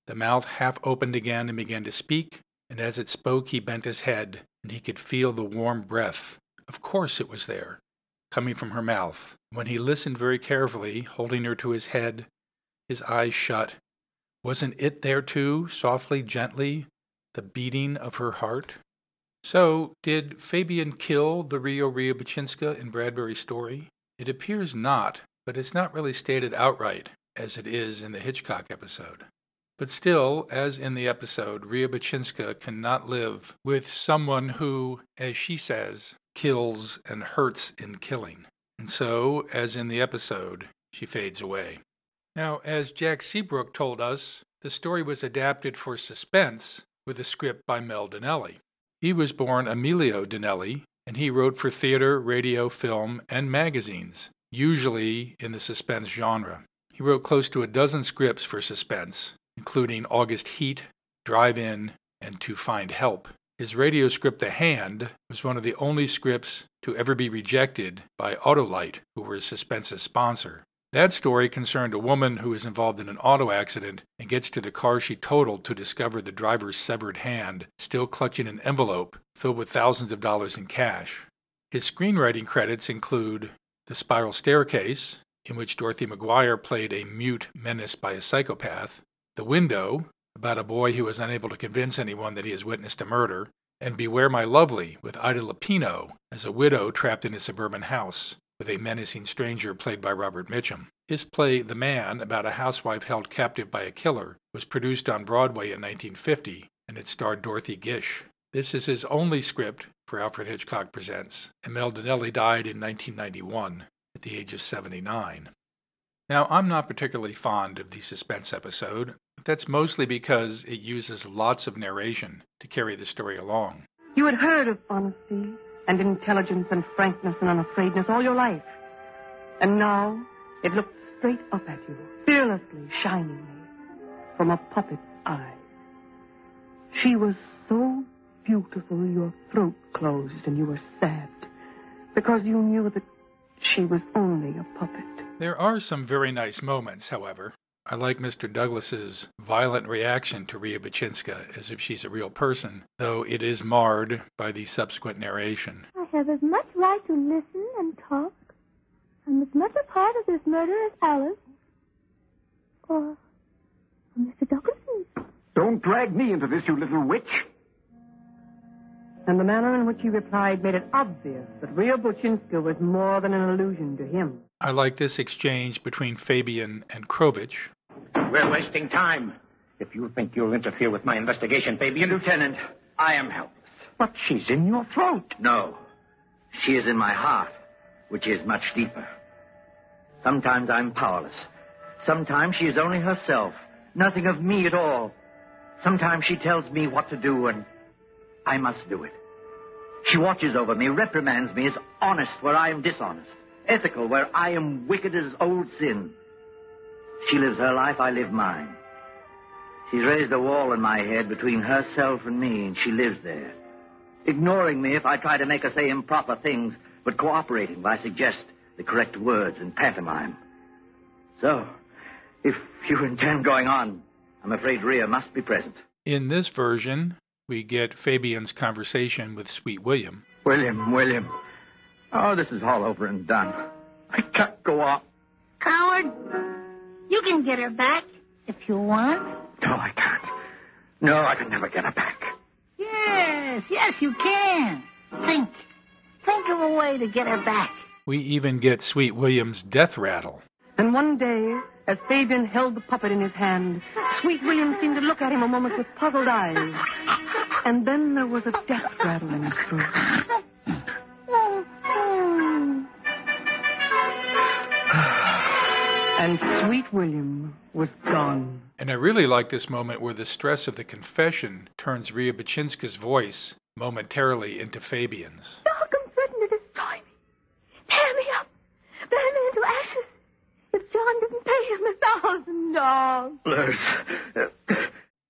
the mouth half opened again and began to speak, and as it spoke he bent his head, and he could feel the warm breath. Of course it was there, coming from her mouth. When he listened very carefully, holding her to his head, his eyes shut, wasn't it there too, softly, gently, the beating of her heart? So, did Fabian kill the Rio Riabouchinska in Bradbury's story? It appears not, but it's not really stated outright, as it is in the Hitchcock episode. But still, as in the episode, Riabouchinska cannot live with someone who, as she says, kills and hurts in killing. And so, as in the episode, she fades away. Now, as Jack Seabrook told us, The story was adapted for suspense with a script by Mel Dinelli. He was born Emilio Dinelli, and he wrote for theater, radio, film, and magazines, usually in the suspense genre. He wrote close to a dozen scripts for suspense, including August Heat, Drive In, and To Find Help. His radio script, The Hand, was one of the only scripts to ever be rejected by Autolite, who were Suspense's sponsor. That story concerned a woman who is involved in an auto accident and gets to the car she totaled to discover the driver's severed hand still clutching an envelope filled with thousands of dollars in cash. His screenwriting credits include The Spiral Staircase, in which Dorothy McGuire played a mute menace by a psychopath, The Window, about a boy who is unable to convince anyone that he has witnessed a murder, and Beware My Lovely with Ida Lupino as a widow trapped in a suburban house with a menacing stranger played by Robert Mitchum. His play The Man, about a housewife held captive by a killer, was produced on Broadway in 1950 and it starred Dorothy Gish. This is his only script for Alfred Hitchcock Presents, and Mel Dinelli died in 1991 at the age of 79. Now, I'm not particularly fond of the suspense episode. That's mostly because it uses lots of narration to carry the story along. You had heard of honesty and intelligence and frankness and unafraidness all your life. And now it looked straight up at you, fearlessly, shiningly, from a puppet's eye. She was so beautiful your throat closed and you were sad because you knew that she was only a puppet. There are some very nice moments, however. I like Mr. Douglas's violent reaction to Riabouchinska as if she's a real person, though it is marred by the subsequent narration. I have as much right to listen and talk. I'm as much a part of this murder as Alice. Or, or Mr. Douglas is. Don't drag me into this, you little witch. And the manner in which he replied made it obvious that Riabouchinska was more than an illusion to him. I like this exchange between Fabian and Krovich. We're wasting time. If you think you'll interfere with my investigation, Fabian. Lieutenant, I am helpless. But she's in your throat. No. She is in my heart, which is much deeper. Sometimes I'm powerless. Sometimes she is only herself, nothing of me at all. Sometimes she tells me what to do, and I must do it. She watches over me, reprimands me, is honest where I am dishonest, ethical where I am wicked as old sin. She lives her life, I live mine. She's raised a wall in my head between herself and me, and she lives there. Ignoring me if I try to make her say improper things, but cooperating if I suggest the correct words and pantomime. So, if you intend going on, I'm afraid Rhea must be present. In this version, we get Fabian's conversation with Sweet William. William, William. Oh, this is all over and done. I can't go on. Coward, you can get her back if you want. No, I can't. No, I can never get her back. Yes, yes, you can. Think. Think of a way to get her back. We even get Sweet William's death rattle. And one day, as Fabian held the puppet in his hand, Sweet William seemed to look at him a moment with puzzled eyes. And then there was a death rattle in his throat. *laughs* And Sweet William was gone. And I really like this moment where the stress of the confession turns Riabouchinska's voice momentarily into Fabian's. Malcolm threatened to destroy me. Tear me up. Burn me into ashes. If John didn't pay him a thousand dollars.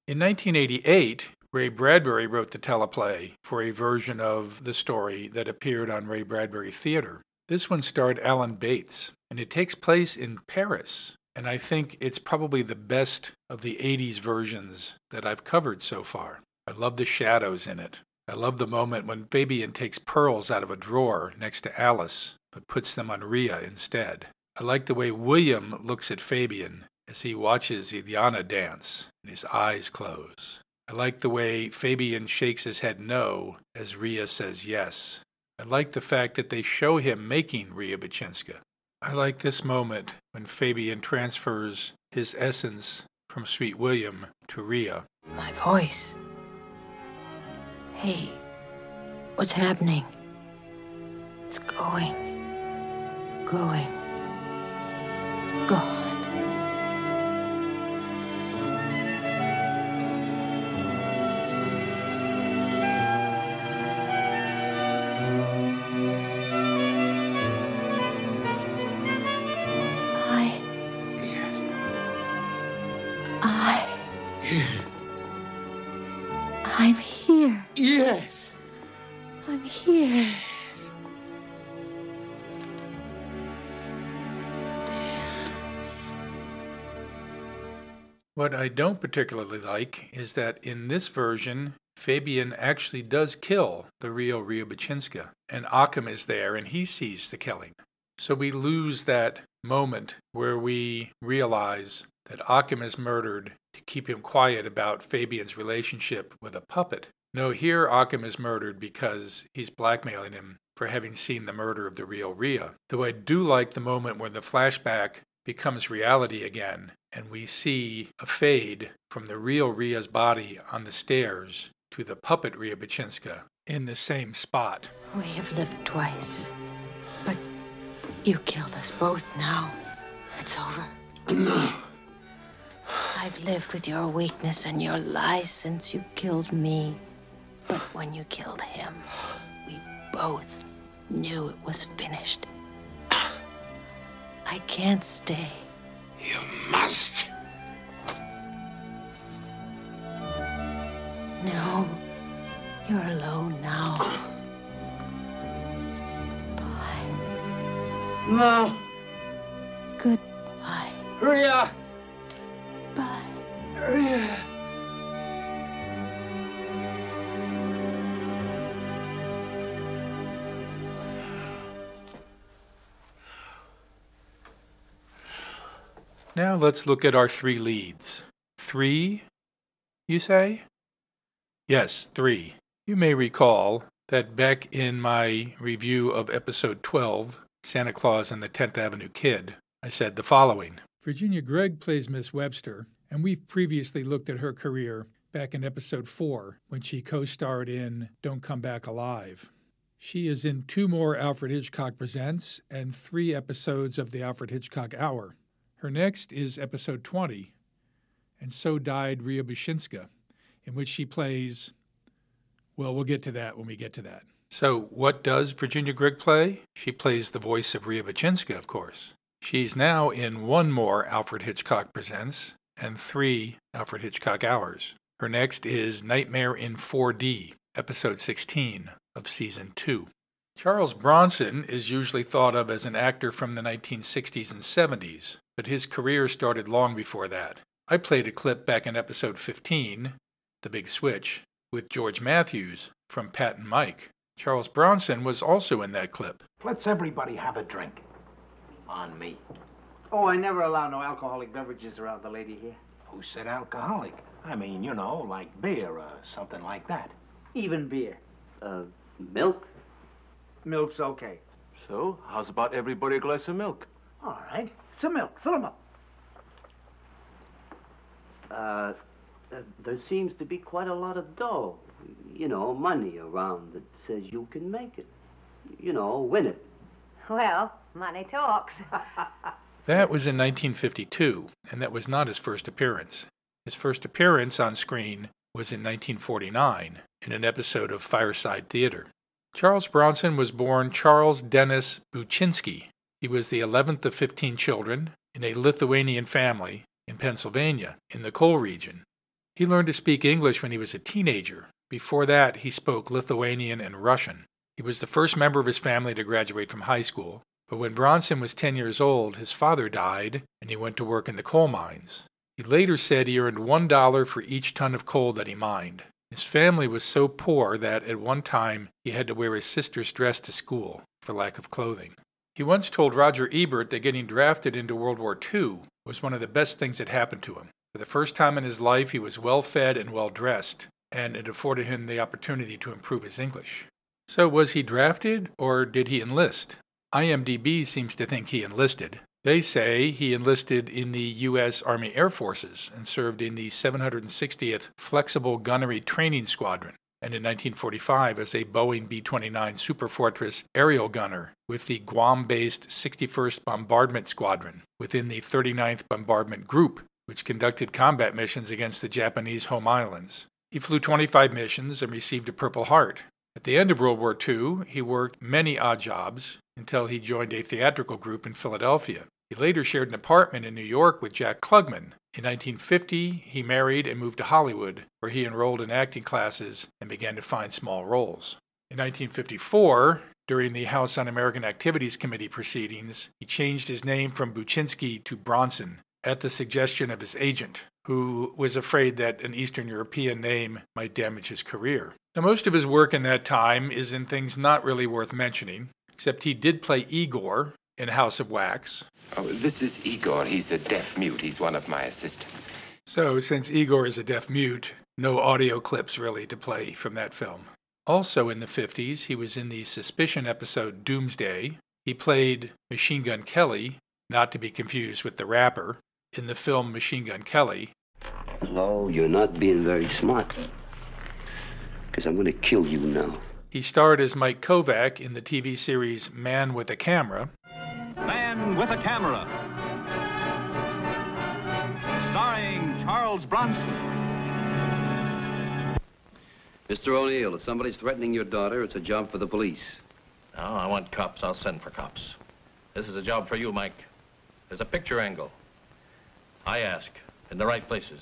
In 1988, Ray Bradbury wrote the teleplay for a version of the story that appeared on Ray Bradbury Theater. This one starred Alan Bates, and it takes place in Paris. And I think it's probably the best of the 80s versions that I've covered so far. I love the shadows in it. I love the moment when Fabian takes pearls out of a drawer next to Alice, but puts them on Rhea instead. I like the way William looks at Fabian as he watches Ileana dance and his eyes close. I like the way Fabian shakes his head no as Rhea says yes. I like the fact that they show him making Riabouchinska. I like this moment when Fabian transfers his essence from Sweet William to Rhea. My voice. Hey, what's happening? It's going. Going. Gone. What I don't particularly like is that in this version, Fabian actually does kill the real Riabouchinska, and Occam is there and he sees the killing. So we lose that moment where we realize that Occam is murdered to keep him quiet about Fabian's relationship with a puppet. No, here Occam is murdered because he's blackmailing him for having seen the murder of the real Rhea. Though I do like the moment when the flashback becomes reality again and we see a fade from the real Ria's body on the stairs to the puppet Riabouchinska in the same spot. We have lived twice. But you killed us both now. It's over. No. *clears throat* I've lived with your weakness and your lies since you killed me. But when you killed him, we both knew it was finished. I can't stay. You must. No. You're alone now. No. Goodbye. Hurry up. Bye. Hurry Now let's look at our three leads. Three, you say? Yes, three. You may recall that back in my review of episode 12, Santa Claus and the 10th Avenue Kid, I said the following Virginia Gregg plays Miss Webster, and we've previously looked at her career back in episode 4 when she co starred in Don't Come Back Alive. She is in two more Alfred Hitchcock Presents and three episodes of the Alfred Hitchcock Hour. Her next is episode 20, And So Died Riabouchinska, in which she plays. Well, we'll get to that when we get to that. So, what does Virginia Gregg play? She plays the voice of Riabouchinska, of course. She's now in one more Alfred Hitchcock Presents and three Alfred Hitchcock Hours. Her next is Nightmare in 4D, episode 16 of season 2. Charles Bronson is usually thought of as an actor from the 1960s and 70s, but his career started long before that. I played a clip back in episode 15, The Big Switch, with George Matthews from Pat and Mike. Charles Bronson was also in that clip. Let's everybody have a drink. On me. Oh, I never allow no alcoholic beverages around the lady here. Who said alcoholic? I mean, you know, like beer or something like that. Even beer. Uh, milk? Milk's okay. So, how's about everybody a glass of milk? All right. Some milk. Fill Fill 'em up. Uh, there seems to be quite a lot of dough. You know, money around that says you can make it. You know, win it. Well, money talks. *laughs* That was in 1952, and that was not his first appearance. His first appearance on screen was in 1949 in an episode of Fireside Theater. Charles Bronson was born Charles Dennis Buchinsky. He was the 11th of 15 children in a Lithuanian family in Pennsylvania, in the coal region. He learned to speak English when he was a teenager. Before that, he spoke Lithuanian and Russian. He was the first member of his family to graduate from high school, but when Bronson was 10 years old, his father died and he went to work in the coal mines. He later said he earned $1 for each ton of coal that he mined. His family was so poor that at one time he had to wear his sister's dress to school for lack of clothing. He once told Roger Ebert that getting drafted into World War II was one of the best things that happened to him. For the first time in his life, he was well fed and well dressed, and it afforded him the opportunity to improve his English. So, was he drafted or did he enlist? IMDb seems to think he enlisted. They say he enlisted in the U.S. Army Air Forces and served in the 760th Flexible Gunnery Training Squadron, and in 1945 as a Boeing B 29 Superfortress aerial gunner with the Guam based 61st Bombardment Squadron within the 39th Bombardment Group, which conducted combat missions against the Japanese home islands. He flew 25 missions and received a Purple Heart. At the end of World War II, he worked many odd jobs until he joined a theatrical group in Philadelphia. He later shared an apartment in New York with Jack Klugman, In 1950, he married and moved to Hollywood, where he enrolled in acting classes and began to find small roles. In 1954, during the House Un American Activities Committee proceedings, he changed his name from Buchinsky to Bronson at the suggestion of his agent, who was afraid that an Eastern European name might damage his career. Now, most of his work in that time is in things not really worth mentioning, except he did play Igor in House of Wax. Oh, this is Igor. He's a deaf mute. He's one of my assistants. So, since Igor is a deaf mute, no audio clips really to play from that film. Also in the 50s, he was in the Suspicion episode Doomsday. He played Machine Gun Kelly, not to be confused with the rapper, in the film Machine Gun Kelly. Oh, you're not being very smart. Because I'm going to kill you now. He starred as Mike Kovac in the TV series Man with a Camera. Man with a Camera. Starring Charles Bronson. Mr. O'Neill, if somebody's threatening your daughter, it's a job for the police. No, I want cops. I'll send for cops. This is a job for you, Mike. There's a picture angle. I ask, in the right places.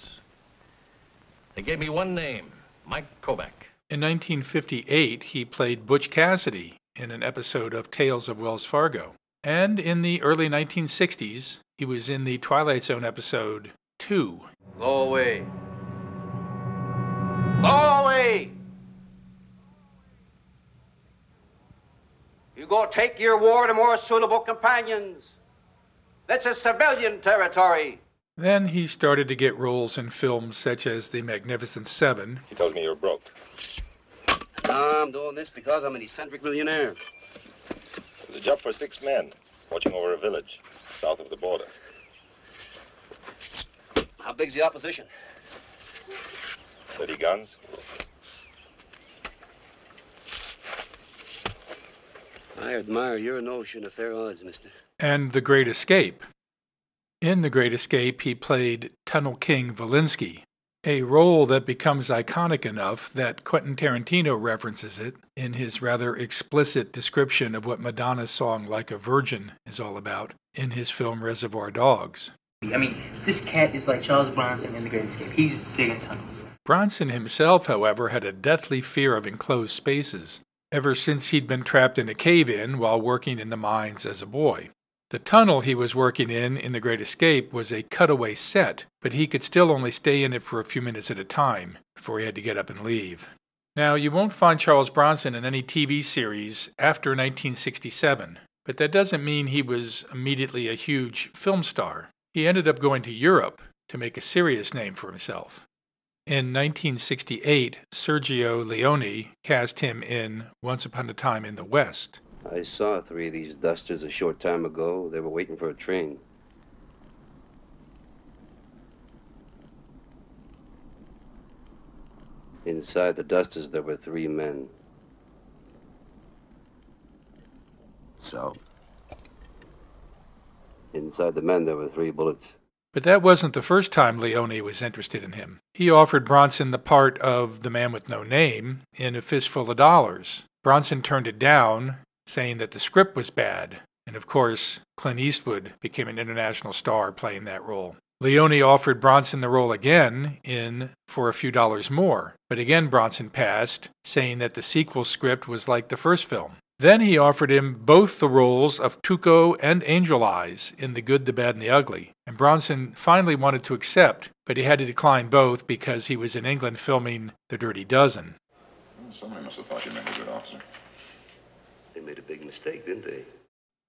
They gave me one name, Mike Kovac. In 1958, he played Butch Cassidy in an episode of Tales of Wells Fargo. And in the early 1960s, he was in the Twilight Zone episode 2. Go away. Go away! You go take your war to more suitable companions. That's a civilian territory. Then he started to get roles in films such as The Magnificent Seven. He tells me you're broke. I'm doing this because I'm an eccentric millionaire. It's a job for six men, watching over a village south of the border. How big's the opposition? 30 guns. I admire your notion of fair odds, mister. And The Great Escape. In The Great Escape, he played Tunnel King Valinsky, a role that becomes iconic enough that Quentin Tarantino references it in his rather explicit description of what Madonna's song Like a Virgin is all about in his film Reservoir Dogs. I mean, this cat is like Charles Bronson in The Great Escape. He's digging tunnels. Bronson himself, however, had a deathly fear of enclosed spaces, ever since he'd been trapped in a cave in while working in the mines as a boy. The tunnel he was working in in The Great Escape was a cutaway set, but he could still only stay in it for a few minutes at a time before he had to get up and leave. Now, you won't find Charles Bronson in any TV series after 1967, but that doesn't mean he was immediately a huge film star. He ended up going to Europe to make a serious name for himself. In 1968, Sergio Leone cast him in Once Upon a Time in the West. I saw three of these dusters a short time ago. They were waiting for a train. Inside the dusters, there were three men. So? Inside the men, there were three bullets. But that wasn't the first time Leone was interested in him. He offered Bronson the part of the man with no name in A Fistful of Dollars. Bronson turned it down, saying that the script was bad. And of course, Clint Eastwood became an international star playing that role. Leone offered Bronson the role again in For a Few Dollars More, but again Bronson passed, saying that the sequel script was like the first film. Then he offered him both the roles of Tuco and Angel Eyes in The Good, the Bad, and the Ugly. And Bronson finally wanted to accept, but he had to decline both because he was in England filming The Dirty Dozen. Somebody must have thought you meant a good officer. They made a big mistake, didn't they?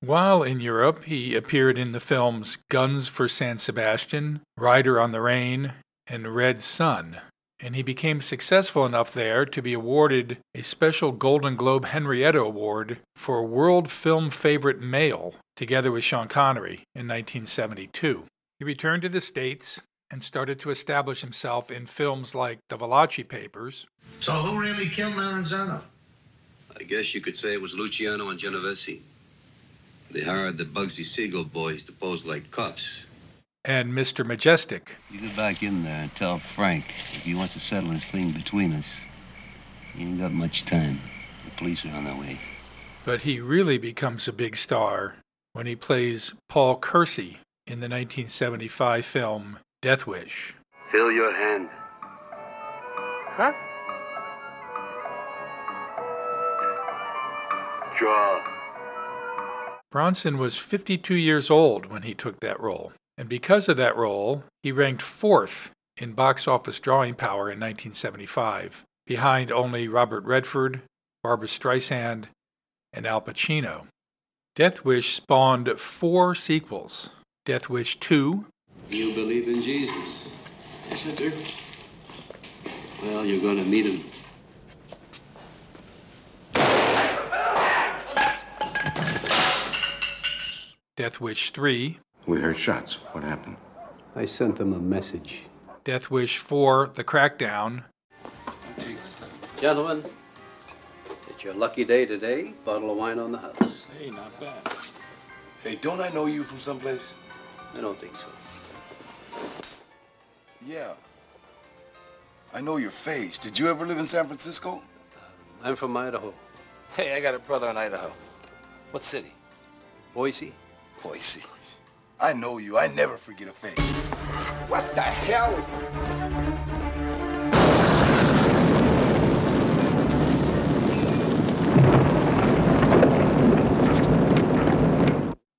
While in Europe, he appeared in the films Guns for San Sebastian, Rider on the Rain, and Red Sun, and he became successful enough there to be awarded a special Golden Globe Henrietta Award for World Film Favorite Male, together with Sean Connery, in 1972. He returned to the States and started to establish himself in films like The Valachi Papers. So who really killed Maranzano? I guess you could say it was Luciano and Genovese. They hired the Bugsy Siegel boys to pose like cops. And Mr. Majestic. You get back in there and tell Frank if he wants to settle this thing between us. He ain't got much time. The police are on their way. But he really becomes a big star when he plays Paul Kersey in the 1975 film Death Wish. Fill your hand. Huh? Draw. Bronson was 52 years old when he took that role, and because of that role, he ranked fourth in box office drawing power in 1975, behind only Robert Redford, Barbara Streisand, and Al Pacino. Death Wish spawned four sequels Death Wish 2. You believe in Jesus? Yes, I do. Well, you're going to meet him. Death Wish 3. We heard shots. What happened? I sent them a message. Death Wish 4. The Crackdown. Gentlemen, it's your lucky day today. Bottle of wine on the house. Hey, not bad. Hey, don't I know you from someplace? I don't think so. Yeah. I know your face. Did you ever live in San Francisco? Uh, I'm from Idaho. Hey, I got a brother in Idaho. What city? Boise? Boise. I know you. I never forget a face. What the hell?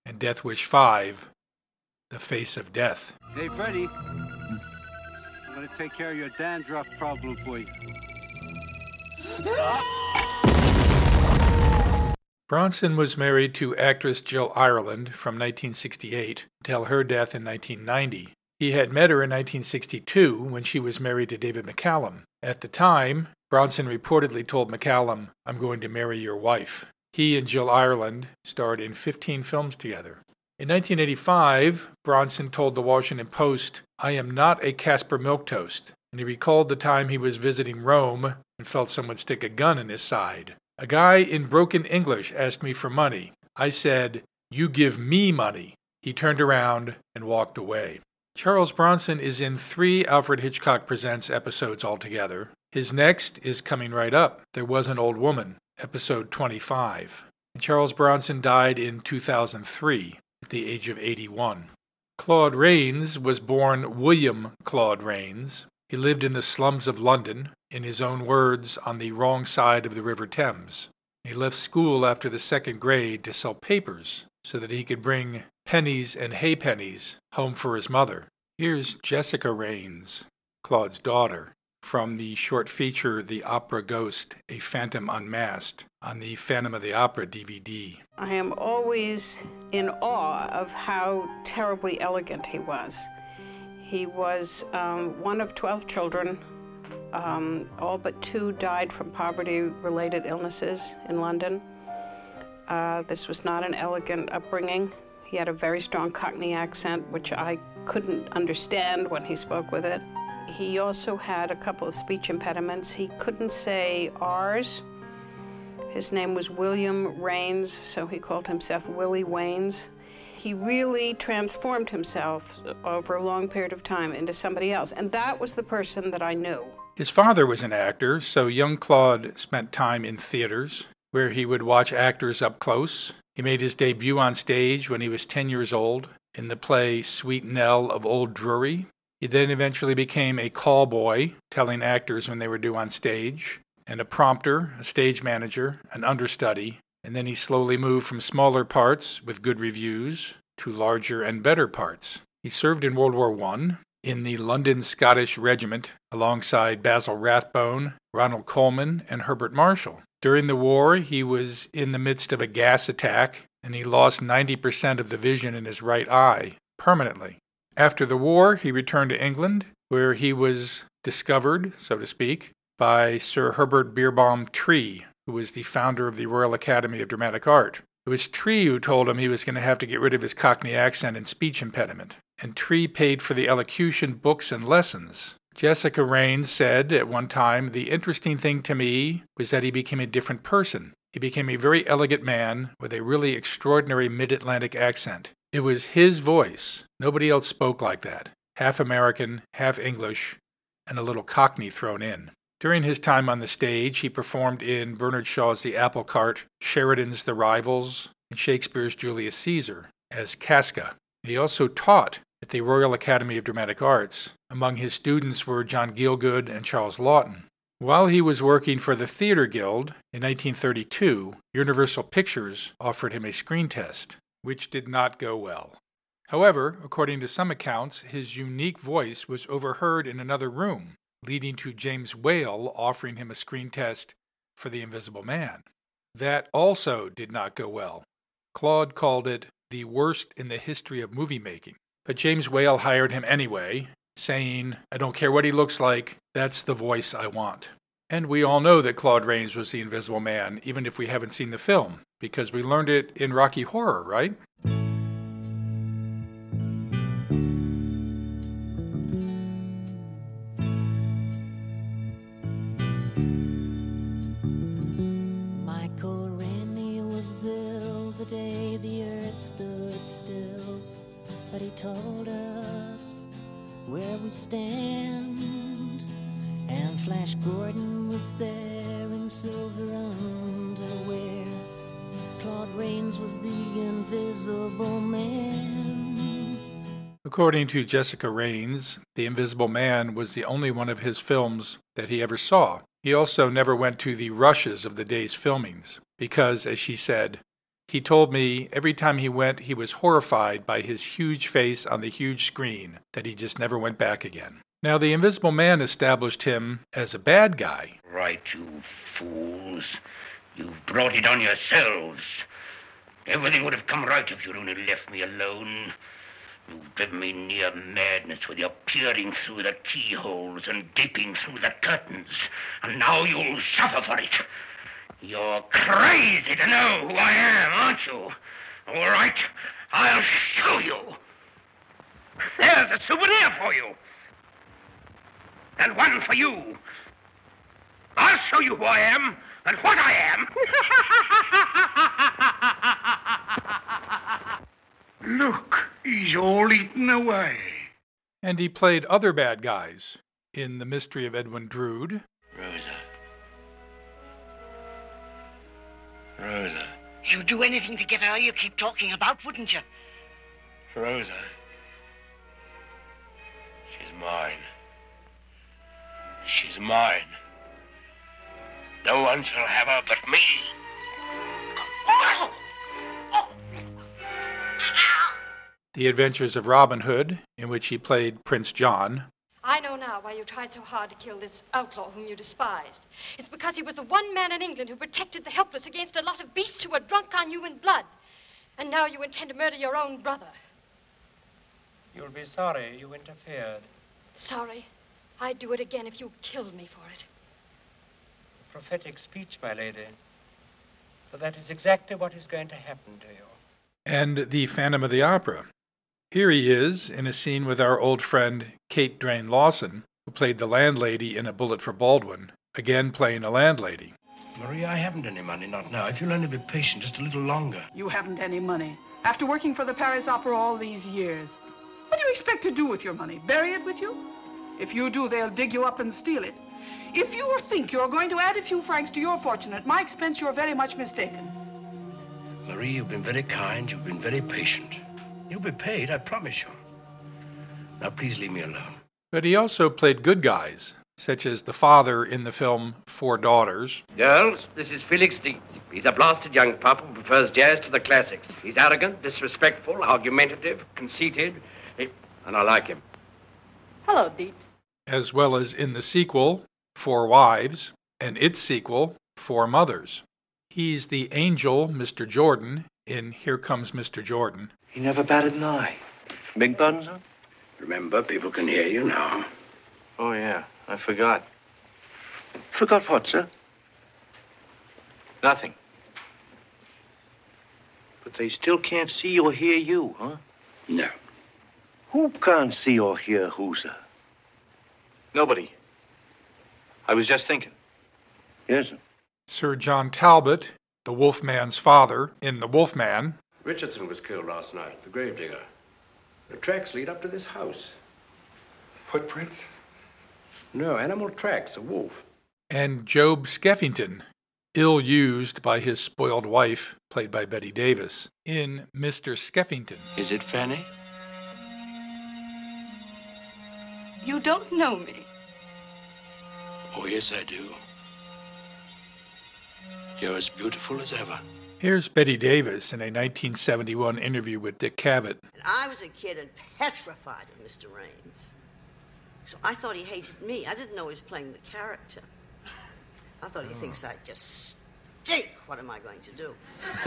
And Death Wish 5. The Face of Death. Hey, Freddie. I'm gonna take care of your dandruff problem for you. Bronson was married to actress Jill Ireland from 1968 until her death in 1990. He had met her in 1962 when she was married to David McCallum. At the time, Bronson reportedly told McCallum, I'm going to marry your wife. He and Jill Ireland starred in 15 films together. In 1985, Bronson told the Washington Post, I am not a Casper Milquetoast, and he recalled the time he was visiting Rome and felt someone stick a gun in his side. A guy in broken English asked me for money. I said, You give me money. He turned around and walked away. Charles Bronson is in three Alfred Hitchcock Presents episodes altogether. His next is coming right up. There Was an Old Woman, episode 25. And Charles Bronson died in 2003 at the age of 81. Claude Rains was born William Claude Rains. He lived in the slums of London, in his own words, on the wrong side of the River Thames. He left school after the second grade to sell papers so that he could bring pennies and halfpennies home for his mother. Here's Jessica Rains, Claude's daughter, from the short feature The Opera Ghost, A Phantom Unmasked, on the Phantom of the Opera DVD. I am always in awe of how terribly elegant he was. He was um, one of 12 children. Um, all but two died from poverty related illnesses in London. Uh, this was not an elegant upbringing. He had a very strong Cockney accent, which I couldn't understand when he spoke with it. He also had a couple of speech impediments. He couldn't say R's. His name was William Rains, so he called himself Willie Wains. He really transformed himself over a long period of time into somebody else, and that was the person that I knew. His father was an actor, so young Claude spent time in theaters where he would watch actors up close. He made his debut on stage when he was 10 years old in the play Sweet Nell of Old Drury. He then eventually became a call boy, telling actors when they were due on stage, and a prompter, a stage manager, an understudy, and then he slowly moved from smaller parts with good reviews to larger and better parts. He served in World War I in the London Scottish Regiment alongside Basil Rathbone, Ronald Colman, and Herbert Marshall. During the war, he was in the midst of a gas attack and he lost 90% of the vision in his right eye permanently. After the war, he returned to England, where he was discovered, so to speak, by Sir Herbert Beerbohm Tree, who was the founder of the Royal Academy of Dramatic Art. It was Tree who told him he was going to have to get rid of his Cockney accent and speech impediment, and Tree paid for the elocution books and lessons. Jessica Rains said at one time, The interesting thing to me was that he became a different person. He became a very elegant man with a really extraordinary mid Atlantic accent. It was his voice. Nobody else spoke like that. Half American, half English, and a little Cockney thrown in. During his time on the stage, he performed in Bernard Shaw's The Apple Cart, Sheridan's The Rivals, and Shakespeare's Julius Caesar as Casca. He also taught the Royal Academy of Dramatic Arts. Among his students were John Gielgud and Charles Laughton. While he was working for the Theater Guild in 1932, Universal Pictures offered him a screen test, which did not go well. However, according to some accounts, his unique voice was overheard in another room, leading to James Whale offering him a screen test for The Invisible Man. That also did not go well. Claude called it the worst in the history of movie making. But James Whale hired him anyway, saying, I don't care what he looks like, that's the voice I want. And we all know that Claude Rains was the Invisible Man, even if we haven't seen the film, because we learned it in Rocky Horror, right? Stand. And Flash Gordon was there in silver underwear. Claude Rains was the invisible man. According to Jessica Rains, The Invisible Man was the only one of his films that he ever saw. He also never went to the rushes of the day's filmings because, as she said, he told me every time he went, he was horrified by his huge face on the huge screen, that he just never went back again. Now, the Invisible Man established him as a bad guy. Right, you fools. You've brought it on yourselves. Everything would have come right if you'd only left me alone. You've driven me near madness with your peering through the keyholes and gaping through the curtains. And now you'll suffer for it. You're crazy to know who I am, aren't you? All right, I'll show you. There's a souvenir for you. And one for you. I'll show you who I am and what I am. *laughs* Look, he's all eaten away. And he played other bad guys in The Mystery of Edwin Drood, Rosa. Rosa. You'd do anything to get her you keep talking about, wouldn't you? Rosa. She's mine. She's mine. No one shall have her but me. The Adventures of Robin Hood, in which he played Prince John, I know now why you tried so hard to kill this outlaw whom you despised. It's because he was the one man in England who protected the helpless against a lot of beasts who were drunk on human blood. And now you intend to murder your own brother. You'll be sorry you interfered. Sorry. I'd do it again if you killed me for it. A prophetic speech, my lady. For that is exactly what is going to happen to you. and The Phantom of the Opera. Here he is in a scene with our old friend Kate Drain Lawson, who played the landlady in A Bullet for Baldwin, again playing a landlady. Maria, I haven't any money, not now. If you'll only be patient just a little longer. You haven't any money. After working for the Paris Opera all these years. What do you expect to do with your money? Bury it with you? If you do, they'll dig you up and steal it. If you think you're going to add a few francs to your fortune at my expense, you're very much mistaken. Marie, you've been very kind. You've been very patient. You'll be paid, I promise you. Now, please leave me alone. But he also played good guys, such as the father in the film Four Daughters, Girls, this is Felix Dietz. He's a blasted young pup who prefers jazz to the classics. He's arrogant, disrespectful, argumentative, conceited, eh, and I like him. Hello, Dietz. as well as in the sequel, Four Wives, and its sequel, Four Mothers. He's the angel, Mr. Jordan, in Here Comes Mr. Jordan. He never batted an eye. Big buns, sir? Remember, people can hear you now. Oh, yeah. I forgot. Forgot what, sir? Nothing. But they still can't see or hear you, huh? No. Who can't see or hear who, sir? Nobody. I was just thinking. Yes, sir. Sir John Talbot, the Wolfman's father, in The Wolfman, Richardson was killed last night, the gravedigger. The tracks lead up to this house. Footprints? No, animal tracks, a wolf. and Job Skeffington, ill used by his spoiled wife, played by Bette Davis, in Mr. Skeffington. Is it Fanny? You don't know me. Oh, yes, I do. You're as beautiful as ever. Here's Bette Davis in a 1971 interview with Dick Cavett. I was a kid and petrified of Mr. Rains. So I thought he hated me. I didn't know he was playing the character. I thought he thinks I just stink. What am I going to do? *laughs*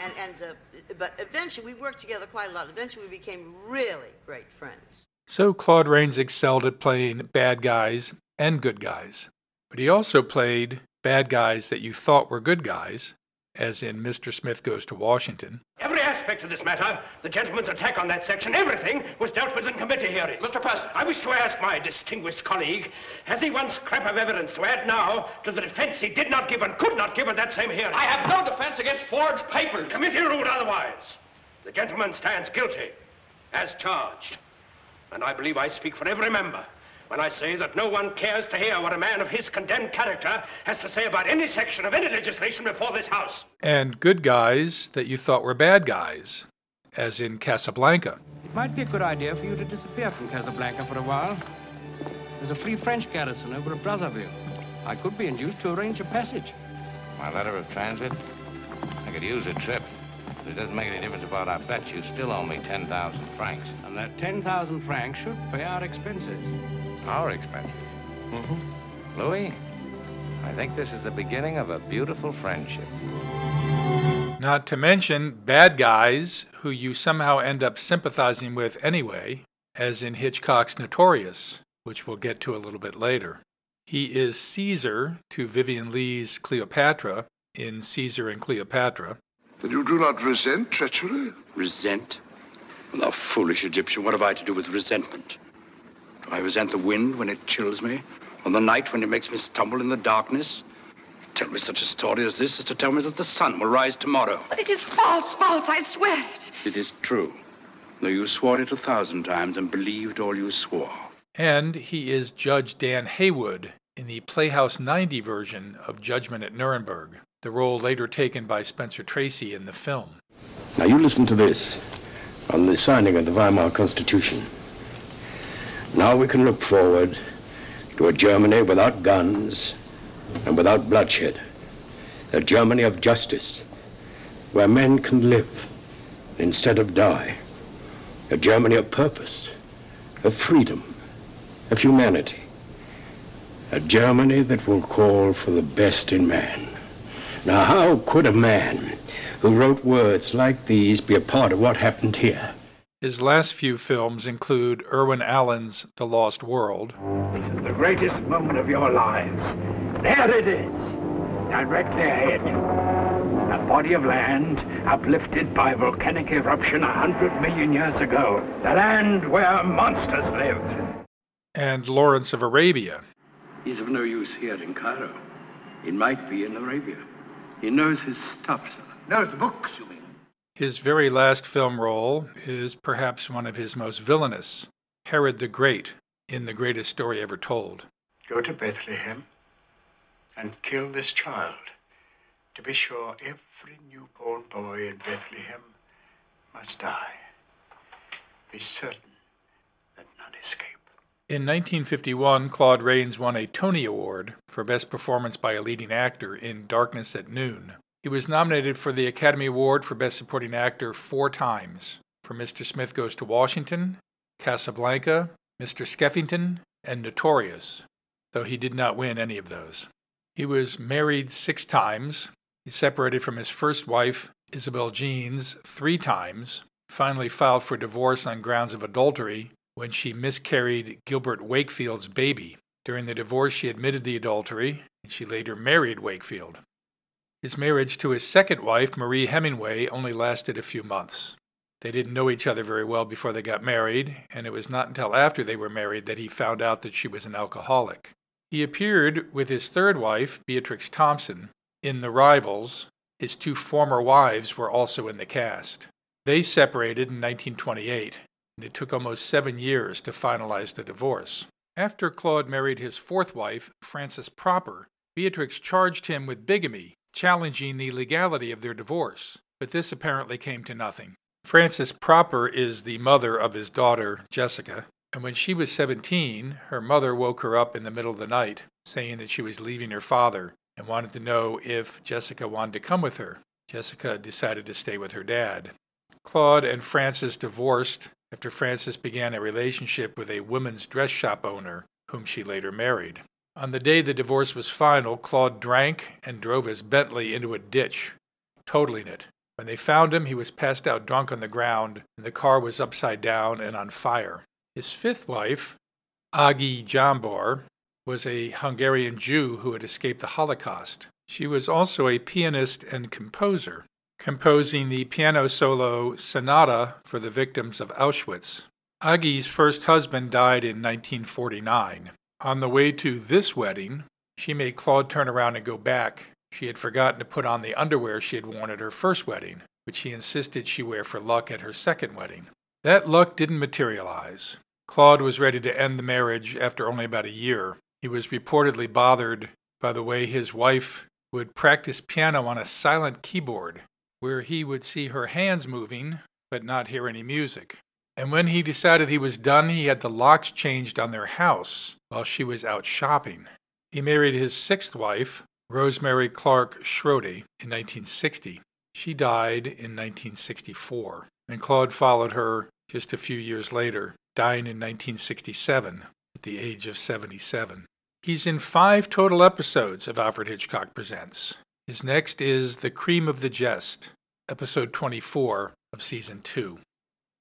and and uh, but eventually we worked together quite a lot. Eventually we became really great friends. So Claude Rains excelled at playing bad guys and good guys. But he also played bad guys that you thought were good guys, as in Mr. Smith Goes to Washington, Every aspect of this matter, the gentleman's attack on that section, everything was dealt with in committee hearing. Mr. President. I wish to ask my distinguished colleague, has he one scrap of evidence to add now to the defense he did not give and could not give at that same hearing? I have no defense against forged papers. Committee ruled otherwise. The gentleman stands guilty, as charged. And I believe I speak for every member when I say that no one cares to hear what a man of his condemned character has to say about any section of any legislation before this House. and good guys that you thought were bad guys, as in Casablanca. It might be a good idea for you to disappear from Casablanca for a while. There's a free French garrison over at Brazzaville. I could be induced to arrange a passage. My letter of transit? I could use a trip. But it doesn't make any difference about our bet. You still owe me 10,000 francs. And that 10,000 francs should pay our expenses. Our expenses. Mm-hmm. Louis, I think this is the beginning of a beautiful friendship. Not to mention bad guys who you somehow end up sympathizing with anyway, as in Hitchcock's Notorious, which we'll get to a little bit later. He is Caesar to Vivien Leigh's Cleopatra in Caesar and Cleopatra. Then you do not resent treachery? Resent? Thou foolish Egyptian, what have I to do with resentment? Do I resent the wind when it chills me? on the night when it makes me stumble in the darkness? Tell me such a story as this is to tell me that the sun will rise tomorrow. But it is false, false, I swear it. It is true. Though you swore it a thousand times and believed all you swore. And he is Judge Dan Haywood in the Playhouse 90 version of Judgment at Nuremberg, the role later taken by Spencer Tracy in the film. Now you listen to this on the signing of the Weimar Constitution. Now we can look forward to a Germany without guns and without bloodshed. A Germany of justice, where men can live instead of die. A Germany of purpose, of freedom, of humanity. A Germany that will call for the best in man. Now, how could a man who wrote words like these be a part of what happened here? His last few films include Irwin Allen's The Lost World, This is the greatest moment of your lives. There it is, directly ahead. A body of land uplifted by volcanic eruption a hundred million years ago. The land where monsters live. and Lawrence of Arabia. He's of no use here in Cairo. It might be in Arabia. He knows his stuff, sir. Knows the books, you mean? His very last film role is perhaps one of his most villainous, Herod the Great, in The Greatest Story Ever Told. Go to Bethlehem and kill this child. To be sure, every newborn boy in Bethlehem must die. Be certain that none escape. In 1951, Claude Rains won a Tony Award for Best Performance by a Leading Actor in Darkness at Noon. He was nominated for the Academy Award for Best Supporting Actor four times for Mr. Smith Goes to Washington, Casablanca, Mr. Skeffington, and Notorious, though he did not win any of those. He was married six times. He separated from his first wife, Isabel Jeans, three times, finally filed for divorce on grounds of adultery when she miscarried Gilbert Wakefield's baby. During the divorce, she admitted the adultery, and she later married Wakefield. His marriage to his second wife, Marie Hemingway, only lasted a few months. They didn't know each other very well before they got married, and it was not until after they were married that he found out that she was an alcoholic. He appeared with his third wife, Beatrix Thompson, in The Rivals. His two former wives were also in the cast. They separated in 1928, and it took almost seven years to finalize the divorce. After Claude married his fourth wife, Frances Propper, Beatrix charged him with bigamy, challenging the legality of their divorce, but this apparently came to nothing. Frances Propper is the mother of his daughter, Jessica. And when she was 17, her mother woke her up in the middle of the night saying that she was leaving her father and wanted to know if Jessica wanted to come with her. Jessica decided to stay with her dad. Claude and Frances divorced after Frances began a relationship with a women's dress shop owner whom she later married. On the day the divorce was final, Claude drank and drove his Bentley into a ditch, totaling it. When they found him, he was passed out drunk on the ground, and the car was upside down and on fire. His fifth wife, Agi Jambor, was a Hungarian Jew who had escaped the Holocaust. She was also a pianist and composer, composing the piano solo Sonata for the victims of Auschwitz. Agi's first husband died in 1949. On the way to this wedding, she made Claude turn around and go back. She had forgotten to put on the underwear she had worn at her first wedding, which she insisted she wear for luck at her second wedding. That luck didn't materialize. Claude was ready to end the marriage after only about a year. He was reportedly bothered by the way his wife would practice piano on a silent keyboard, where he would see her hands moving but not hear any music. And when he decided he was done, he had the locks changed on their house while she was out shopping. He married his sixth wife, Rosemary Clark Schrode, in 1960. She died in 1964, and Claude followed her just a few years later, dying in 1967 at the age of 77. He's in five total episodes of Alfred Hitchcock Presents. His next is The Cream of the Jest, episode 24 of season 2.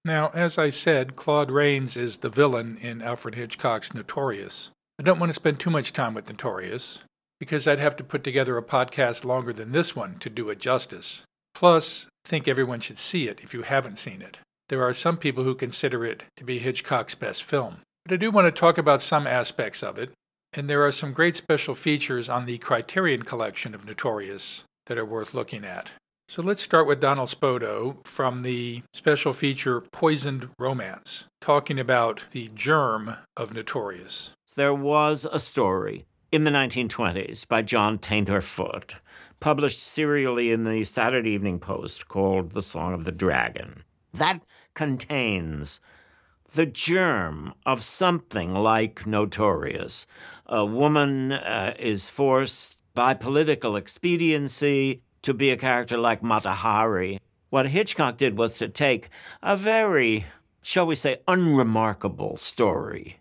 Now, as I said, Claude Rains is the villain in Alfred Hitchcock's Notorious. I don't want to spend too much time with Notorious, because I'd have to put together a podcast longer than this one to do it justice. Plus, I think everyone should see it if you haven't seen it. There are some people who consider it to be Hitchcock's best film. But I do want to talk about some aspects of it, and there are some great special features on the Criterion collection of Notorious that are worth looking at. So let's start with Donald Spoto from the special feature Poisoned Romance, talking about the germ of Notorious. There was a story in the 1920s by John Tainter Foote, published serially in the Saturday Evening Post called The Song of the Dragon. That contains the germ of something like Notorious. A woman uh, is forced by political expediency to be a character like Mata Hari. What Hitchcock did was to take a very, shall we say, unremarkable story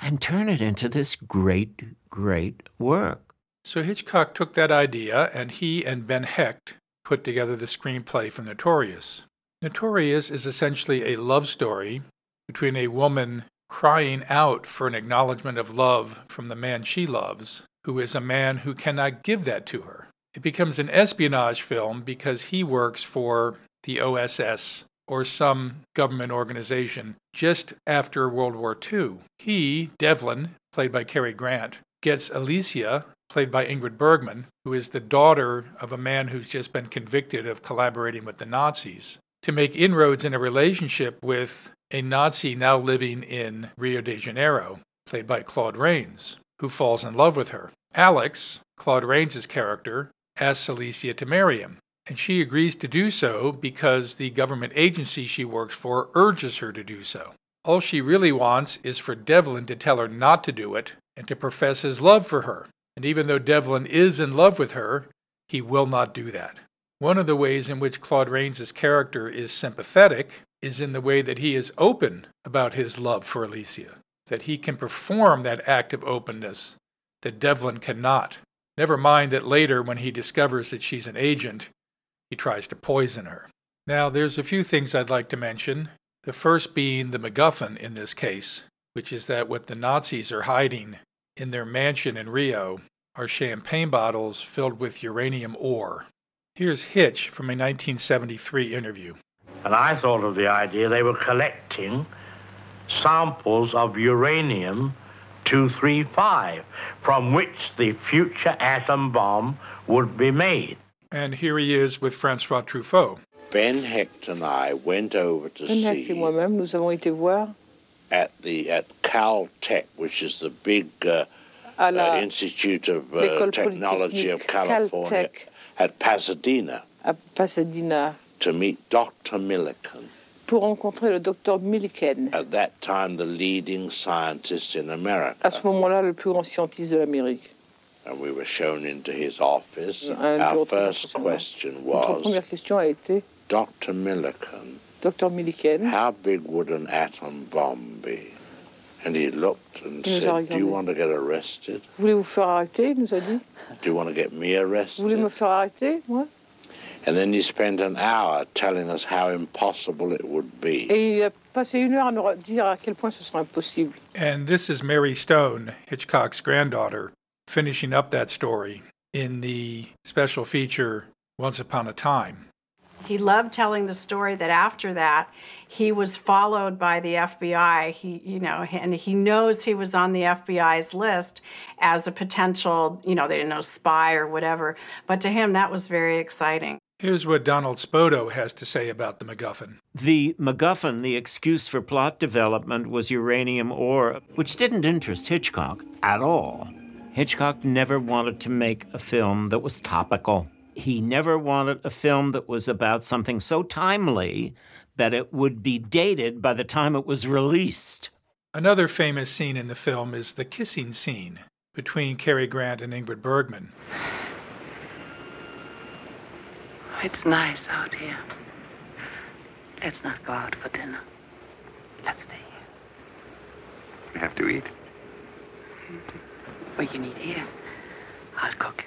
and turn it into this great, great work. So Hitchcock took that idea and he and Ben Hecht put together the screenplay for Notorious. Notorious is essentially a love story between a woman crying out for an acknowledgement of love from the man she loves, who is a man who cannot give that to her. It becomes an espionage film because he works for the OSS or some government organization just after World War II. He, Devlin, played by Cary Grant, gets Alicia, played by Ingrid Bergman, who is the daughter of a man who's just been convicted of collaborating with the Nazis, to make inroads in a relationship with a Nazi now living in Rio de Janeiro, played by Claude Rains, who falls in love with her. Alex, Claude Rains' character, asks Alicia to marry him, and she agrees to do so because the government agency she works for urges her to do so. All she really wants is for Devlin to tell her not to do it and to profess his love for her. And even though Devlin is in love with her, he will not do that. One of the ways in which Claude Rains' character is sympathetic is in the way that he is open about his love for Alicia, that he can perform that act of openness that Devlin cannot. Never mind that later, when he discovers that she's an agent, he tries to poison her. Now, there's a few things I'd like to mention. The first being the MacGuffin in this case, which is that what the Nazis are hiding in their mansion in Rio are champagne bottles filled with uranium ore. Here's Hitch from a 1973 interview. And I thought of the idea they were collecting samples of uranium 235 from which the future atom bomb would be made. And here he is with Francois Truffaut. Ben Hecht and I went over to Ben Hecht et see moi-même, nous avons été voir at the at Caltech, which is the big uh, uh, Institute of uh, Technology of California Caltech at Pasadena à Pasadena to meet Dr. Millikan, pour rencontrer le docteur Milliken. At that time, the leading scientist in America. À ce moment-là, le plus grand scientiste de l'Amérique. And we were shown into his office. Un Our first question Notre première question a été, Dr. Millikan, docteur Milliken, how big would an atom bomb be? And he looked and Il said, Do you regardé. want to get arrested? voulez-vous faire arrêter? Il nous a dit. Do you want to get me arrested? voulez me faire arrêter, moi? And then he spent an hour telling us how impossible it would be. Et euh, il a passé une heure à nous dire à quel point ce serait impossible. And this is Mary Stone, Hitchcock's granddaughter, finishing up that story in the special feature Once Upon a Time. He loved telling the story that after that, he was followed by the FBI. He, you know, and he knows he was on the FBI's list as a potential, you know, they didn't know spy or whatever. But to him, that was very exciting. Here's what Donald Spoto has to say about the MacGuffin. The MacGuffin, the excuse for plot development, was uranium ore, which didn't interest Hitchcock at all. Hitchcock never wanted to make a film that was topical. He never wanted a film that was about something so timely that it would be dated by the time it was released. Another famous scene in the film is the kissing scene between Cary Grant and Ingrid Bergman. It's nice out here. Let's not go out for dinner. Let's stay here. We have to eat. What you need here, I'll cook.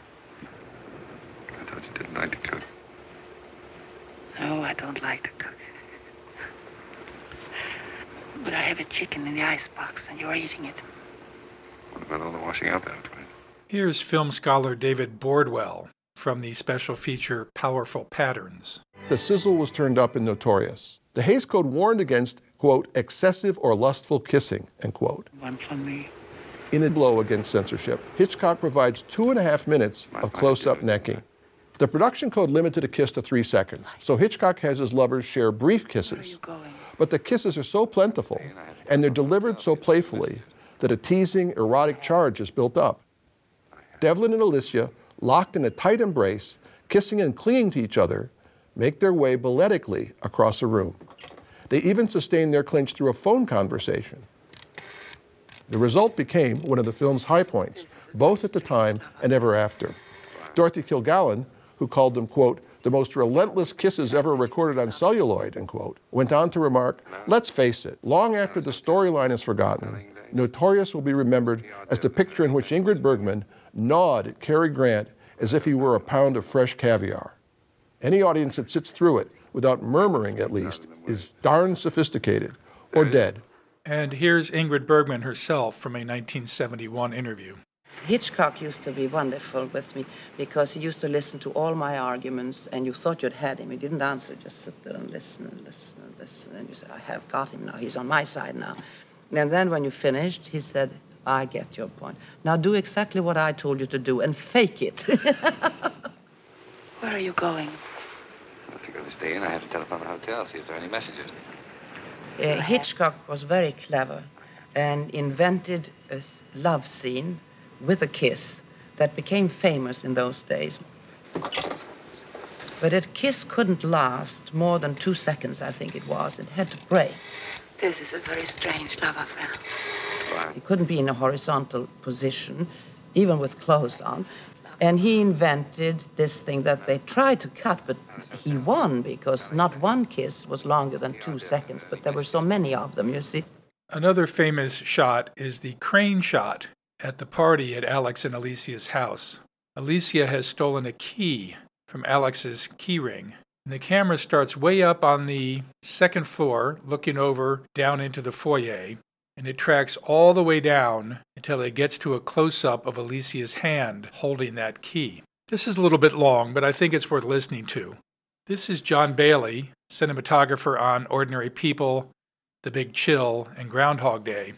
I thought you didn't like to cook. No, I don't like to cook. But I have a chicken in the icebox, and you're eating it. What about all the washing up afterwards? Here's film scholar David Bordwell from the special feature Powerful Patterns. The sizzle was turned up in Notorious. The Hays Code warned against, quote, excessive or lustful kissing, end quote. One for me. In a blow against censorship, Hitchcock provides two and a half minutes of close up necking. The production code limited a kiss to three seconds, so Hitchcock has his lovers share brief kisses. But the kisses are so plentiful, and they're delivered so playfully, that a teasing, erotic charge is built up. Devlin and Alicia, locked in a tight embrace, kissing and clinging to each other, make their way balletically across a room. They even sustain their clinch through a phone conversation. The result became one of the film's high points, both at the time and ever after. Dorothy Kilgallen, who called them, quote, the most relentless kisses ever recorded on celluloid, end quote, went on to remark, let's face it, long after the storyline is forgotten, Notorious will be remembered as the picture in which Ingrid Bergman gnawed at Cary Grant as if he were a pound of fresh caviar. Any audience that sits through it, without murmuring at least, is darn sophisticated or dead. And here's Ingrid Bergman herself from a 1971 interview. Hitchcock used to be wonderful with me because he used to listen to all my arguments, and you thought you'd had him. He didn't answer, just sit there and listen and listen and listen. And you said, I have got him now. He's on my side now. And then when you finished, he said, I get your point. Now do exactly what I told you to do and fake it. *laughs* Where are you going? If you're going to stay in, I have to telephone the hotel, see if there are any messages. Uh, Hitchcock was very clever and invented a love scene with a kiss that became famous in those days. But a kiss couldn't last more than two seconds, I think it was. It had to break. This is a very strange love affair. It couldn't be in a horizontal position, even with clothes on. And he invented this thing that they tried to cut, but he won because not one kiss was longer than two seconds, but there were so many of them, you see. Another famous shot is the crane shot at the party at Alex and Alicia's house. Alicia has stolen a key from Alex's keyring. And the camera starts way up on the second floor, looking over down into the foyer, and it tracks all the way down until it gets to a close up of Alicia's hand holding that key. This is a little bit long, but I think it's worth listening to. This is John Bailey, cinematographer on Ordinary People, The Big Chill, and Groundhog Day,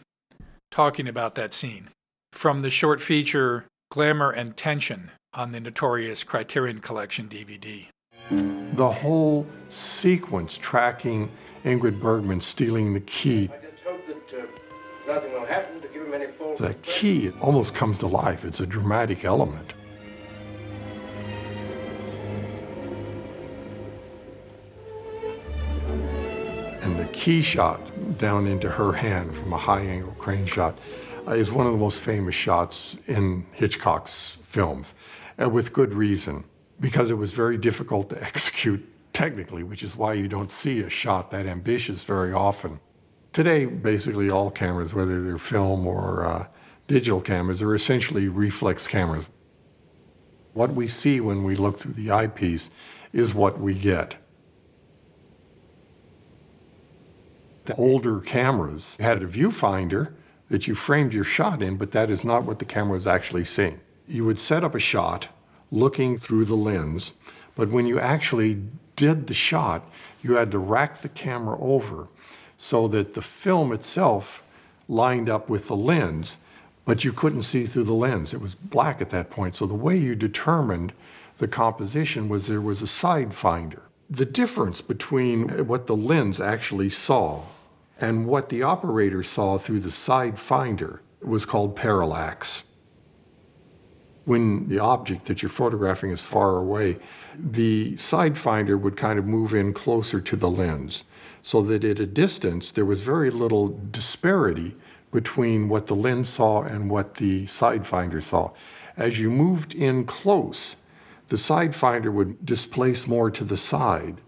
talking about that scene. From the short feature Glamour and Tension on the notorious Criterion Collection DVD. The whole sequence tracking Ingrid Bergman stealing the key, nothing will happen to give him any false. that key it almost comes to life. It's a dramatic element. And the key shot down into her hand from a high angle crane shot uh, is one of the most famous shots in Hitchcock's films, and with good reason, because it was very difficult to *laughs* execute technically, which is why you don't see a shot that ambitious very often. Today, basically all cameras, whether they're film or uh, digital cameras, are essentially reflex cameras. What we see when we look through the eyepiece is what we get. The older cameras had a viewfinder that you framed your shot in, but that is not what the camera is actually seeing. You would set up a shot looking through the lens, but when you actually did the shot, you had to rack the camera over so that the film itself lined up with the lens, but you couldn't see through the lens. It was black at that point. So the way you determined the composition was there was a side finder. The difference between what the lens actually saw and what the operator saw through the side finder was called parallax. When the object that you're photographing is far away, the side finder would kind of move in closer to the lens so that at a distance there was very little disparity between what the lens saw and what the side finder saw. As you moved in close, the side finder would displace more to the side.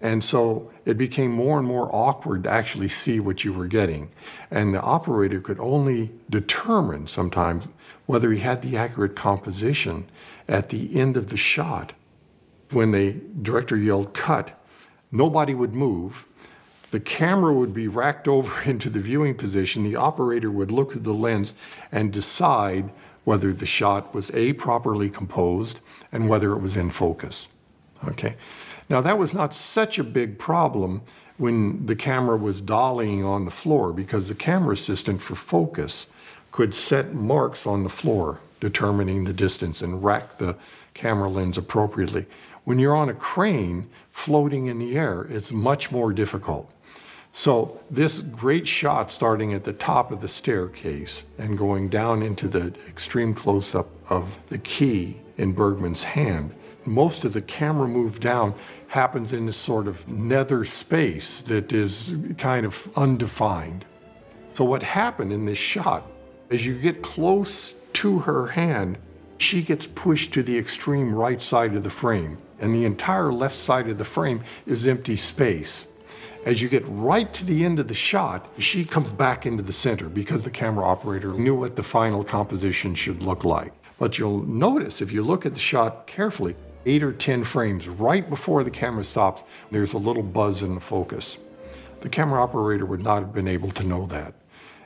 And so it became more and more awkward to actually see what you were getting. And the operator could only determine sometimes whether he had the accurate composition at the end of the shot. When the director yelled cut, nobody would move. The camera would be racked over *laughs* into the viewing position. The operator would look at the lens and decide whether the shot was A, properly composed, and whether it was in focus. Okay? Now, that was not such a big problem when the camera was dollying on the floor because the camera assistant for focus could set marks on the floor determining the distance and rack the camera lens appropriately. When you're on a crane floating in the air, it's much more difficult. So, this great shot starting at the top of the staircase and going down into the extreme close up of the key in Bergman's hand, most of the camera move down happens in this sort of nether space that is kind of undefined. So, what happened in this shot, as you get close to her hand, she gets pushed to the extreme right side of the frame, and the entire left side of the frame is empty space. As you get right to the end of the shot, she comes back into the center because the camera operator knew what the final composition should look like. But you'll notice if you look at the shot carefully, eight or 10 frames right before the camera stops, there's a little buzz in the focus. The camera operator would not have been able to know that.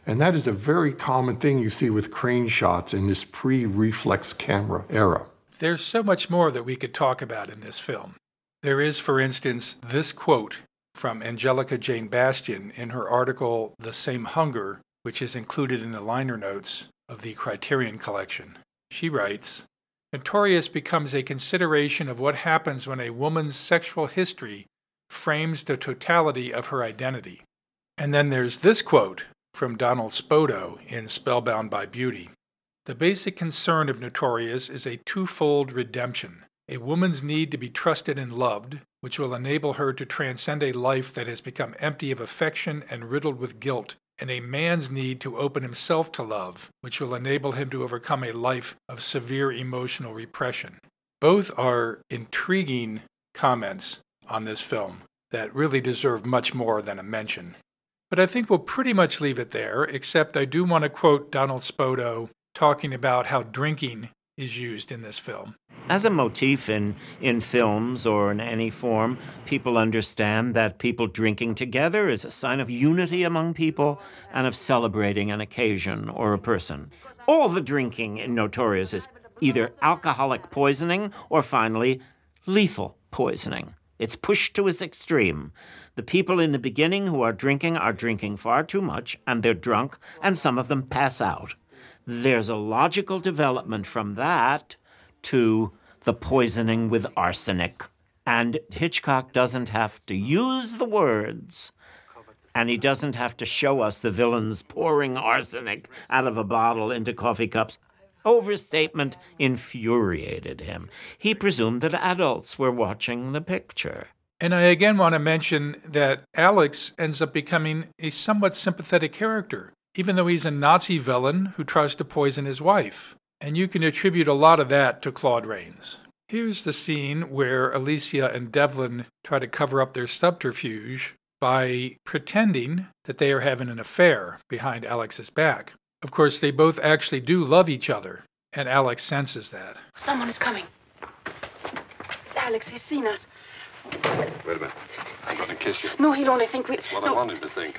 And that is a very common thing you see with crane shots in this pre reflex camera era. There's so much more that we could talk about in this film. There is, for instance, this quote from Angelica Jade Bastién in her article, The Same Hunger, which is included in the liner notes of the Criterion Collection. She writes Notorious becomes a consideration of what happens when a woman's sexual history frames the totality of her identity. And then there's this quote from Donald Spoto in Spellbound by Beauty. The basic concern of Notorious is a twofold redemption a woman's need to be trusted and loved, which will enable her to transcend a life that has become empty of affection and riddled with guilt and a man's need to open himself to love, which will enable him to overcome a life of severe emotional repression. Both are intriguing comments on this film that really deserve much more than a mention. But I think we'll pretty much leave it there, except I do want to quote Donald Spoto talking about how drinking is used in this film. As a motif in, in films or in any form, people understand that people drinking together is a sign of unity among people and of celebrating an occasion or a person. All the drinking in Notorious is either alcoholic poisoning or finally lethal poisoning. It's pushed to its extreme. The people in the beginning who are drinking are drinking far too much and they're drunk, and some of them pass out. There's a logical development from that to the poisoning with arsenic. And Hitchcock doesn't have to use the words, and he doesn't have to show us the villains pouring arsenic out of a bottle into coffee cups. Overstatement infuriated him. He presumed that adults were watching the picture. And I again want to mention that Alex ends up becoming a somewhat sympathetic character, even though he's a Nazi villain who tries to poison his wife. And you can attribute a lot of that to Claude Rains. Here's the scene where Alicia and Devlin try to cover up their subterfuge by pretending that they are having an affair behind Alex's back. Of course, they both actually do love each other, and Alex senses that. Someone is coming. It's Alex. He's seen us. Wait a minute. I'm going to kiss you. No, he'll only think we. That's what no. I want him to think.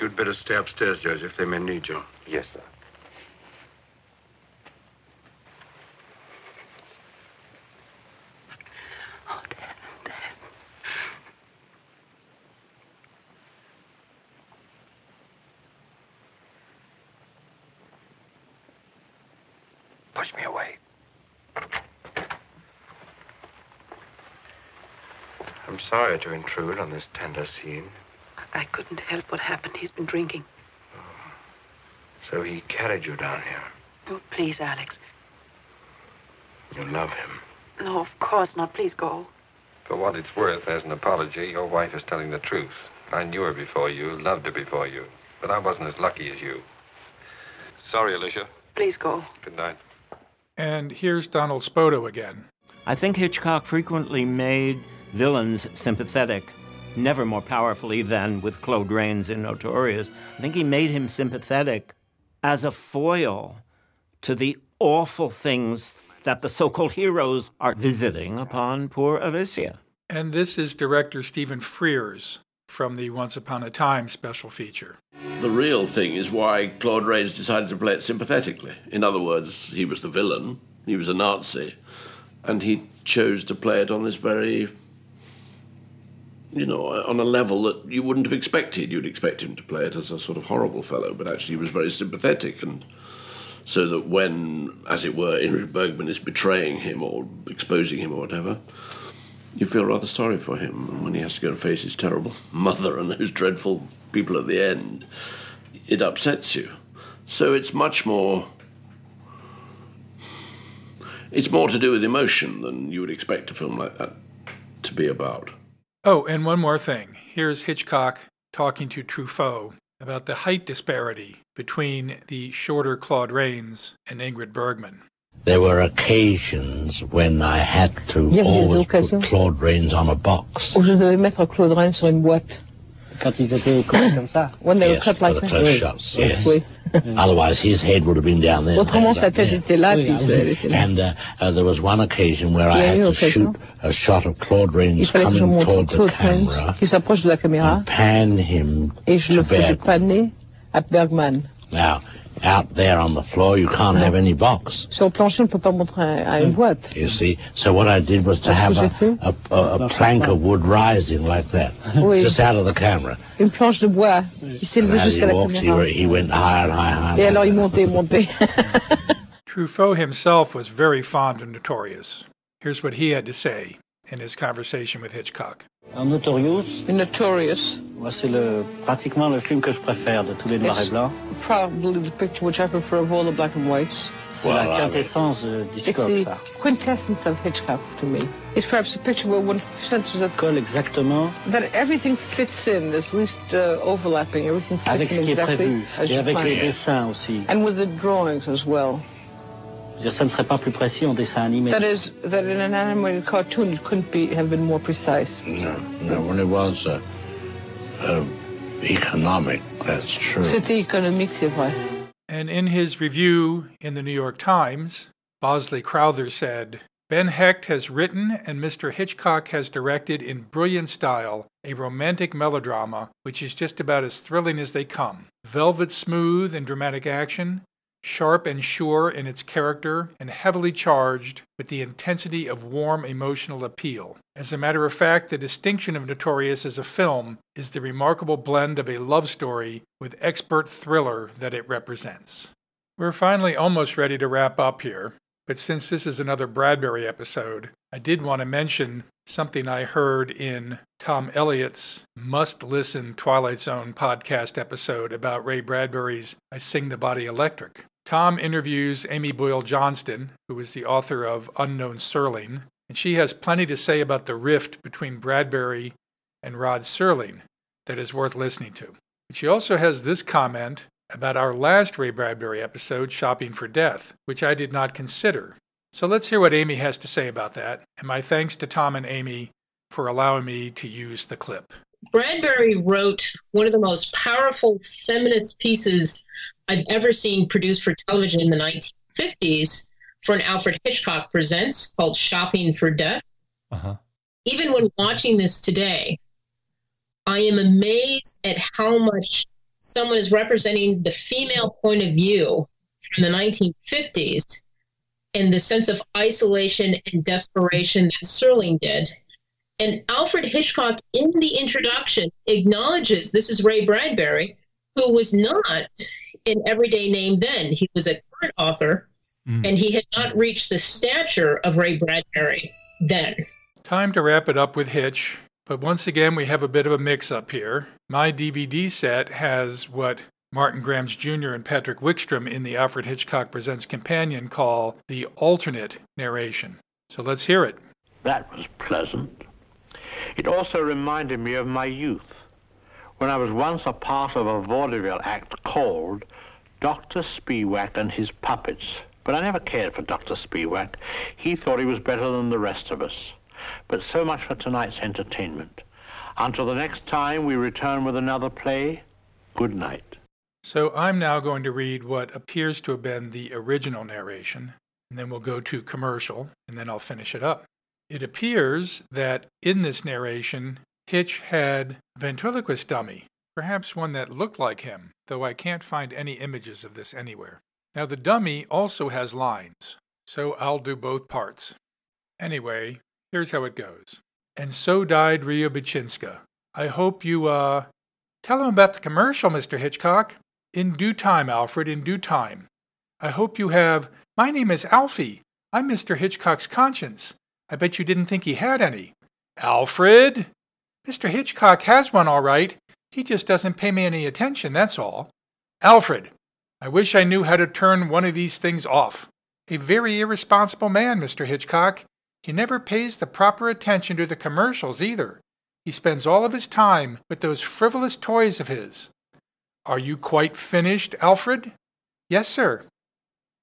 You'd better stay upstairs, Joseph. They may need you. Yes, sir. Oh, Push me away. I'm sorry to intrude on this tender scene. I couldn't help what happened. He's been drinking. So he carried you down here. Oh, please, Alex. You love him. No, of course not. Please go. For what it's worth, as an apology, your wife is telling the truth. I knew her before you, loved her before you, but I wasn't as lucky as you. Sorry, Alicia. Please go. Good night. And here's Donald Spoto again. I think Hitchcock frequently made villains sympathetic, never more powerfully than with Claude Rains in Notorious. I think he made him sympathetic as a foil to the awful things that the so called heroes are visiting upon poor Alicia. And this is director Stephen Frears from the Once Upon a Time special feature. The real thing is why Claude Rains decided to play it sympathetically. In other words, he was the villain, he was a Nazi, and he chose to play it on this very, you know, uh, on a level that you wouldn't have expected. You'd expect him to play it as a sort of horrible fellow, but actually he was very sympathetic and so that when, as it were, Ingrid Bergman is betraying him or exposing him or whatever, you feel rather sorry for him. And when he has to go and face his terrible *laughs* mother and those dreadful people at the end, it upsets you. So it's much more. It's more to do with emotion than you would expect a film like that to be about. Oh, and one more thing. Here's Hitchcock talking to Truffaut about the height disparity between the shorter Claude Rains and Ingrid Bergman. There were occasions when I had to Il y avait des always put Claude Rains on a box. Où je devais mettre Claude Rains sur une boîte. Quand ils étaient comme ça? When they were Yes, cut like the that. first Oui. shots, yes. Oui. *laughs* Otherwise, his head would have been down there. Autrement, hanging sa up tête there. était là, puis elle était là. And uh, uh, there was one occasion where I Il y a had to occasion. shoot a shot of Claude Rains fallait que je coming montre toward the Claude camera, qui s'approche de la caméra pan him et je to le faisais paner à Bergman. Now, out there on the floor, you can't have any box. Sur le plancher, on ne peut pas montrer à, à une boîte. You see, so what I did was to have a, a, a, a plank of wood rising like that, Oui. just out of the camera. Une planche de bois qui s'élevait And as he jusqu'à la walked, he, caméra. went- he went higher and higher and Et higher. alors il montait, montait. *laughs* Truffaut himself was very fond of Notorious. Here's what he had to say in his conversation with Hitchcock. Un Notorious, Notorious. c'est le, pratiquement le film que je préfère de tous les noirs et It's blancs. probably the picture which I prefer of all the black and whites. C'est la quintessence de It's the ça. quintessence of Hitchcock to me. It's perhaps a picture where one senses that, Colle exactement that everything fits in. There's least uh, overlapping. Everything fits avec ce in qui est exactly prévu et avec les it. dessins aussi. And with the drawings as well. Je veux dire, ça ne serait pas plus précis en dessin animé. That is, that in an animated cartoon it couldn't be have been more precise. No, no, when it was uh, uh, economic, that's true. C'était économique, c'est vrai. And in his review in the New York Times, Bosley Crowther said, Ben Hecht has written and Mr. Hitchcock has directed in brilliant style a romantic melodrama which is just about as thrilling as they come. Velvet smooth in dramatic action, sharp and sure in its character, and heavily charged with the intensity of warm emotional appeal. As a matter of fact, the distinction of Notorious as a film is the remarkable blend of a love story with expert thriller that it represents. We're finally almost ready to wrap up here, but since this is another Bradbury episode, I did want to mention something I heard in Tom Elliott's must listen Twilight Zone podcast episode about Ray Bradbury's I Sing the Body Electric. Tom interviews Amy Boyle Johnston, who is the author of Unknown Serling, and she has plenty to say about the rift between Bradbury and Rod Serling that is worth listening to. She also has this comment about our last Ray Bradbury episode, Shopping for Death, which I did not consider. So let's hear what Amy has to say about that, and my thanks to Tom and Amy for allowing me to use the clip. Bradbury wrote one of the most powerful feminist pieces I've ever seen produced for television in the 1950s for an Alfred Hitchcock Presents called Shopping for Death. Uh-huh. Even when watching this today, I am amazed at how much someone is representing the female point of view from the 1950s and the sense of isolation and desperation that Serling did. And Alfred Hitchcock, in the introduction, acknowledges this is Ray Bradbury, who was not an everyday name then. He was a current author, mm. and he had not reached the stature of Ray Bradbury then. Time to wrap it up with Hitch. But once again, we have a bit of a mix up here. My DVD set has what Martin Grams Jr. and Patrik Wikstrom in the Alfred Hitchcock Presents Companion call the alternate narration. So let's hear it. That was pleasant. It also reminded me of my youth, when I was once a part of a vaudeville act called Dr. Spiewak and His Puppets. But I never cared for Dr. Spiewak. He thought he was better than the rest of us. But so much for tonight's entertainment. Until the next time we return with another play, good night. So I'm now going to read what appears to have been the original narration, and then we'll go to commercial, and then I'll finish it up. It appears that in this narration, Hitch had ventriloquist dummy, perhaps one that looked like him, though I can't find any images of this anywhere. Now, the dummy also has lines, so I'll do both parts. Anyway, Here's how it goes. And so died Riabouchinska. I hope you, uh, tell him about the commercial, Mr. Hitchcock. In due time, Alfred, in due time. I hope you have. My name is Alfie. I'm Mr. Hitchcock's conscience. I bet you didn't think he had any. Alfred? Mr. Hitchcock has one, all right. He just doesn't pay me any attention, that's all. Alfred, I wish I knew how to turn one of these things off. A very irresponsible man, Mr. Hitchcock. He never pays the proper attention to the commercials either. He spends all of his time with those frivolous toys of his. Are you quite finished, Alfred? Yes, sir.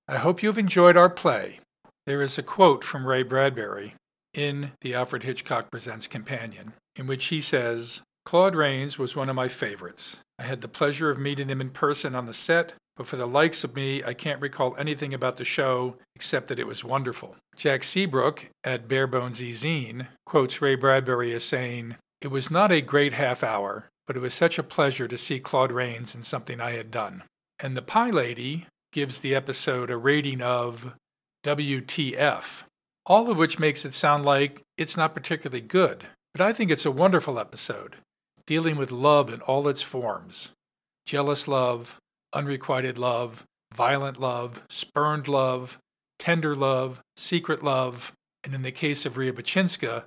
I hope you have enjoyed our play. There is a quote from Ray Bradbury in the Alfred Hitchcock Presents Companion, in which he says, Claude Rains was one of my favorites. I had the pleasure of meeting him in person on the set, but for the likes of me, I can't recall anything about the show except that it was wonderful. Jack Seabrook at Barebones Zine quotes Ray Bradbury as saying, It was not a great half hour, but it was such a pleasure to see Claude Rains in something I had done. And the Pie Lady gives the episode a rating of WTF, all of which makes it sound like it's not particularly good. But I think it's a wonderful episode, dealing with love in all its forms jealous love, unrequited love, violent love, spurned love, tender love, secret love, and in the case of Riabouchinska,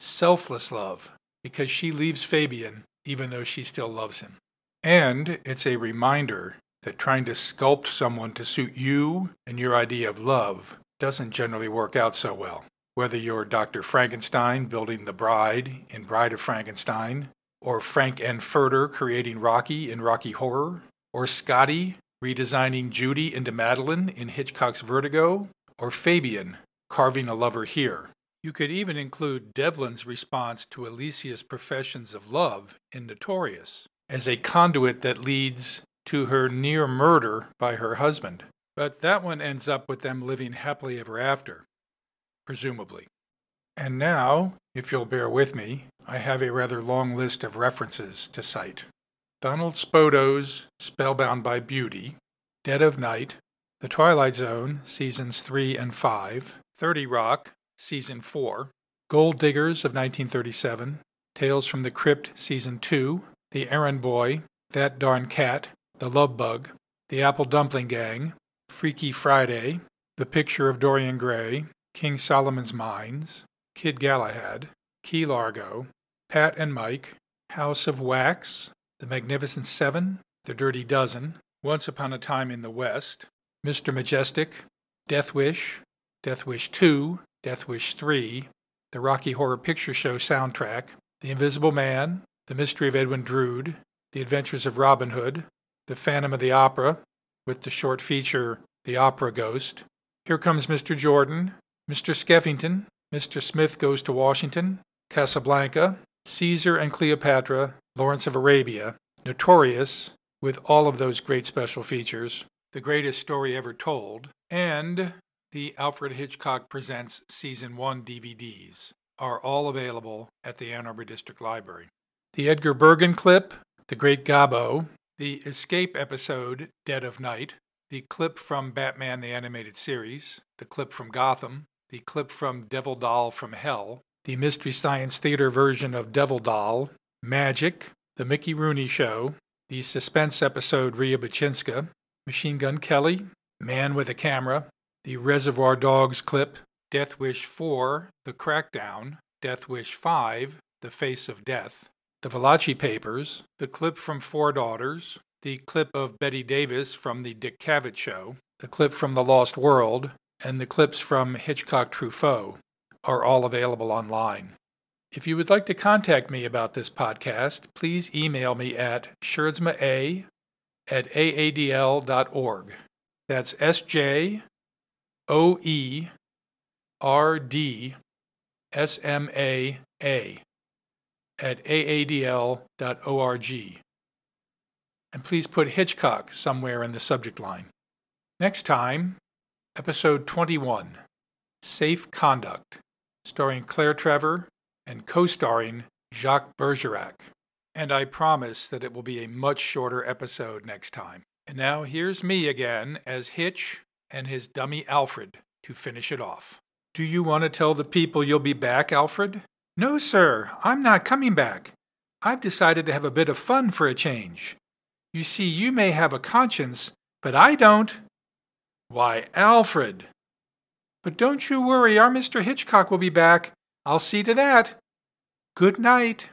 selfless love, because she leaves Fabian even though she still loves him. And it's a reminder that trying to sculpt someone to suit you and your idea of love doesn't generally work out so well. Whether you're Dr. Frankenstein building The Bride in Bride of Frankenstein, or Frank N. Furter creating Rocky in Rocky Horror, or Scotty redesigning Judy into Madeleine in Hitchcock's Vertigo, or Fabian carving a lover here. You could even include Devlin's response to Alicia's professions of love in Notorious as a conduit that leads to her near murder by her husband. But that one ends up with them living happily ever after, presumably. And now, if you'll bear with me, I have a rather long list of references to cite. Donald Spoto's Spellbound by Beauty, Dead of Night, The Twilight Zone, Seasons 3 and 5, 30 Rock, Season 4, Gold Diggers of 1937, Tales from the Crypt, Season 2, The Errand Boy, That Darn Cat, The Love Bug, The Apple Dumpling Gang, Freaky Friday, The Picture of Dorian Gray, King Solomon's Mines, Kid Galahad, Key Largo, Pat and Mike, House of Wax, the Magnificent Seven, The Dirty Dozen, Once Upon a Time in the West, Mr. Majestyk, Death Wish, Death Wish 2, Death Wish 3, the Rocky Horror Picture Show soundtrack, The Invisible Man, The Mystery of Edwin Drood, The Adventures of Robin Hood, The Phantom of the Opera, with the short feature The Opera Ghost, Here Comes Mr. Jordan, Mr. Skeffington, Mr. Smith Goes to Washington, Casablanca, Caesar and Cleopatra, Lawrence of Arabia, Notorious, with all of those great special features, The Greatest Story Ever Told, and the Alfred Hitchcock Presents Season 1 DVDs are all available at the Ann Arbor District Library. The Edgar Bergen clip, The Great Gabo, the Escape episode, Dead of Night, the clip from Batman the Animated Series, the clip from Gotham, the clip from Devil Doll from Hell, the Mystery Science Theater version of Devil Doll, Magic, The Mickey Rooney Show, the suspense episode Riabouchinska, Machine Gun Kelly, Man with a Camera, the Reservoir Dogs clip, Death Wish 4, The Crackdown, Death Wish 5, The Face of Death, the Valachi Papers, the clip from Four Daughters, the clip of Bette Davis from The Dick Cavett Show, the clip from The Lost World, and the clips from Hitchcock Truffaut are all available online. If you would like to contact me about this podcast, please email me at sjoerdsmaa at aadl.org. That's S J O E R D S M A A at aadl.org. And please put Hitchcock somewhere in the subject line. Next time, episode 21 Safe Conduct, starring Claire Trevor and co starring Jacques Bergerac. And I promise that it will be a much shorter episode next time. And now here's me again as Hitch and his dummy Alfred to finish it off. Do you want to tell the people you'll be back, Alfred? No, sir, I'm not coming back. I've decided to have a bit of fun for a change. You see, you may have a conscience, but I don't. Why, Alfred! But don't you worry, our Mr. Hitchcock will be back. I'll see to that. Good night.